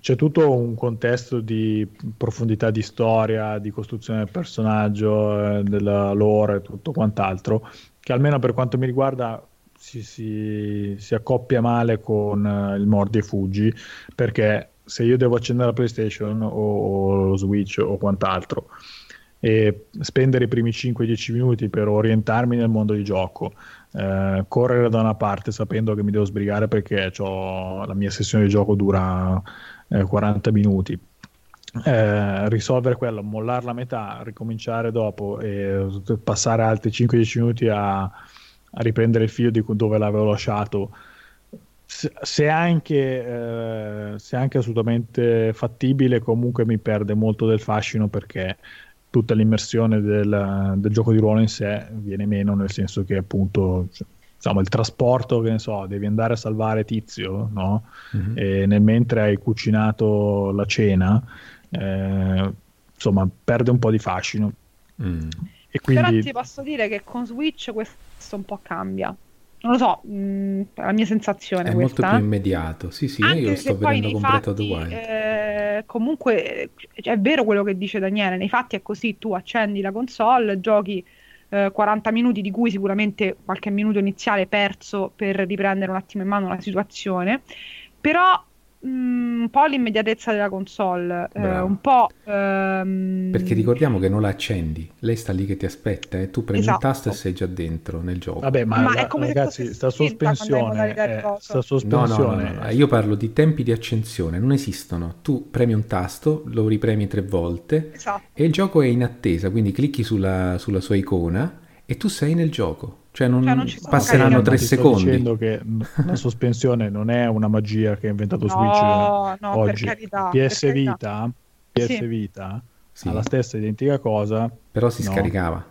Speaker 5: c'è tutto un contesto di profondità di storia, di costruzione del personaggio, eh, della lore e tutto quant'altro, che almeno per quanto mi riguarda si, si, si accoppia male con uh, il mordi e fuggi perché se io devo accendere la PlayStation o, o lo Switch o quant'altro e spendere i primi 5-10 minuti per orientarmi nel mondo di gioco, eh, correre da una parte sapendo che mi devo sbrigare perché la mia sessione di gioco dura eh, 40 minuti. Eh, risolvere quello, mollarla a metà, ricominciare dopo e passare altri 5-10 minuti a, a, riprendere il filo di dove l'avevo lasciato. Se, anche, eh, se anche assolutamente fattibile, comunque mi perde molto del fascino perché tutta l'immersione del, del, gioco di ruolo in sé viene meno, nel senso che appunto insomma, il trasporto, che ne so, devi andare a salvare Tizio, no? Mm-hmm. E nel mentre hai cucinato la cena, eh, insomma, perde un po' di fascino.
Speaker 3: Mm. E quindi... Però ti posso dire che con Switch questo un po' cambia non lo so, mh, mm, la mia sensazione
Speaker 2: è
Speaker 3: questa.
Speaker 2: molto più immediato. Sì, sì, Anche io sto vedendo con Breath of the Wild.
Speaker 3: Eh, comunque è vero quello che dice Daniele, nei fatti è così, tu accendi la console, giochi eh, 40 minuti di cui sicuramente qualche minuto iniziale perso per riprendere un attimo in mano la situazione, però un po' l'immediatezza della console, eh, un po'... Ehm...
Speaker 2: Perché ricordiamo che non la accendi, lei sta lì che ti aspetta e tu premi esatto. un tasto e sei già dentro nel gioco.
Speaker 5: Vabbè, ma, ma la, ragazzi, sta sospensione, è, sta sospensione...
Speaker 2: No, no, no, io parlo di tempi di accensione, non esistono. Tu premi un tasto, lo ripremi tre volte esatto. e il gioco è in attesa, quindi clicchi sulla, sulla sua icona e tu sei nel gioco. Cioè non, cioè non passeranno tre secondi. Sto
Speaker 5: dicendo che la sospensione non è una magia che ha inventato no, Switch no, oggi. Carità, PS Vita, PS sì. Vita sì. ha la stessa identica cosa.
Speaker 2: Però si no. scaricava.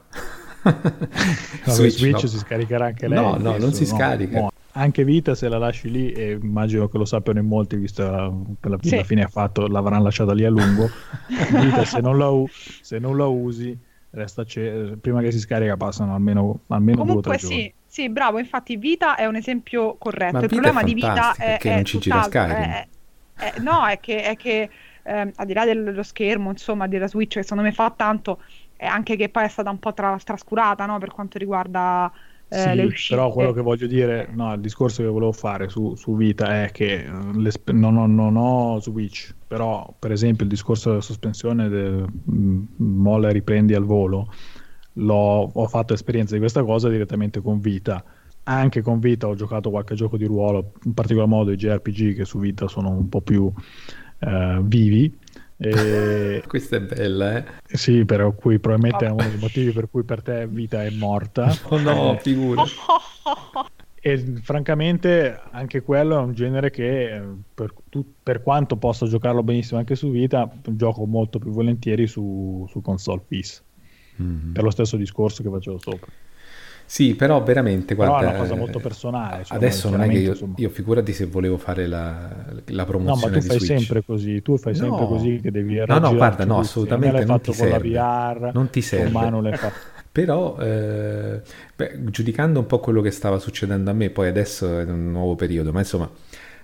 Speaker 5: no, Switch, Switch si scaricherà anche lei.
Speaker 2: No, no, non si scarica.
Speaker 5: Anche Vita se la lasci lì, e immagino che lo sappiano in molti, visto che la, sì. fine ha fatto, l'avranno lasciata lì a lungo. Vita se non la, se non la usi resta c- prima che si scarica passano almeno, almeno
Speaker 3: Comunque
Speaker 5: due o tre
Speaker 3: sì,
Speaker 5: giorni.
Speaker 3: Sì, bravo, infatti Vita è un esempio corretto. Ma il problema di Vita è,
Speaker 2: che non ci gira
Speaker 3: Skyrim. no, è che, è che eh, al di là dello schermo, insomma, della Switch che secondo me fa tanto, è anche che poi è stata un po' tra- trascurata no? per quanto riguarda sì, le uscite.
Speaker 5: Però quello che voglio dire, no, il discorso che volevo fare su, su Vita è che eh, non ho, non ho, Switch, però per esempio il discorso della sospensione del mm, molla riprendi al volo, ho fatto esperienza di questa cosa direttamente con Vita. Anche con Vita ho giocato qualche gioco di ruolo, in particolar modo i JRPG che su Vita sono un po' più eh, vivi
Speaker 2: e... Questa è bella, eh?
Speaker 5: Sì, per cui probabilmente è uno dei motivi per cui per te vita è morta.
Speaker 2: Oh no, figura.
Speaker 5: E francamente anche quello è un genere che eh, per, tu, per, quanto possa giocarlo benissimo anche su Vita, gioco molto più volentieri su, su console FIS. Mm-hmm. Per lo stesso discorso che facevo sopra.
Speaker 2: Sì, però veramente, guarda,
Speaker 5: però è una cosa molto personale.
Speaker 2: Cioè, adesso non è che io, io, figurati se volevo fare la, la promozione
Speaker 5: No, ma tu fai
Speaker 2: Switch.
Speaker 5: sempre così, tu fai sempre no. così che devi
Speaker 2: No, no, guarda, no, assolutamente
Speaker 5: non
Speaker 2: fatto
Speaker 5: ti con serve. la VR,
Speaker 2: non ti serve.
Speaker 5: Con mano
Speaker 2: Però, eh, beh, giudicando un po' quello che stava succedendo a me, poi adesso è un nuovo periodo, ma insomma,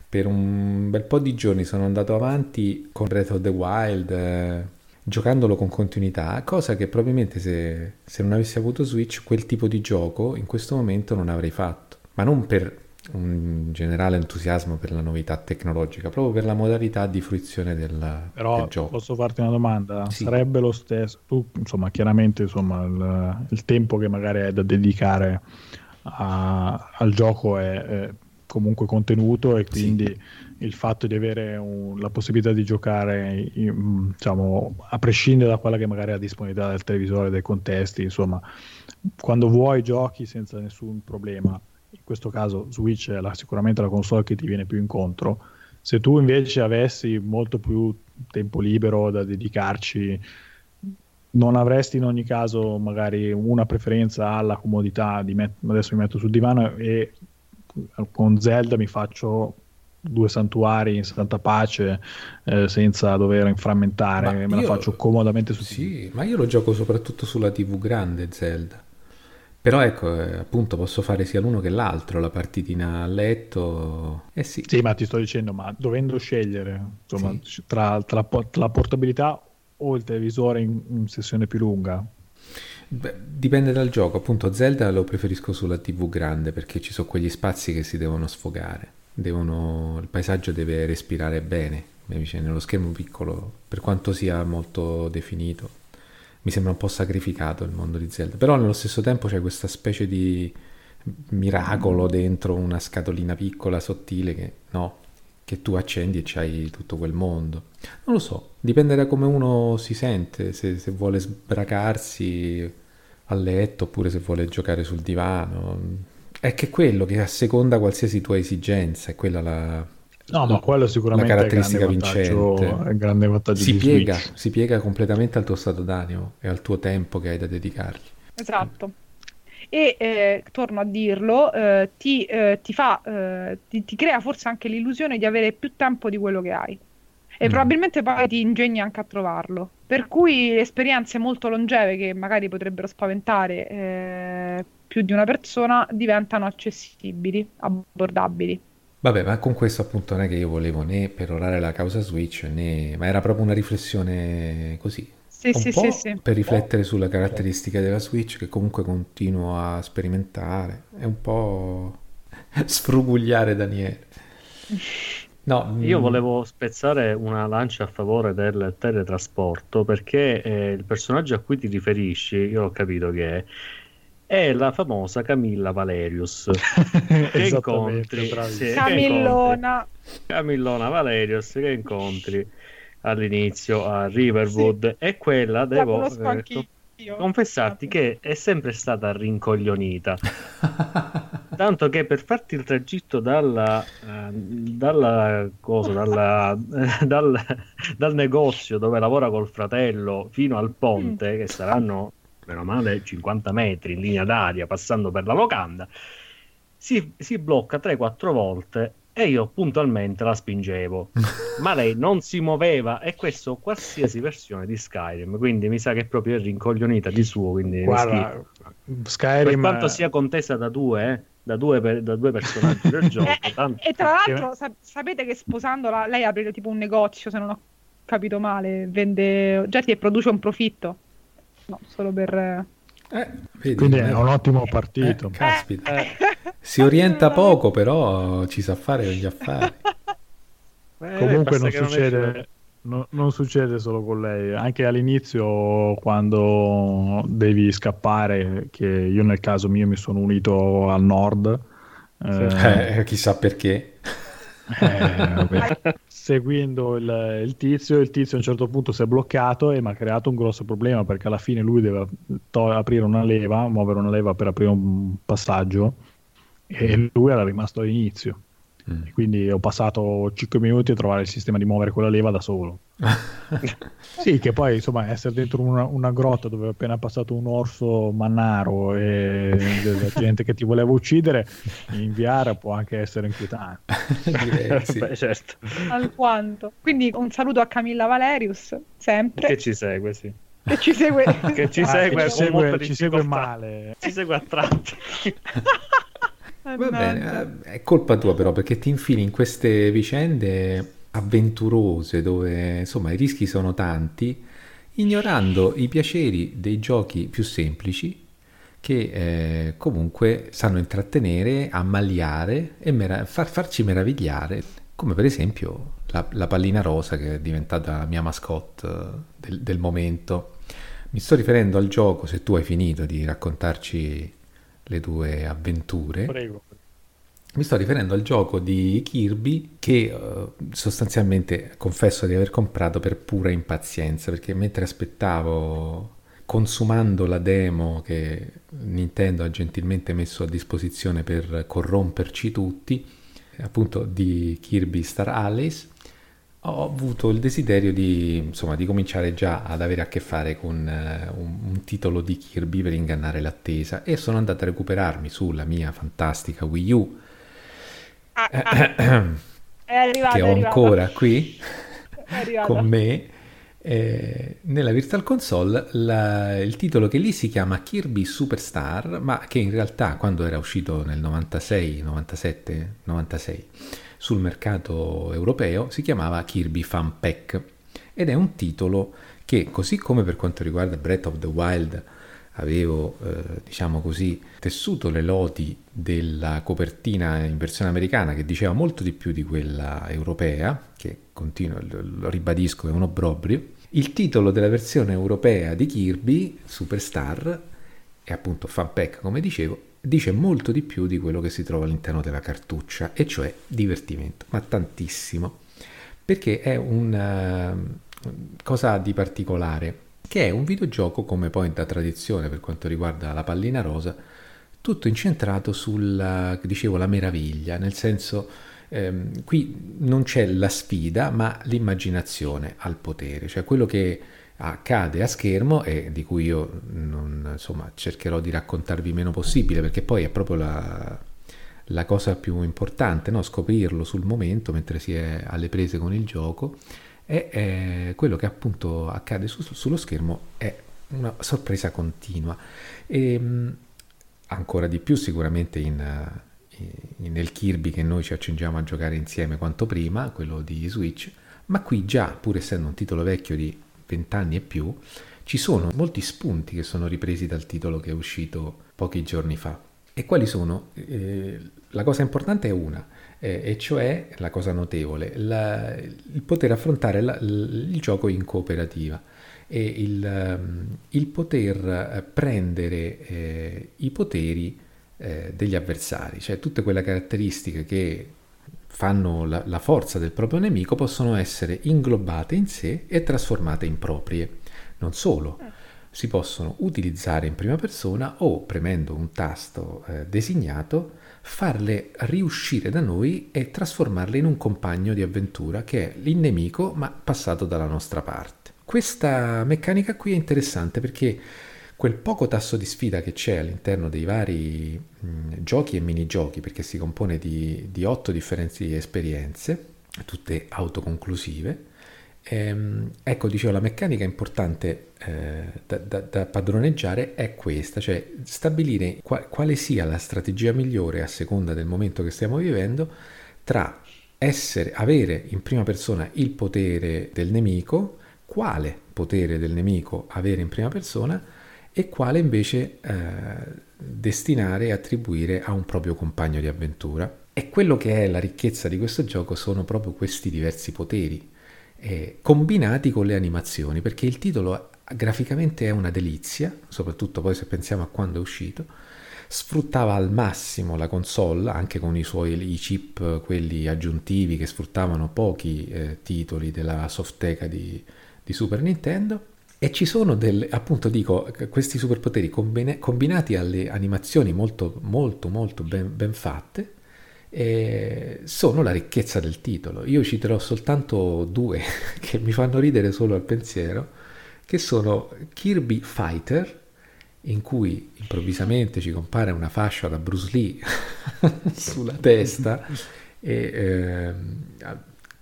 Speaker 2: per un bel po' di giorni sono andato avanti con Breath of the Wild, eh, giocandolo con continuità, cosa che probabilmente se, se, non avessi avuto Switch quel tipo di gioco in questo momento non avrei fatto, ma non per un generale entusiasmo per la novità tecnologica, proprio per la modalità di fruizione del,
Speaker 5: Però
Speaker 2: del gioco.
Speaker 5: Posso farti una domanda? Sì. Sarebbe lo stesso? Tu, insomma, chiaramente insomma, il, il, tempo che magari hai da dedicare a, al gioco è, è, comunque contenuto e quindi... Sì il fatto di avere un, la possibilità di giocare in, diciamo, a prescindere da quella che magari è la disponibilità del televisore, dei contesti, insomma, quando vuoi giochi senza nessun problema. In questo caso Switch è la, sicuramente la console che ti viene più incontro. Se tu invece avessi molto più tempo libero da dedicarci, non avresti in ogni caso magari una preferenza alla comodità di met- adesso mi metto sul divano e con Zelda mi faccio due santuari in santa pace eh, senza dover inframmentare, ma me io, la faccio comodamente su
Speaker 2: Sì, ma io lo gioco soprattutto sulla TV grande Zelda. Però ecco, eh, appunto posso fare sia l'uno che l'altro, la partitina a letto. Eh sì.
Speaker 5: Sì, ma ti sto dicendo, ma dovendo scegliere insomma, sì. tra, tra, tra, la portabilità o il televisore in, in sessione più lunga,
Speaker 2: Beh, dipende dal gioco, appunto Zelda lo preferisco sulla TV grande perché ci sono quegli spazi che si devono sfogare devono, il paesaggio deve respirare bene, nello schermo piccolo, per quanto sia molto definito, mi sembra un po' sacrificato il mondo di Zelda, però nello stesso tempo c'è questa specie di miracolo dentro una scatolina piccola, sottile, che no, che tu accendi e c'hai tutto quel mondo. Non lo so, dipende da come uno si sente, se, se vuole sbracarsi a letto oppure se vuole giocare sul divano. È che quello che asseconda qualsiasi tua esigenza, è quella la,
Speaker 5: No, ma quello sicuramente
Speaker 2: la caratteristica
Speaker 5: è
Speaker 2: vincente.
Speaker 5: È grande vantaggio
Speaker 2: si
Speaker 5: di
Speaker 2: piega,
Speaker 5: Switch.
Speaker 2: si piega completamente al tuo stato d'animo e al tuo tempo che hai da dedicargli.
Speaker 3: Esatto. E eh, torno a dirlo, eh, ti, eh, ti fa, eh, ti, ti crea forse anche l'illusione di avere più tempo di quello che hai. E
Speaker 2: Mm.
Speaker 3: probabilmente poi ti ingegni anche a trovarlo. Per cui esperienze molto longeve che magari potrebbero spaventare eh, più di una persona diventano accessibili, abbordabili.
Speaker 2: Vabbè, ma con questo appunto non è che io volevo né perorare la causa Switch, né... ma era proprio una riflessione così.
Speaker 3: Sì,
Speaker 2: un
Speaker 3: sì,
Speaker 2: po'
Speaker 3: sì, sì.
Speaker 2: per riflettere sulle caratteristiche della Switch che comunque continuo a sperimentare. È un po' sfrugugliare Daniele. No,
Speaker 4: Io
Speaker 2: mm,
Speaker 4: volevo spezzare una lancia a favore del teletrasporto perché eh, il personaggio a cui ti riferisci, io ho capito che è, la famosa Camilla Valerius. che incontri, sì, che
Speaker 3: Camillona.
Speaker 4: incontri- Camillona Valerius che incontri all'inizio a Riverwood e quella
Speaker 3: La
Speaker 4: devo eh, confessarti che è sempre stata rincoglionita. Tanto che per farti il tragitto dalla, eh, dalla cosa, dalla- dal, dal negozio dove lavora col fratello fino al ponte, che saranno meno male 50 metri in linea d'aria passando per la locanda, si, si blocca 3-4 volte e io puntualmente la spingevo. Ma lei non si muoveva e questo qualsiasi versione di Skyrim, quindi mi sa che proprio è rincoglionita di suo, quindi
Speaker 5: Guarda,
Speaker 4: schifo. per
Speaker 5: Skyrim
Speaker 4: quanto sia contesa da due, eh, da, due per- da due personaggi del gioco,
Speaker 3: Eh,
Speaker 4: tanto-
Speaker 3: E tra l'altro, sa- sapete che sposandola, lei apre tipo un negozio, se non ho capito male, vende oggetti e produce un profitto. No, solo per...
Speaker 2: eh, vedi,
Speaker 5: quindi
Speaker 2: non
Speaker 5: è un ottimo partito.
Speaker 2: Eh, caspita.
Speaker 3: Eh.
Speaker 2: Si orienta poco, però ci sa fare gli affari.
Speaker 4: Eh,
Speaker 5: Comunque non
Speaker 4: non
Speaker 5: succede,
Speaker 4: esce-
Speaker 5: no- non succede solo con lei, anche all'inizio quando devi scappare, che io nel caso mio mi sono unito al nord, eh,
Speaker 2: Eh, chissà perché.
Speaker 5: Eh, seguendo il, il tizio, il tizio a un certo punto si è bloccato e mi ha creato un grosso problema perché alla fine lui deve to- aprire una leva, muovere una leva per aprire un passaggio e lui era rimasto all'inizio.
Speaker 2: Mm.
Speaker 5: Quindi ho passato 5 minuti a trovare il sistema di muovere quella leva da solo. Sì, che poi insomma essere dentro una, una grotta dove è appena passato un orso mannaro e della gente che ti voleva uccidere, in VR può anche essere inquietante.
Speaker 2: Direi, sì.
Speaker 4: Beh, certo,
Speaker 3: alquanto. Quindi un saluto a Camilla Valerius, sempre,
Speaker 4: che ci segue, sì.
Speaker 3: che ci segue.
Speaker 4: Che ci
Speaker 5: Ah,
Speaker 4: segue
Speaker 5: che
Speaker 4: con
Speaker 5: ci segue, ci segue male.
Speaker 4: Ci segue a tratti.
Speaker 2: Va bene, eh, è colpa tua però perché ti infili in queste vicende avventurose dove insomma i rischi sono tanti, ignorando i piaceri dei giochi più semplici che eh, comunque sanno intrattenere, ammaliare e mera- far- farci meravigliare, come per esempio la, la pallina rosa che è diventata la mia mascotte eh, del, del momento. Mi sto riferendo al gioco, se tu hai finito di raccontarci le tue avventure.
Speaker 5: Prego.
Speaker 2: Mi sto riferendo al gioco di Kirby che eh, sostanzialmente confesso di aver comprato per pura impazienza perché mentre aspettavo consumando la demo che Nintendo ha gentilmente messo a disposizione per corromperci tutti, appunto di Kirby Star Allies, ho avuto il desiderio di, insomma, di cominciare già ad avere a che fare con eh, un, un titolo di Kirby per ingannare l'attesa e sono andato a recuperarmi sulla mia fantastica Wii U.
Speaker 3: Ah, ah, è arrivato,
Speaker 2: che ho ancora qui con me eh, nella Virtual Console. La- il titolo che lì si chiama Kirby Superstar ma che in realtà quando era uscito nel 96 97 96 sul mercato europeo si chiamava Kirby Fun Pack ed è un titolo che così come per quanto riguarda Breath of the Wild avevo eh, diciamo così tessuto le lodi della copertina in versione americana che diceva molto di più di quella europea che continuo lo, ribadisco è un obbrobrio il titolo della versione europea di Kirby Superstar e appunto Fun Pack come dicevo dice molto di più di quello che si trova all'interno della cartuccia, e cioè divertimento, ma tantissimo, perché è una eh, cosa di particolare, che è un videogioco come poi da tradizione per quanto riguarda la pallina rosa, tutto incentrato sulla, dicevo, la meraviglia, nel senso ehm, qui non c'è la sfida, ma l'immaginazione al potere, cioè quello che accade a schermo e di cui io non, insomma, cercherò di raccontarvi meno possibile perché poi è proprio la, la cosa più importante, no? scoprirlo sul momento mentre si è alle prese con il gioco e è quello che appunto accade su, sullo schermo è una sorpresa continua e ancora di più sicuramente in, in, nel Kirby che noi ci accingiamo a giocare insieme quanto prima, quello di Switch, ma qui già pur essendo un titolo vecchio di vent'anni e più, ci sono molti spunti che sono ripresi dal titolo che è uscito pochi giorni fa. E quali sono? Eh, la cosa importante è una, eh, e cioè la cosa notevole, la, il poter affrontare la, il gioco in cooperativa e il, ehm, il poter prendere eh, i poteri eh, degli avversari, cioè tutte quelle caratteristiche che fanno la, la, forza del proprio nemico possono essere inglobate in sé e trasformate in proprie. Non solo, si possono utilizzare in prima persona o premendo un tasto eh, designato farle riuscire da noi e trasformarle in un compagno di avventura che è il nemico ma passato dalla nostra parte. Questa meccanica qui è interessante perché quel poco tasso di sfida che c'è all'interno dei vari mh, giochi e minigiochi, perché si compone di, di otto differenti esperienze, tutte autoconclusive, ehm, ecco, dicevo, la meccanica importante eh, da, da, da, padroneggiare è questa, cioè stabilire qua, quale sia la strategia migliore a seconda del momento che stiamo vivendo tra essere, avere in prima persona il potere del nemico, quale potere del nemico avere in prima persona, e quale invece eh, destinare e attribuire a un proprio compagno di avventura. E quello che è la ricchezza di questo gioco sono proprio questi diversi poteri, eh, combinati con le animazioni, perché il titolo graficamente è una delizia, soprattutto poi se pensiamo a quando è uscito, sfruttava al massimo la console, anche con i suoi i chip, quelli aggiuntivi che sfruttavano pochi eh, titoli della softeca di, di Super Nintendo, e ci sono delle, appunto dico, questi superpoteri combine, combinati alle animazioni molto, molto, molto ben, ben fatte, eh, sono la ricchezza del titolo. Io citerò soltanto due che mi fanno ridere solo al pensiero, che sono Kirby Fighter, in cui improvvisamente ci compare una fascia da Bruce Lee sulla testa e eh,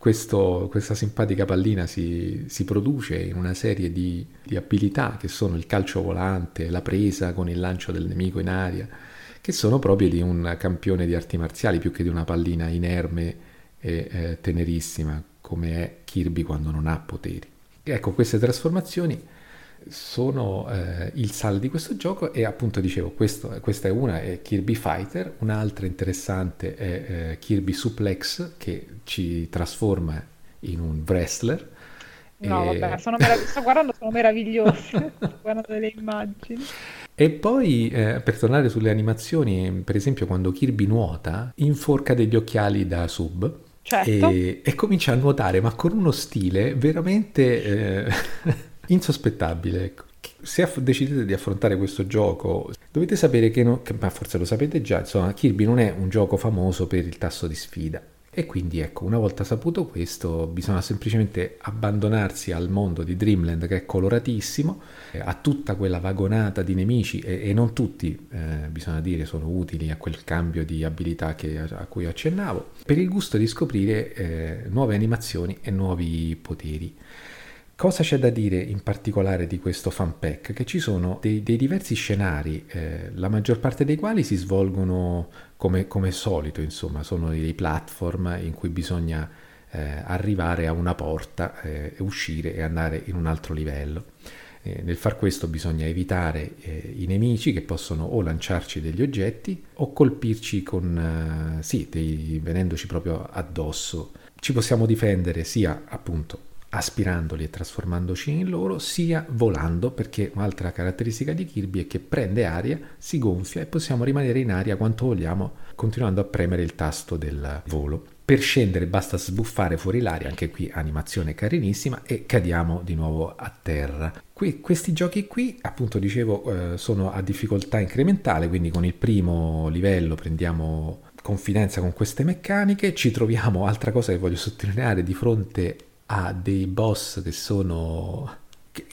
Speaker 2: questo, questa simpatica pallina si, si, produce in una serie di, di, abilità che sono il calcio volante, la presa con il lancio del nemico in aria, che sono proprie di un campione di arti marziali più che di una pallina inerme e eh, tenerissima come è Kirby quando non ha poteri. Ecco, queste trasformazioni sono eh, il sale di questo gioco e appunto dicevo questo, questa è una è Kirby Fighter un'altra interessante è eh, Kirby Suplex che ci trasforma in un wrestler
Speaker 3: no e... vabbè sono merav- sto guardando sono meravigliosi guardando delle immagini
Speaker 2: e poi eh, per tornare sulle animazioni per esempio quando Kirby nuota inforca degli occhiali da sub
Speaker 3: certo.
Speaker 2: e, e comincia a nuotare ma con uno stile veramente eh, insospettabile. Ecco. Se aff- decidete di affrontare questo gioco, dovete sapere che, non, che, ma forse lo sapete già, insomma, Kirby non è un gioco famoso per il tasso di sfida. E quindi ecco, una volta saputo questo, bisogna semplicemente abbandonarsi al mondo di Dreamland che è coloratissimo, eh, a tutta quella vagonata di nemici e, e non tutti, eh, bisogna dire, sono utili a quel cambio di abilità che, a cui accennavo, per il gusto di scoprire eh, nuove animazioni e nuovi poteri. Cosa c'è da dire in particolare di questo fan pack? Che ci sono dei, dei diversi scenari, eh, la maggior parte dei quali si svolgono come, come solito, insomma, sono dei platform in cui bisogna eh, arrivare a una porta, eh, uscire e andare in un altro livello. Eh, nel far questo bisogna evitare eh, i nemici che possono o lanciarci degli oggetti o colpirci con, eh, sì, dei, venendoci proprio addosso. Ci possiamo difendere sia appunto aspirandoli e trasformandoci in loro, sia volando, perché un'altra caratteristica di Kirby è che prende aria, si gonfia e possiamo rimanere in aria quanto vogliamo, continuando a premere il tasto del volo. Per scendere basta sbuffare fuori l'aria, anche qui animazione carinissima, e cadiamo di nuovo a terra. Qui, questi giochi qui, appunto dicevo, eh, sono a difficoltà incrementale, quindi con il primo livello prendiamo confidenza con queste meccaniche, ci troviamo, altra cosa che voglio sottolineare, di fronte a dei boss che sono...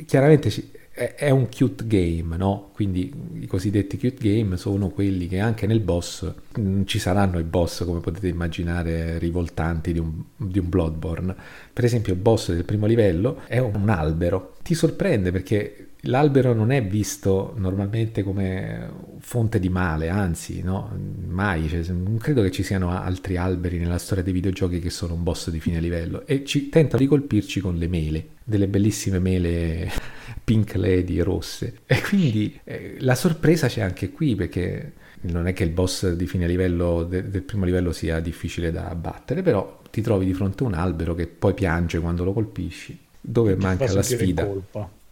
Speaker 2: Chiaramente è un cute game, no? Quindi i cosiddetti cute game sono quelli che anche nel boss non ci saranno i boss, come potete immaginare, rivoltanti di un, di un Bloodborne. Per esempio, il boss del primo livello è un albero. Ti sorprende perché l'albero non è visto normalmente come fonte di male, anzi, no? Mai, cioè, non credo che ci siano altri alberi nella storia dei videogiochi che sono un boss di fine livello e ci tentano di colpirci con le mele, delle bellissime mele pink lady rosse. E quindi eh, la sorpresa c'è anche qui perché non è che il boss di fine livello de- del primo livello sia difficile da abbattere, però ti trovi di fronte a un albero che poi piange quando lo colpisci, dove manca la sfida.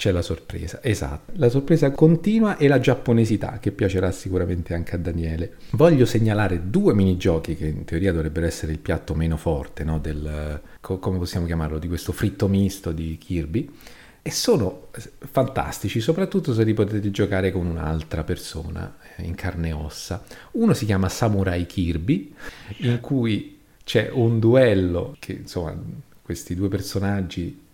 Speaker 2: C'è la sorpresa, esatto. La sorpresa continua e la giapponesità che piacerà sicuramente anche a Daniele. Voglio segnalare due minigiochi che in teoria dovrebbero essere il piatto meno forte, no? Del, come possiamo chiamarlo, di questo fritto misto di Kirby e sono fantastici, soprattutto se li potete giocare con un'altra persona eh, in carne e ossa. Uno si chiama Samurai Kirby, in cui c'è un duello che insomma questi due personaggi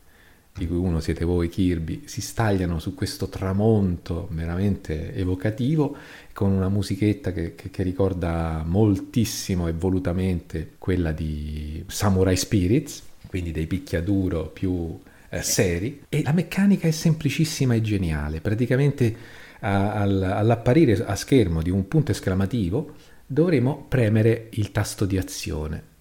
Speaker 2: di cui uno siete voi Kirby si stagliano su questo tramonto veramente evocativo con una musichetta che, che, che ricorda moltissimo e volutamente quella di Samurai Spirits quindi dei picchiaduro più eh, seri e la meccanica è semplicissima e geniale. Praticamente a, al, all'apparire a schermo di un punto esclamativo dovremo premere il tasto di azione.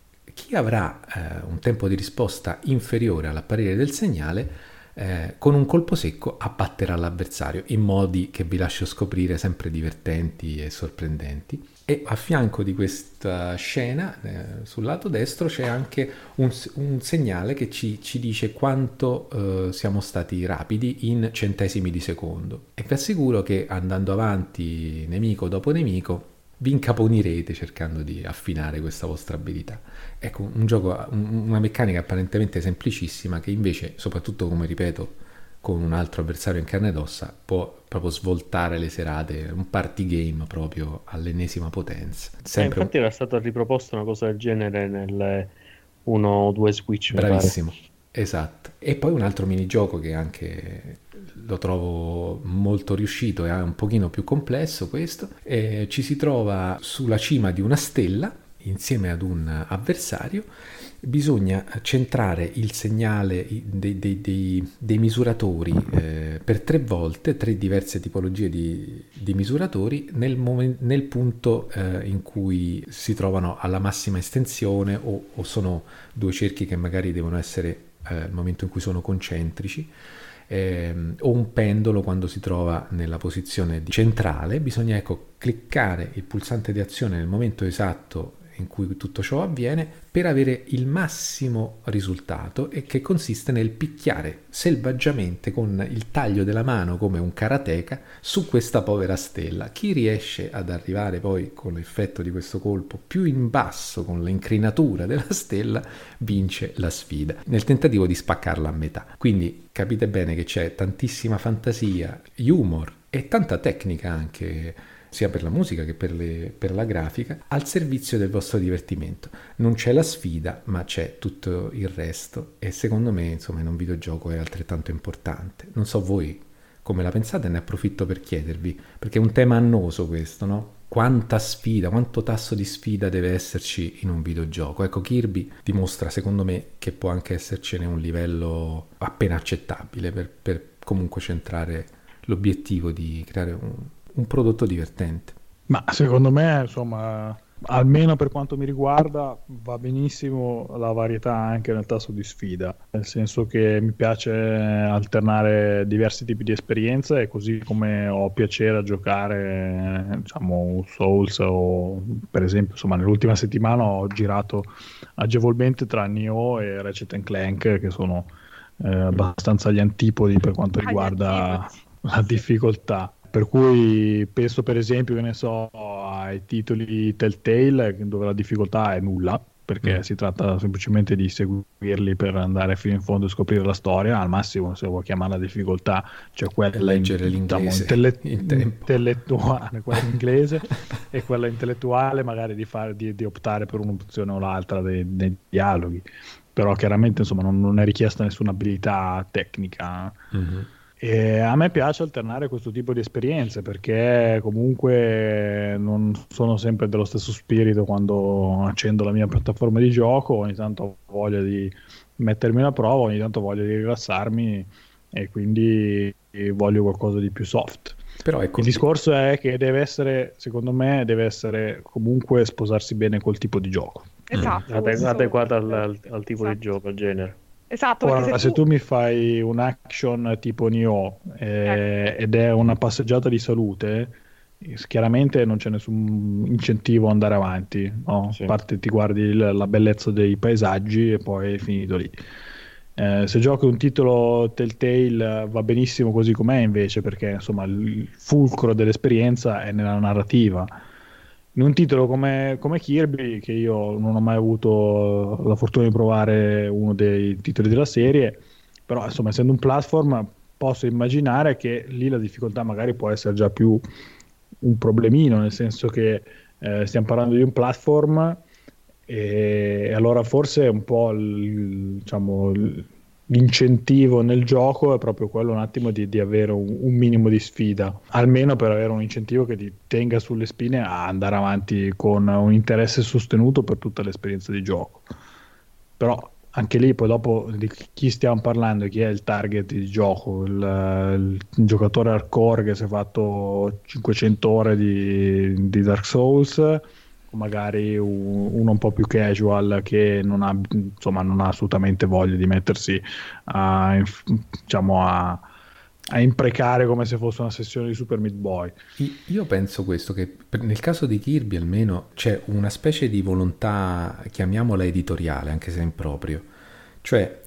Speaker 2: Chi avrà eh, un tempo di risposta inferiore all'apparire del segnale eh, con un colpo secco abbatterà l'avversario in modi che vi lascio scoprire sempre divertenti e sorprendenti. E a fianco di questa scena, eh, sul lato destro, c'è anche un, un segnale che ci, ci dice quanto eh, siamo stati rapidi in centesimi di secondo. E vi assicuro che andando avanti nemico dopo nemico, vi incaponirete cercando di affinare questa vostra abilità. Ecco, un gioco, una meccanica apparentemente semplicissima che invece, soprattutto come ripeto, con un altro avversario in carne ed ossa, può proprio svoltare le serate, un party game proprio all'ennesima potenza.
Speaker 4: Eh, Sempre... Eh, infatti era stato riproposto una cosa del genere nel 1 o 2 Switch.
Speaker 2: Bravissimo, esatto. E poi un altro minigioco che anche lo trovo molto riuscito e un pochino più complesso questo, e ci si trova sulla cima di una stella insieme ad un avversario bisogna centrare il segnale dei, dei, dei, dei misuratori eh, per tre volte, tre diverse tipologie di, di misuratori nel, momen- nel punto eh, in cui si trovano alla massima estensione o, o, sono due cerchi che magari devono essere eh, al momento in cui sono concentrici. Ehm, o un pendolo quando si trova nella posizione centrale, bisogna ecco, cliccare il pulsante di azione nel momento esatto in cui tutto ciò avviene per avere il massimo risultato e che consiste nel picchiare selvaggiamente con il taglio della mano come un karateka su questa povera stella. Chi riesce ad arrivare poi con l'effetto di questo colpo più in basso con l'incrinatura della stella vince la sfida nel tentativo di spaccarla a metà. Quindi capite bene che c'è tantissima fantasia, humor e tanta tecnica anche sia per la musica che per, le, per, la grafica, al servizio del vostro divertimento. Non c'è la sfida, ma c'è tutto il resto e secondo me, insomma, in un videogioco è altrettanto importante. Non so voi come la pensate, ne approfitto per chiedervi, perché è un tema annoso questo, no? Quanta sfida, quanto tasso di sfida deve esserci in un videogioco? Ecco, Kirby dimostra, secondo me, che può anche essercene un livello appena accettabile per, per comunque centrare l'obiettivo di creare un, un prodotto divertente.
Speaker 5: Ma secondo me, insomma, almeno per quanto mi riguarda, va benissimo la varietà anche nel tasso di sfida, nel senso che mi piace alternare diversi tipi di esperienze e così come ho piacere a giocare, diciamo, Souls o per esempio, insomma, nell'ultima settimana ho girato agevolmente tra Nioh e Ratchet Clank, che sono eh, abbastanza agli antipodi per quanto riguarda la difficoltà. Per cui penso per esempio, che ne so, ai titoli Telltale dove la difficoltà è nulla, perché mm. si tratta semplicemente di seguirli per andare fino in fondo e scoprire la storia. Al massimo, se vuoi chiamare la difficoltà, c'è quella in, diciamo, intelle- intellettuale, quella inglese, e quella intellettuale, magari di, fare, di, di optare per un'opzione o l'altra dei, dei dialoghi. Però chiaramente insomma, non, non, è richiesta nessuna abilità tecnica. Mm-hmm. E a me piace alternare questo tipo di esperienze perché comunque non sono sempre dello stesso spirito quando accendo la mia piattaforma di gioco, ogni tanto ho voglia di mettermi alla prova, ogni tanto ho voglia di rilassarmi e quindi voglio qualcosa di più soft. Però ecco, il discorso è che deve essere, secondo me, deve essere comunque sposarsi bene col tipo di gioco.
Speaker 3: Esatto.
Speaker 4: Mm. Ade- adeguata al, al, al, tipo esatto. di gioco, al genere.
Speaker 3: Esatto,
Speaker 5: Ora, se, se tu... tu... mi fai un action tipo Nioh eh, ecco. ed è una passeggiata di salute, chiaramente non c'è nessun incentivo ad andare avanti. No? Sì. A parte ti guardi il, la bellezza dei paesaggi e poi è finito lì. Eh, se giochi un titolo Telltale va benissimo così com'è invece perché insomma il fulcro dell'esperienza è nella narrativa in un titolo come, come, Kirby, che io non ho mai avuto la fortuna di provare uno dei titoli della serie, però insomma essendo un platform posso immaginare che lì la difficoltà magari può essere già più un problemino, nel senso che eh, stiamo parlando di un platform e allora forse un po' il, diciamo, l'incentivo nel gioco è proprio quello un attimo di, di avere un, un, minimo di sfida, almeno per avere un incentivo che ti tenga sulle spine a andare avanti con un interesse sostenuto per tutta l'esperienza di gioco. Però anche lì poi dopo di chi stiamo parlando, chi è il target di gioco, il, il giocatore hardcore che si è fatto 500 ore di, di Dark Souls magari uno un po' più casual che non ha, insomma, non ha assolutamente voglia di mettersi a, diciamo, a, a, imprecare come se fosse una sessione di Super Meat Boy.
Speaker 2: Io penso questo, che nel caso di Kirby almeno c'è una specie di volontà, chiamiamola editoriale, anche se improprio. Cioè,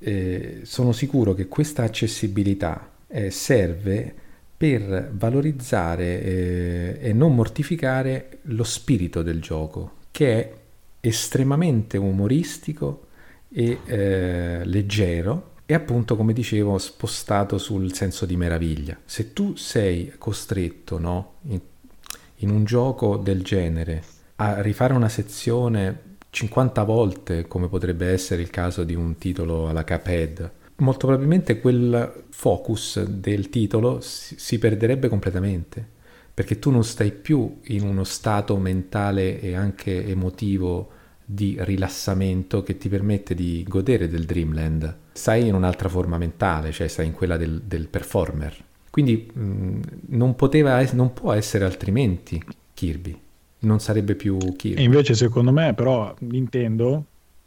Speaker 2: eh, sono sicuro che questa accessibilità eh, serve per valorizzare eh, e non mortificare lo spirito del gioco, che è estremamente umoristico e eh, leggero e appunto, come dicevo, spostato sul senso di meraviglia. Se tu sei costretto, no, in, in un gioco del genere, a rifare una sezione 50 volte, come potrebbe essere il caso di un titolo alla Cuphead, molto probabilmente quel focus del titolo si, si perderebbe completamente, perché tu non stai più in uno stato mentale e anche emotivo di rilassamento che ti permette di godere del Dreamland. Stai in un'altra forma mentale, cioè stai in quella del, del performer. Quindi mh, non, poteva, non può essere altrimenti Kirby, non sarebbe più Kirby.
Speaker 5: E invece secondo me però Nintendo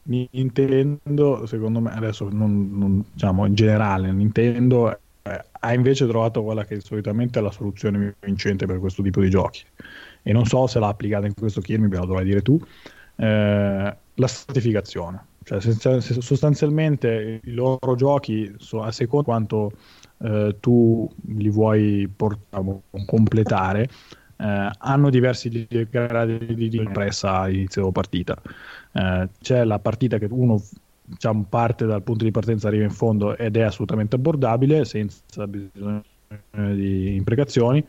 Speaker 5: Nintendo, secondo me, adesso non, non diciamo in generale, Nintendo eh, ha invece trovato quella che solitamente è la soluzione vincente per questo tipo di giochi. E non so se l'ha applicata in questo Kirby, me lo dovrai dire tu. Eh, la stratificazione. Cioè, sostanzialmente i loro giochi, a seconda quanto eh, tu li vuoi portare, completare, eh, hanno diversi gradi di impressa a inizio partita. Eh, c'è la partita che uno diciamo, parte dal punto di partenza, arriva in fondo ed è assolutamente abbordabile senza bisogno di imprecazioni.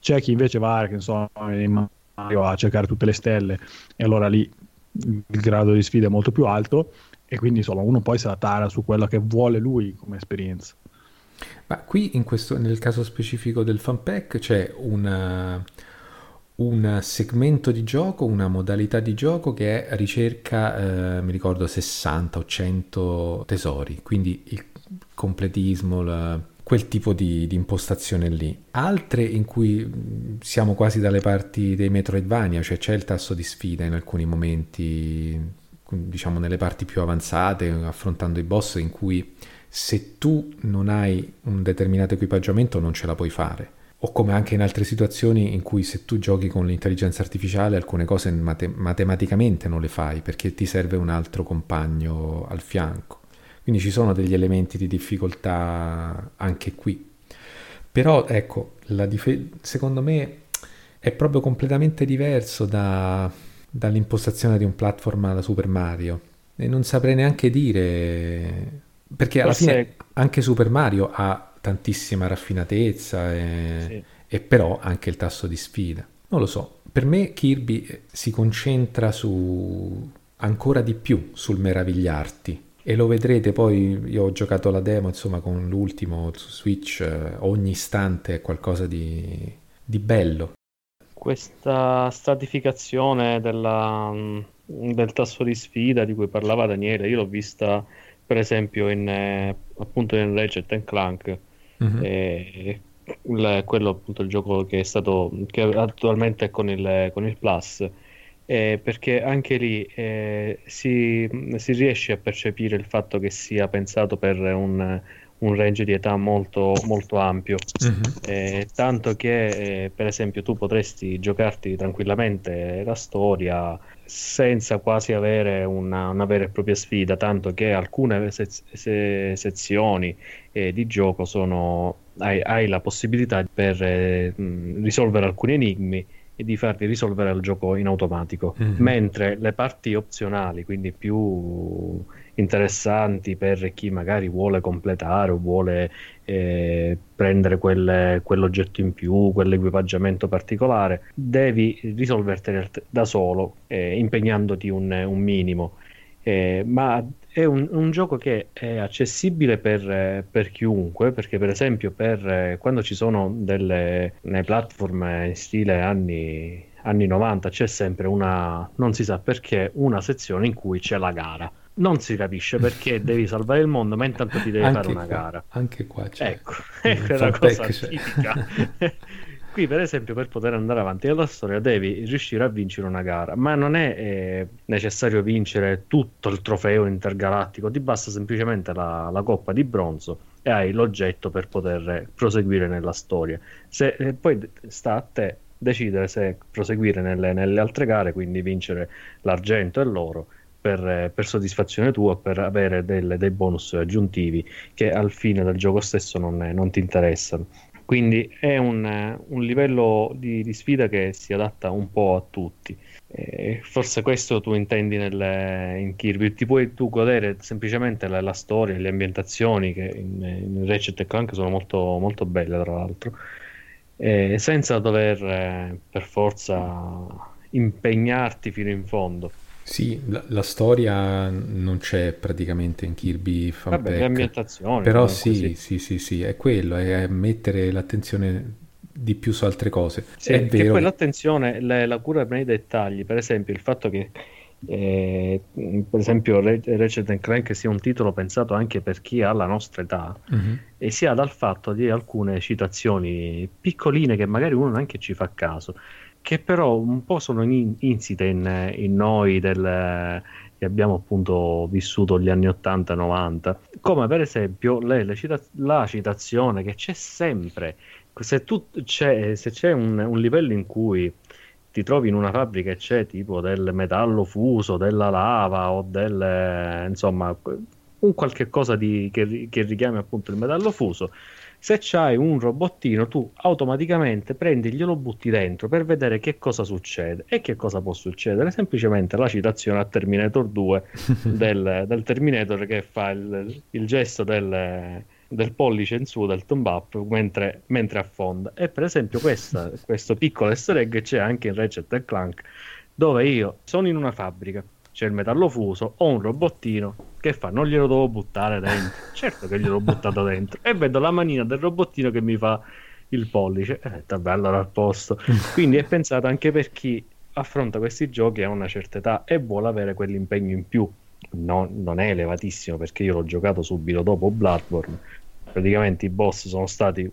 Speaker 5: C'è chi invece va che so, a cercare tutte le stelle e allora lì il grado di sfida è molto più alto e quindi insomma uno poi si adatta su quello che vuole lui come esperienza.
Speaker 2: Ma qui questo, nel caso specifico del fanpack c'è una, un segmento di gioco, una modalità di gioco che è ricerca, eh, mi ricordo, 60 o 100 tesori, quindi il completismo, la, quel tipo di, di, impostazione lì. Altre in cui siamo quasi dalle parti dei Metroidvania, cioè c'è il tasso di sfida in alcuni momenti, diciamo nelle parti più avanzate, affrontando i boss in cui se tu non hai un determinato equipaggiamento non ce la puoi fare. O come anche in altre situazioni in cui se tu giochi con l'intelligenza artificiale alcune cose mate- matematicamente non le fai perché ti serve un altro compagno al fianco. Quindi ci sono degli elementi di difficoltà anche qui. Però ecco, dif- secondo me è proprio completamente diverso da, dall'impostazione di un platform alla Super Mario. E non saprei neanche dire... Perché alla Forse... fine anche Super Mario ha tantissima raffinatezza e, sì. e però anche il tasso di sfida. Non lo so, per me Kirby si concentra su ancora di più sul meravigliarti e lo vedrete poi io ho giocato la demo insomma con l'ultimo su Switch eh, ogni istante è qualcosa di, di bello
Speaker 4: questa stratificazione della, mm, del tasso di sfida di cui parlava Daniele io l'ho vista per esempio in, eh, appunto in Ratchet Clank mm-hmm. e, il, quello appunto il gioco che è stato che attualmente è con il, con il Plus eh, perché anche lì eh, si, si, riesce a percepire il fatto che sia pensato per un, un range di età molto, molto ampio, mm-hmm. eh, tanto che eh, per esempio tu potresti giocarti tranquillamente la storia senza quasi avere una, una vera e propria sfida, tanto che alcune se- se- sezioni eh, di gioco sono, hai, hai, la possibilità per eh, risolvere alcuni enigmi e di farli risolvere il gioco in automatico, mm-hmm. mentre le parti opzionali, quindi più interessanti per chi magari vuole completare o vuole eh, prendere quelle, quell'oggetto in più, quell'equipaggiamento particolare, devi risolvertene da solo, eh, impegnandoti un, un minimo. Eh, ma è un, un, gioco che è accessibile per, per, chiunque, perché per esempio per, quando ci sono delle platform in stile anni, anni 90 c'è sempre una, non si sa perché, una sezione in cui c'è la gara. Non si capisce perché devi salvare il mondo, ma intanto ti devi fare una
Speaker 2: qua,
Speaker 4: gara.
Speaker 2: Anche qua c'è.
Speaker 4: Ecco, è una cosa tipica. Qui, per esempio, per poter andare avanti nella storia devi riuscire a vincere una gara, ma non è eh, necessario vincere tutto il trofeo intergalattico, ti basta semplicemente la, la, coppa di bronzo e hai l'oggetto per poter proseguire nella storia. Se, eh, poi sta a te decidere se proseguire nelle, nelle altre gare, quindi vincere l'argento e l'oro. Per, per, soddisfazione tua, per avere delle, dei bonus aggiuntivi che al fine del gioco stesso non, non ti interessano. Quindi è un, un livello di, di, sfida che si adatta un po' a tutti. Eh, forse questo tu intendi nel, in Kirby. Ti puoi tu godere semplicemente la, la storia, le ambientazioni che in, in Ratchet Clank sono molto, molto belle, tra l'altro, eh, senza dover eh, per forza impegnarti fino in fondo.
Speaker 2: Sì, la, la, storia non c'è praticamente in Kirby
Speaker 4: Fan Vabbè, le ambientazioni.
Speaker 2: Però sì, sì, sì, sì, è quello, è mettere l'attenzione di più su altre cose.
Speaker 4: Sì, è vero. poi l'attenzione, la, la cura nei dettagli, per esempio il fatto che eh, per esempio Ratchet Clank sia un titolo pensato anche per chi ha la nostra età mm-hmm. e sia dal fatto di alcune citazioni piccoline che magari uno neanche ci fa caso che però un po' sono in, insite in, in noi del, che abbiamo appunto vissuto gli anni 80-90, come per esempio le, le cita- la citazione che c'è sempre, se, tu, c'è, se c'è un, un, livello in cui ti trovi in una fabbrica e c'è tipo del metallo fuso, della lava o del, insomma, un qualche cosa di, che, che richiami appunto il metallo fuso, se c'hai un robottino tu automaticamente prendi glielo butti dentro per vedere che cosa succede. E che cosa può succedere? Semplicemente la citazione a Terminator 2 del, del Terminator che fa il, il gesto del, del pollice in su del thumb up mentre, mentre affonda. E per esempio questa, questo piccolo easter egg c'è anche in Ratchet Clank dove io sono in una fabbrica c'è il metallo fuso, ho un robottino che fa, non glielo devo buttare dentro. certo che gliel'ho buttato dentro. E vedo la manina del robottino che mi fa il pollice. E eh, vabbè, allora al posto. Quindi è pensato anche per chi affronta questi giochi a una certa età e vuole avere quell'impegno in più. No, non è elevatissimo perché io l'ho giocato subito dopo Bloodborne. Praticamente i boss sono stati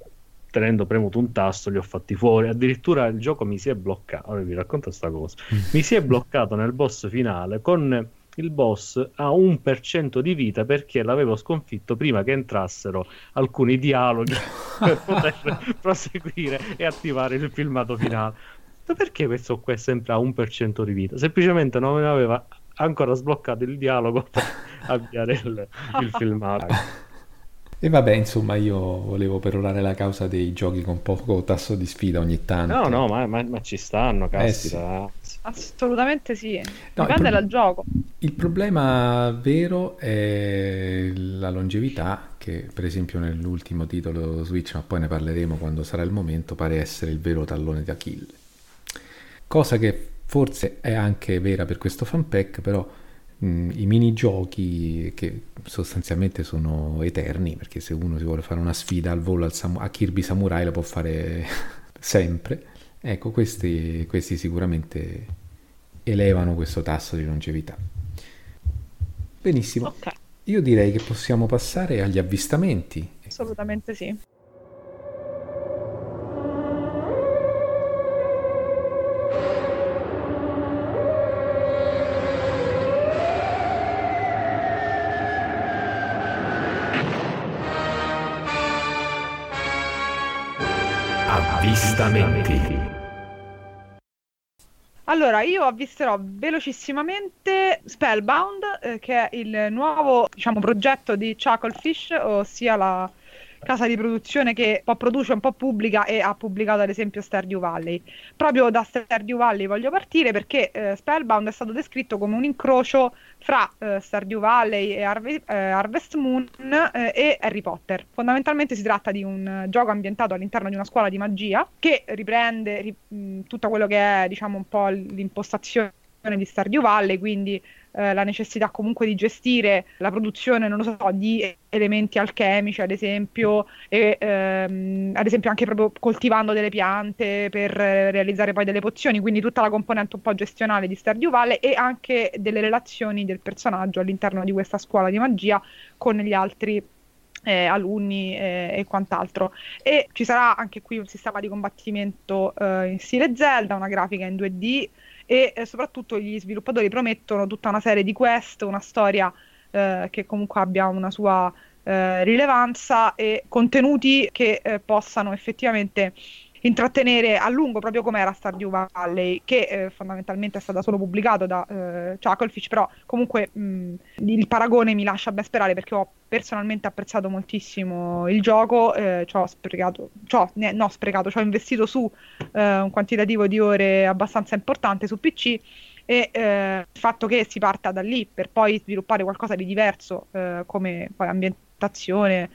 Speaker 4: tenendo premuto un tasto li ho fatti fuori addirittura il gioco mi si è bloccato ora vi racconto questa cosa mm. mi si è bloccato nel boss finale con il boss a un per cento di vita perché l'avevo sconfitto prima che entrassero alcuni dialoghi per poter proseguire e attivare il filmato finale ma perché questo qua è sempre a un per cento di vita? Semplicemente non aveva ancora sbloccato il dialogo per avviare il, il filmato.
Speaker 2: E vabbè, insomma, io volevo perorare la causa dei giochi con poco tasso di sfida ogni tanto.
Speaker 4: No, no, ma, ma, ma ci stanno, caspita.
Speaker 3: Eh sì. Assolutamente sì. No, Dipende pro- dal gioco.
Speaker 2: Il problema vero è la longevità, che per esempio nell'ultimo titolo Switch, ma poi ne parleremo quando sarà il momento, pare essere il vero tallone d'Achille. Cosa che forse è anche vera per questo fanpack, però mh, i minigiochi che sostanzialmente sono eterni, perché se uno si vuole fare una sfida al volo al Sam- a Kirby Samurai la può fare sempre. Ecco, questi, questi sicuramente elevano questo tasso di longevità. Benissimo. Okay. Io direi che possiamo passare agli avvistamenti.
Speaker 3: Assolutamente sì.
Speaker 1: Avvistamenti.
Speaker 3: Allora, io avvisterò velocissimamente Spellbound, eh, che è il nuovo, diciamo, progetto di Chucklefish, ossia la, casa di produzione che un po' produce, un po' pubblica e ha pubblicato ad esempio Stardew Valley. Proprio da Stardew Valley voglio partire perché eh, Spellbound è stato descritto come un incrocio fra eh, Stardew Valley e Harve- eh, Harvest Moon eh, e Harry Potter. Fondamentalmente si tratta di un gioco ambientato all'interno di una scuola di magia che riprende ri- tutto quello che è diciamo un po' l'impostazione di Stardew Valley, quindi eh, la necessità comunque di gestire la produzione, non lo so, di elementi alchemici, ad esempio, e ehm, ad esempio anche proprio coltivando delle piante per realizzare poi delle pozioni, quindi tutta la componente un po' gestionale di Stardew Valley e anche delle relazioni del personaggio all'interno di questa scuola di magia con gli altri eh, alunni eh, e quant'altro. E ci sarà anche qui un sistema di combattimento eh, in stile Zelda, una grafica in 2D e eh, soprattutto gli sviluppatori promettono tutta una serie di quest, una storia eh, che comunque abbia una sua eh, rilevanza e contenuti che eh, possano effettivamente intrattenere a lungo, proprio come era Stardew Valley, che eh, fondamentalmente è stata solo pubblicato da eh, Chucklefish, però comunque mh, il paragone mi lascia ben sperare perché ho personalmente apprezzato moltissimo il gioco, eh, ci ho sprecato, c'ho, ne, no sprecato, ci ho investito su eh, un quantitativo di ore abbastanza importante su PC e eh, il fatto che si parta da lì per poi sviluppare qualcosa di diverso eh, come poi ambientazione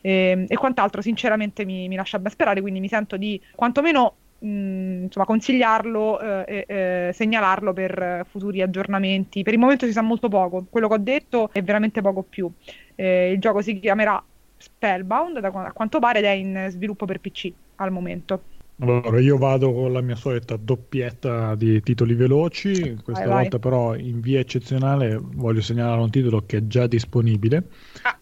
Speaker 3: e, ehm, e quant'altro sinceramente mi, mi, lascia ben sperare, quindi mi sento di quantomeno insomma, consigliarlo eh, eh, segnalarlo per futuri aggiornamenti. Per il momento si sa molto poco, quello che ho detto è veramente poco più. Eh, il gioco si chiamerà Spellbound, da, a quanto pare, ed è in sviluppo per PC al momento.
Speaker 5: Allora, io vado con la mia solita doppietta di titoli veloci, questa vai, volta vai. però in via eccezionale voglio segnalare un titolo che è già disponibile.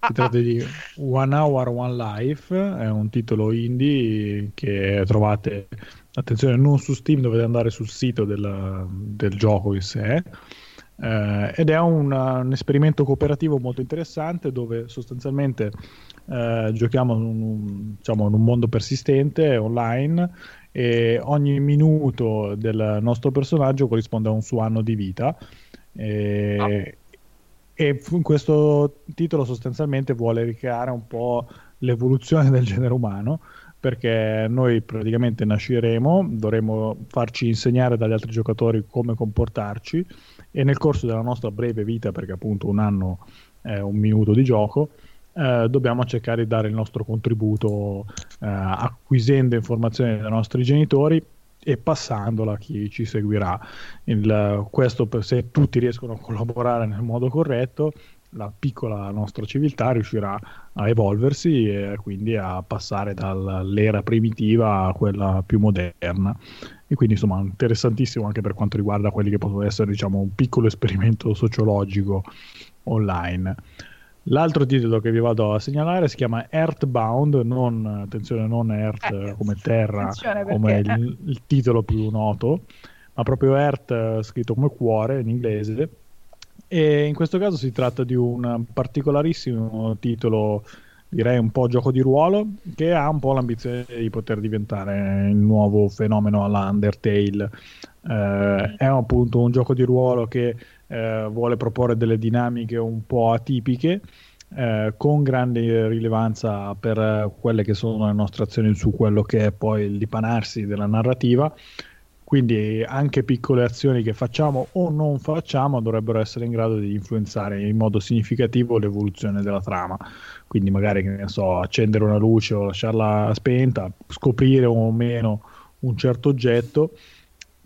Speaker 5: Si tratta di One Hour One Life, è un titolo indie che trovate, attenzione, non su Steam, dovete andare sul sito del, del gioco in sé. Eh, ed è un, un esperimento cooperativo molto interessante dove sostanzialmente eh, giochiamo in un, diciamo, in un, mondo persistente online e ogni minuto del nostro personaggio corrisponde a un suo anno di vita. E, ah. e questo titolo sostanzialmente vuole ricreare un po' l'evoluzione del genere umano perché noi praticamente nasceremo, dovremo farci insegnare dagli altri giocatori come comportarci e nel corso della nostra breve vita, perché appunto un anno è un minuto di gioco, eh, dobbiamo cercare di dare il nostro contributo eh, acquisendo informazioni dai nostri genitori e passandola a chi ci seguirà. Il, questo per, se tutti riescono a collaborare nel modo corretto, la piccola nostra civiltà riuscirà a evolversi e quindi a passare dall'era primitiva a quella più moderna. E quindi insomma interessantissimo anche per quanto riguarda quelli che possono essere diciamo un piccolo esperimento sociologico online. L'altro titolo che vi vado a segnalare si chiama Earthbound, non, attenzione, non Earth eh, come terra, come il, il, titolo più noto, ma proprio Earth eh, scritto come cuore in inglese. E in questo caso si tratta di un particolarissimo titolo, direi un po' gioco di ruolo, che ha un po' l'ambizione di poter diventare il nuovo fenomeno alla Undertale. Eh, è appunto un gioco di ruolo che eh, vuole proporre delle dinamiche un po' atipiche eh, con grande rilevanza per eh, quelle che sono le nostre azioni su quello che è poi il dipanarsi della narrativa. Quindi anche piccole azioni che facciamo o non facciamo dovrebbero essere in grado di influenzare in modo significativo l'evoluzione della trama. Quindi magari, che ne so, accendere una luce o lasciarla spenta, scoprire o meno un certo oggetto,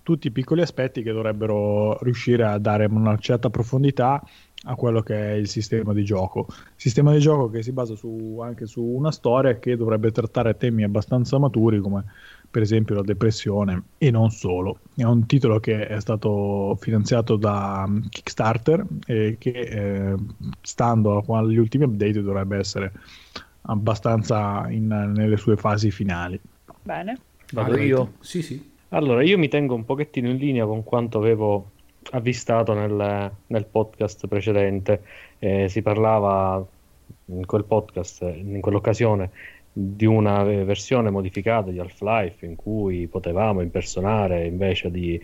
Speaker 5: tutti piccoli aspetti che dovrebbero riuscire a dare una certa profondità a quello che è il sistema di gioco. Sistema di gioco che si basa su, anche su una storia che dovrebbe trattare temi abbastanza maturi come per esempio la depressione e non solo. È un titolo che è stato finanziato da mm, Kickstarter e che eh, stando agli ultimi update dovrebbe essere abbastanza in, nelle sue fasi finali.
Speaker 3: Bene.
Speaker 4: Vado io?
Speaker 2: Sì, sì.
Speaker 4: Allora, io mi tengo un pochettino in linea con quanto avevo avvistato nel, nel podcast precedente. Eh, si parlava in quel podcast, in quell'occasione, di una versione modificata di Half-Life in cui potevamo impersonare invece di,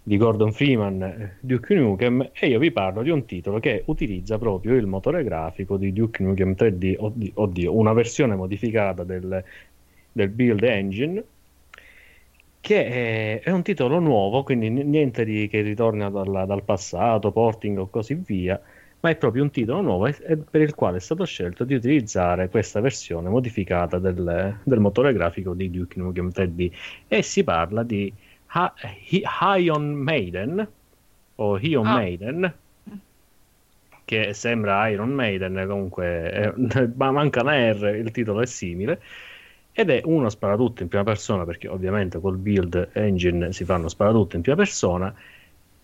Speaker 4: di Gordon Freeman Duke Nukem e io vi parlo di un titolo che utilizza proprio il motore grafico di Duke Nukem 3D, oddio, una versione modificata del, del build engine che è, un titolo nuovo, quindi niente di, che ritorna dal, dal, passato, porting o così via, ma è proprio un titolo nuovo per il quale è stato scelto di utilizzare questa versione modificata del, del motore grafico di Duke Nukem 3D e si parla di ha, Ion Maiden o Ion ah. Maiden che sembra Iron Maiden comunque è, ma manca una R il titolo è simile ed è uno sparatutto in prima persona perché ovviamente col build engine si fanno sparatutto in prima persona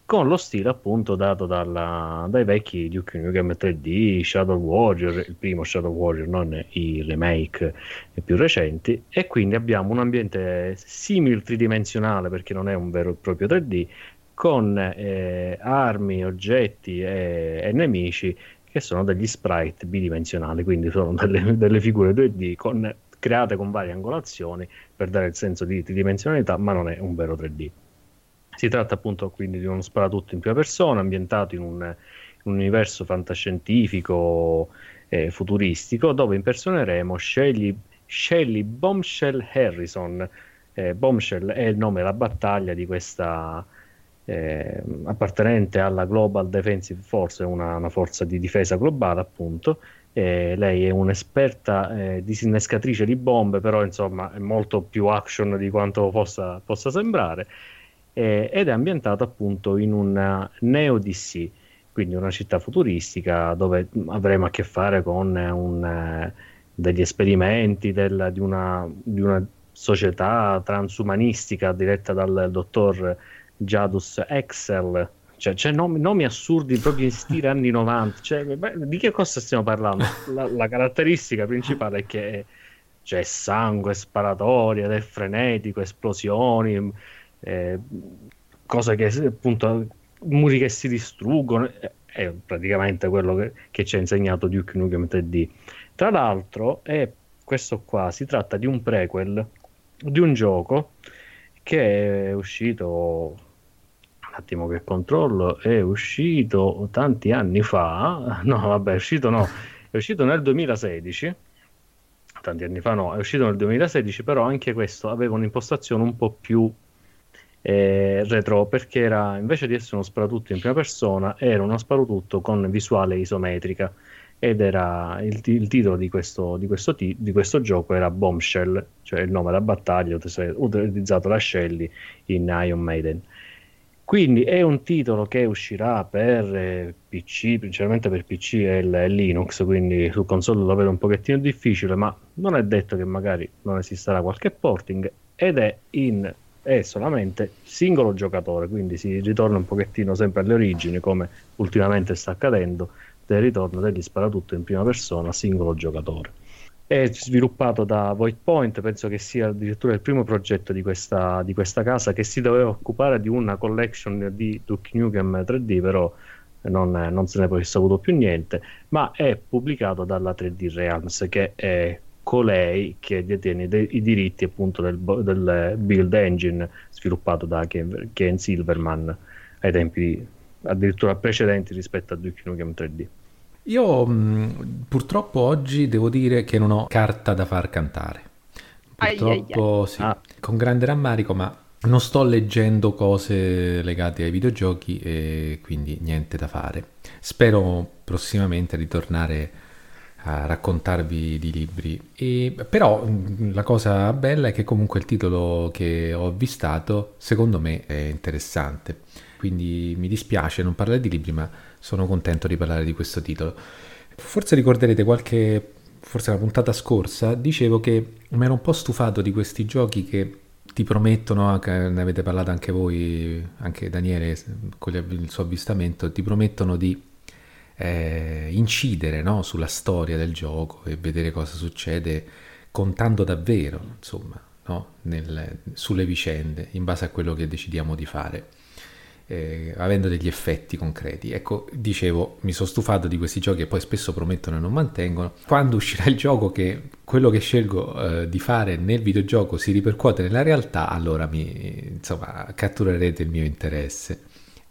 Speaker 4: con lo stile appunto dato dalla, dai vecchi Duke Nukem 3D, Shadow Warrior, il primo Shadow Warrior, non i remake più recenti, e quindi abbiamo un ambiente simil tridimensionale perché non è un vero e proprio 3D, con eh, armi, oggetti e, e, nemici che sono degli sprite bidimensionali, quindi sono delle, delle figure 2D con create con varie angolazioni per dare il senso di tridimensionalità, ma non è un vero 3D. Si tratta appunto quindi di uno sparatutto in prima persona, ambientato in un, in un universo fantascientifico e futuristico, dove impersoneremo Shelly, Shelly Bombshell Harrison. Eh, Bombshell è il nome della battaglia di questa eh, appartenente alla Global Defensive Force, una, una forza di difesa globale appunto, eh, lei è un'esperta eh, disinnescatrice di bombe, però insomma è molto più action di quanto possa, possa sembrare. Eh, ed è ambientato appunto in una Neo DC, quindi una città futuristica dove avremo a che fare con un, eh, degli esperimenti del, di, una, di, una, società transumanistica diretta dal dottor Jadus Excel cioè, c'è nomi, nomi, assurdi proprio in stile anni 90. Cioè, di che cosa stiamo parlando? La, la caratteristica principale è che c'è sangue, sparatoria, ed è frenetico, esplosioni, eh, cose che appunto muri che si distruggono. È praticamente quello che, che ci ha insegnato Duke Nukem 3D. Tra l'altro, è, questo qua si tratta di un prequel di un gioco che è uscito attimo che controllo, è uscito tanti anni fa, no vabbè è uscito no, è uscito nel 2016, tanti anni fa no, è uscito nel 2016, però anche questo aveva un'impostazione un po' più eh, retro perché era invece di essere uno sparatutto in prima persona era uno sparatutto con visuale isometrica. Ed era il, il titolo di questo, di, questo ti, di questo, gioco era Bombshell cioè il nome della battaglia utilizzato da Shelly in Iron Maiden. Quindi è un titolo che uscirà per eh, PC, principalmente per PC e Linux, quindi su console lo vedo un pochettino difficile, ma non è detto che magari non esisterà qualche porting ed è in è solamente singolo giocatore, quindi si ritorna un pochettino sempre alle origini, come ultimamente sta accadendo, del ritorno degli sparatutto in prima persona singolo giocatore. È sviluppato da Void Point, penso che sia addirittura il primo progetto di questa, di questa casa che si doveva occupare di una collection di Duke Nukem 3D, però non, non se ne è poi saputo più niente, ma è pubblicato dalla 3D Realms, che è colei che detiene de- i diritti appunto del, del, build engine sviluppato da Ken, Ken Silverman ai tempi addirittura precedenti rispetto a Duke Nukem 3D.
Speaker 2: Io mh, purtroppo oggi devo dire che non ho carta da far cantare. Purtroppo ai, ai, ai. sì, ah. con grande rammarico, ma non sto leggendo cose legate ai videogiochi e quindi niente da fare. Spero prossimamente di tornare a raccontarvi di libri. E, però la cosa bella è che comunque il titolo che ho avvistato secondo me è interessante. Quindi mi dispiace non parlare di libri, ma sono contento di parlare di questo titolo. Forse ricorderete qualche, forse la puntata scorsa, dicevo che mi ero un po' stufato di questi giochi che ti promettono, ne avete parlato anche voi, anche Daniele con il suo avvistamento, ti promettono di eh, incidere no, sulla storia del gioco e vedere cosa succede contando davvero, insomma, no, nel, sulle vicende, in base a quello che decidiamo di fare eh, avendo degli effetti concreti. Ecco, dicevo, mi sono stufato di questi giochi che poi spesso promettono e non mantengono. Quando uscirà il gioco che quello che scelgo eh, di fare nel videogioco si ripercuote nella realtà, allora mi, insomma, catturerete il mio interesse.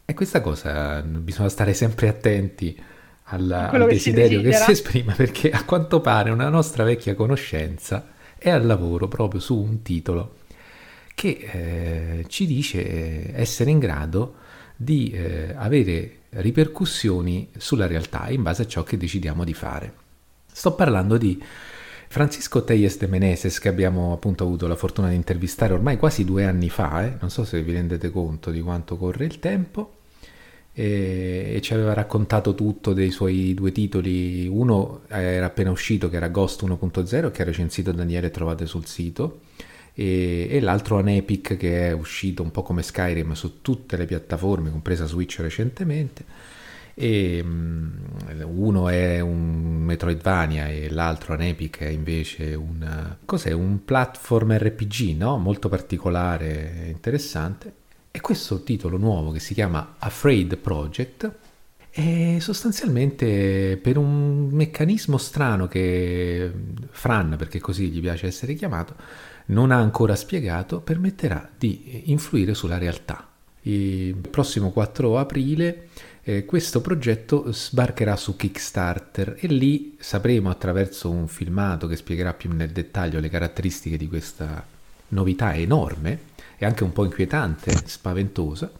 Speaker 2: E questa cosa bisogna stare sempre attenti alla, al desiderio che si, che si esprime perché a quanto pare una nostra vecchia conoscenza è al lavoro proprio su un titolo che eh, ci dice essere in grado di eh, avere ripercussioni sulla realtà in base a ciò che decidiamo di fare. Sto parlando di Francisco Telles de Meneses che abbiamo appunto avuto la fortuna di intervistare ormai quasi due anni fa, eh? non so se vi rendete conto di quanto corre il tempo, e, ci aveva raccontato tutto dei suoi due titoli, uno era appena uscito che era Ghost 1.0 che ha recensito Daniele trovate sul sito, e, e l'altro un Epic che è uscito un po' come Skyrim su tutte le piattaforme, compresa Switch recentemente. E, um, uno è un Metroidvania e l'altro un Epic è invece un, cos'è, un platform RPG no? molto particolare e interessante. E questo titolo nuovo che si chiama Afraid Project è sostanzialmente per un meccanismo strano che Fran, perché così gli piace essere chiamato, non ha ancora spiegato, permetterà di influire sulla realtà. Il prossimo 4 aprile eh, questo progetto sbarcherà su Kickstarter e lì sapremo attraverso un filmato che spiegherà più nel dettaglio le caratteristiche di questa novità enorme e anche un po' inquietante, spaventosa.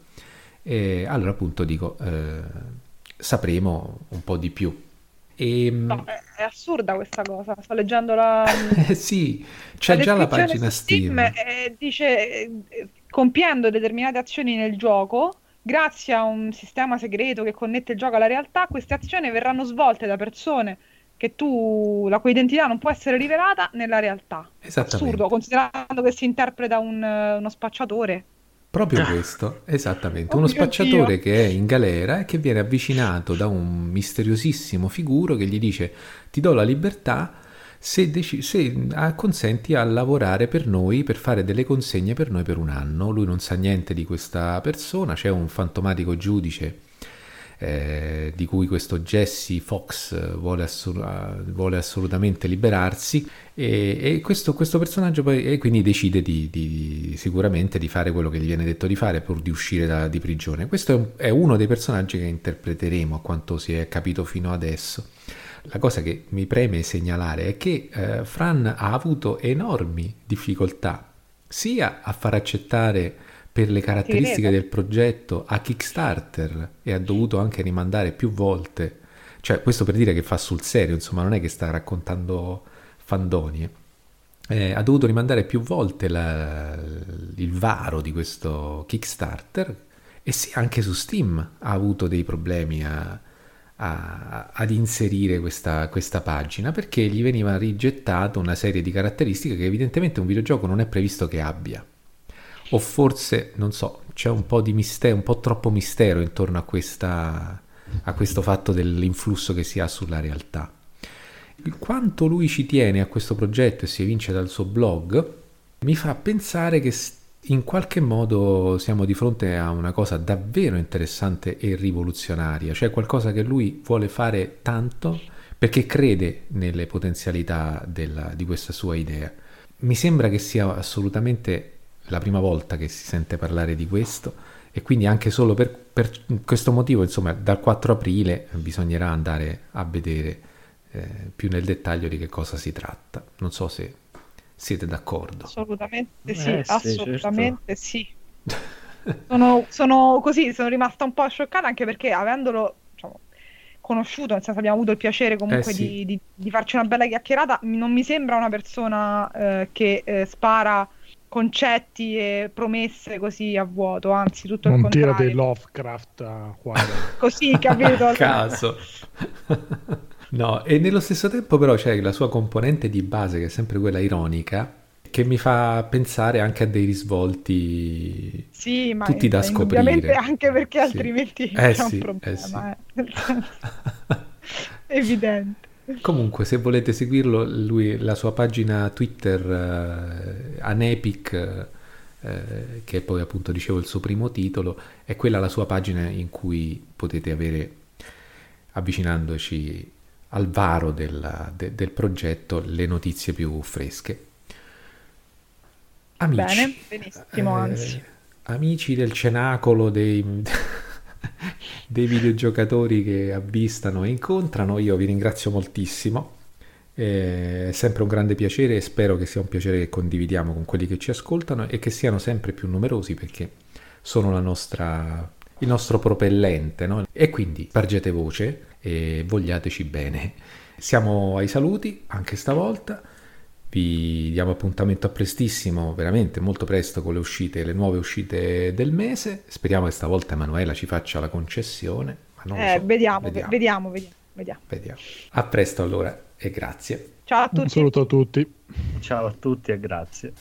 Speaker 2: E allora appunto dico, eh, sapremo un po' di più.
Speaker 3: E... Ehm, no, è, è, assurda questa cosa. Sto leggendo la.
Speaker 2: sì, c'è la già la pagina Steam. Steam
Speaker 3: e dice eh, compiendo determinate azioni nel gioco. Grazie a un sistema segreto che connette il gioco alla realtà, queste azioni verranno svolte da persone che tu, la cui identità non può essere rivelata nella realtà. Assurdo, considerando che si interpreta un, uno spacciatore.
Speaker 2: Proprio questo, esattamente. Oh Uno spacciatore Dio. che è in galera e che viene avvicinato da un misteriosissimo figuro che gli dice ti do la libertà se, dec- se consenti a lavorare per noi, per fare delle consegne per noi per un anno. Lui non sa niente di questa persona, c'è un fantomatico giudice eh, di cui questo Jesse Fox vuole, assol- vuole assolutamente liberarsi e, e questo, questo, personaggio poi quindi decide di, di, sicuramente di fare quello che gli viene detto di fare pur di uscire da, di prigione. Questo è, un, è uno dei personaggi che interpreteremo a quanto si è capito fino adesso. La cosa che mi preme segnalare è che eh, Fran ha avuto enormi difficoltà sia a far accettare per le caratteristiche del progetto a Kickstarter e ha dovuto anche rimandare più volte. Cioè, questo per dire che fa sul serio, insomma, non è che sta raccontando fandonie. Eh, ha dovuto rimandare più volte la, il varo di questo Kickstarter e sì, anche su Steam ha avuto dei problemi a, a, ad inserire questa, questa, pagina perché gli veniva rigettata una serie di caratteristiche che evidentemente un videogioco non è previsto che abbia o forse, non so, c'è un po' di mistero, un po' troppo mistero intorno a, questa, a questo fatto dell'influsso che si ha sulla realtà. Quanto lui ci tiene a questo progetto e si evince dal suo blog, mi fa pensare che in qualche modo siamo di fronte a una cosa davvero interessante e rivoluzionaria, cioè qualcosa che lui vuole fare tanto perché crede nelle potenzialità della, di questa sua idea. Mi sembra che sia assolutamente la prima volta che si sente parlare di questo e quindi anche solo per, per questo motivo, insomma, dal 4 aprile bisognerà andare a vedere eh, più nel dettaglio di che cosa si tratta. Non so se siete d'accordo.
Speaker 3: Assolutamente sì, eh, sì assolutamente certo. sì. sono, sono, così, sono rimasta un po' scioccata anche perché avendolo diciamo, conosciuto, nel senso abbiamo avuto il piacere comunque eh, sì. di, di, di, farci una bella chiacchierata, non mi sembra una persona eh, che eh, spara concetti e promesse così a vuoto, anzi tutto
Speaker 5: non
Speaker 3: il contrario.
Speaker 5: tira dei Lovecraft qua.
Speaker 3: così, capito?
Speaker 2: a caso. no, e nello stesso tempo però c'è la sua componente di base che è sempre quella ironica che mi fa pensare anche a dei risvolti
Speaker 3: sì, ma
Speaker 2: tutti da scoprire.
Speaker 3: anche perché altrimenti
Speaker 2: eh,
Speaker 3: è
Speaker 2: sì,
Speaker 3: un problema.
Speaker 2: Eh sì.
Speaker 3: Eh. Evidente.
Speaker 2: Comunque, se volete seguirlo, lui, la sua pagina Twitter uh, Anepic, uh, che poi appunto dicevo il suo primo titolo, è quella la sua pagina in cui potete avere, avvicinandoci al varo del, de, del progetto, le notizie più fresche.
Speaker 3: Amici, Bene, benissimo, anzi. Eh,
Speaker 2: amici del cenacolo dei dei videogiocatori che avvistano e incontrano. Io vi ringrazio moltissimo. È sempre un grande piacere e spero che sia un piacere che condividiamo con quelli che ci ascoltano e che siano sempre più numerosi perché sono nostra, il nostro propellente. No? E quindi spargete voce e vogliateci bene. Siamo ai saluti anche stavolta. Vi diamo appuntamento a prestissimo, veramente molto presto con le uscite, le nuove uscite del mese. Speriamo che stavolta Emanuela ci faccia la concessione. Ma non
Speaker 3: eh,
Speaker 2: so.
Speaker 3: vediamo, vediamo, vediamo, vediamo,
Speaker 2: vediamo. A presto allora e grazie.
Speaker 3: Ciao a tutti. Un
Speaker 5: saluto a tutti.
Speaker 4: Ciao a tutti e grazie.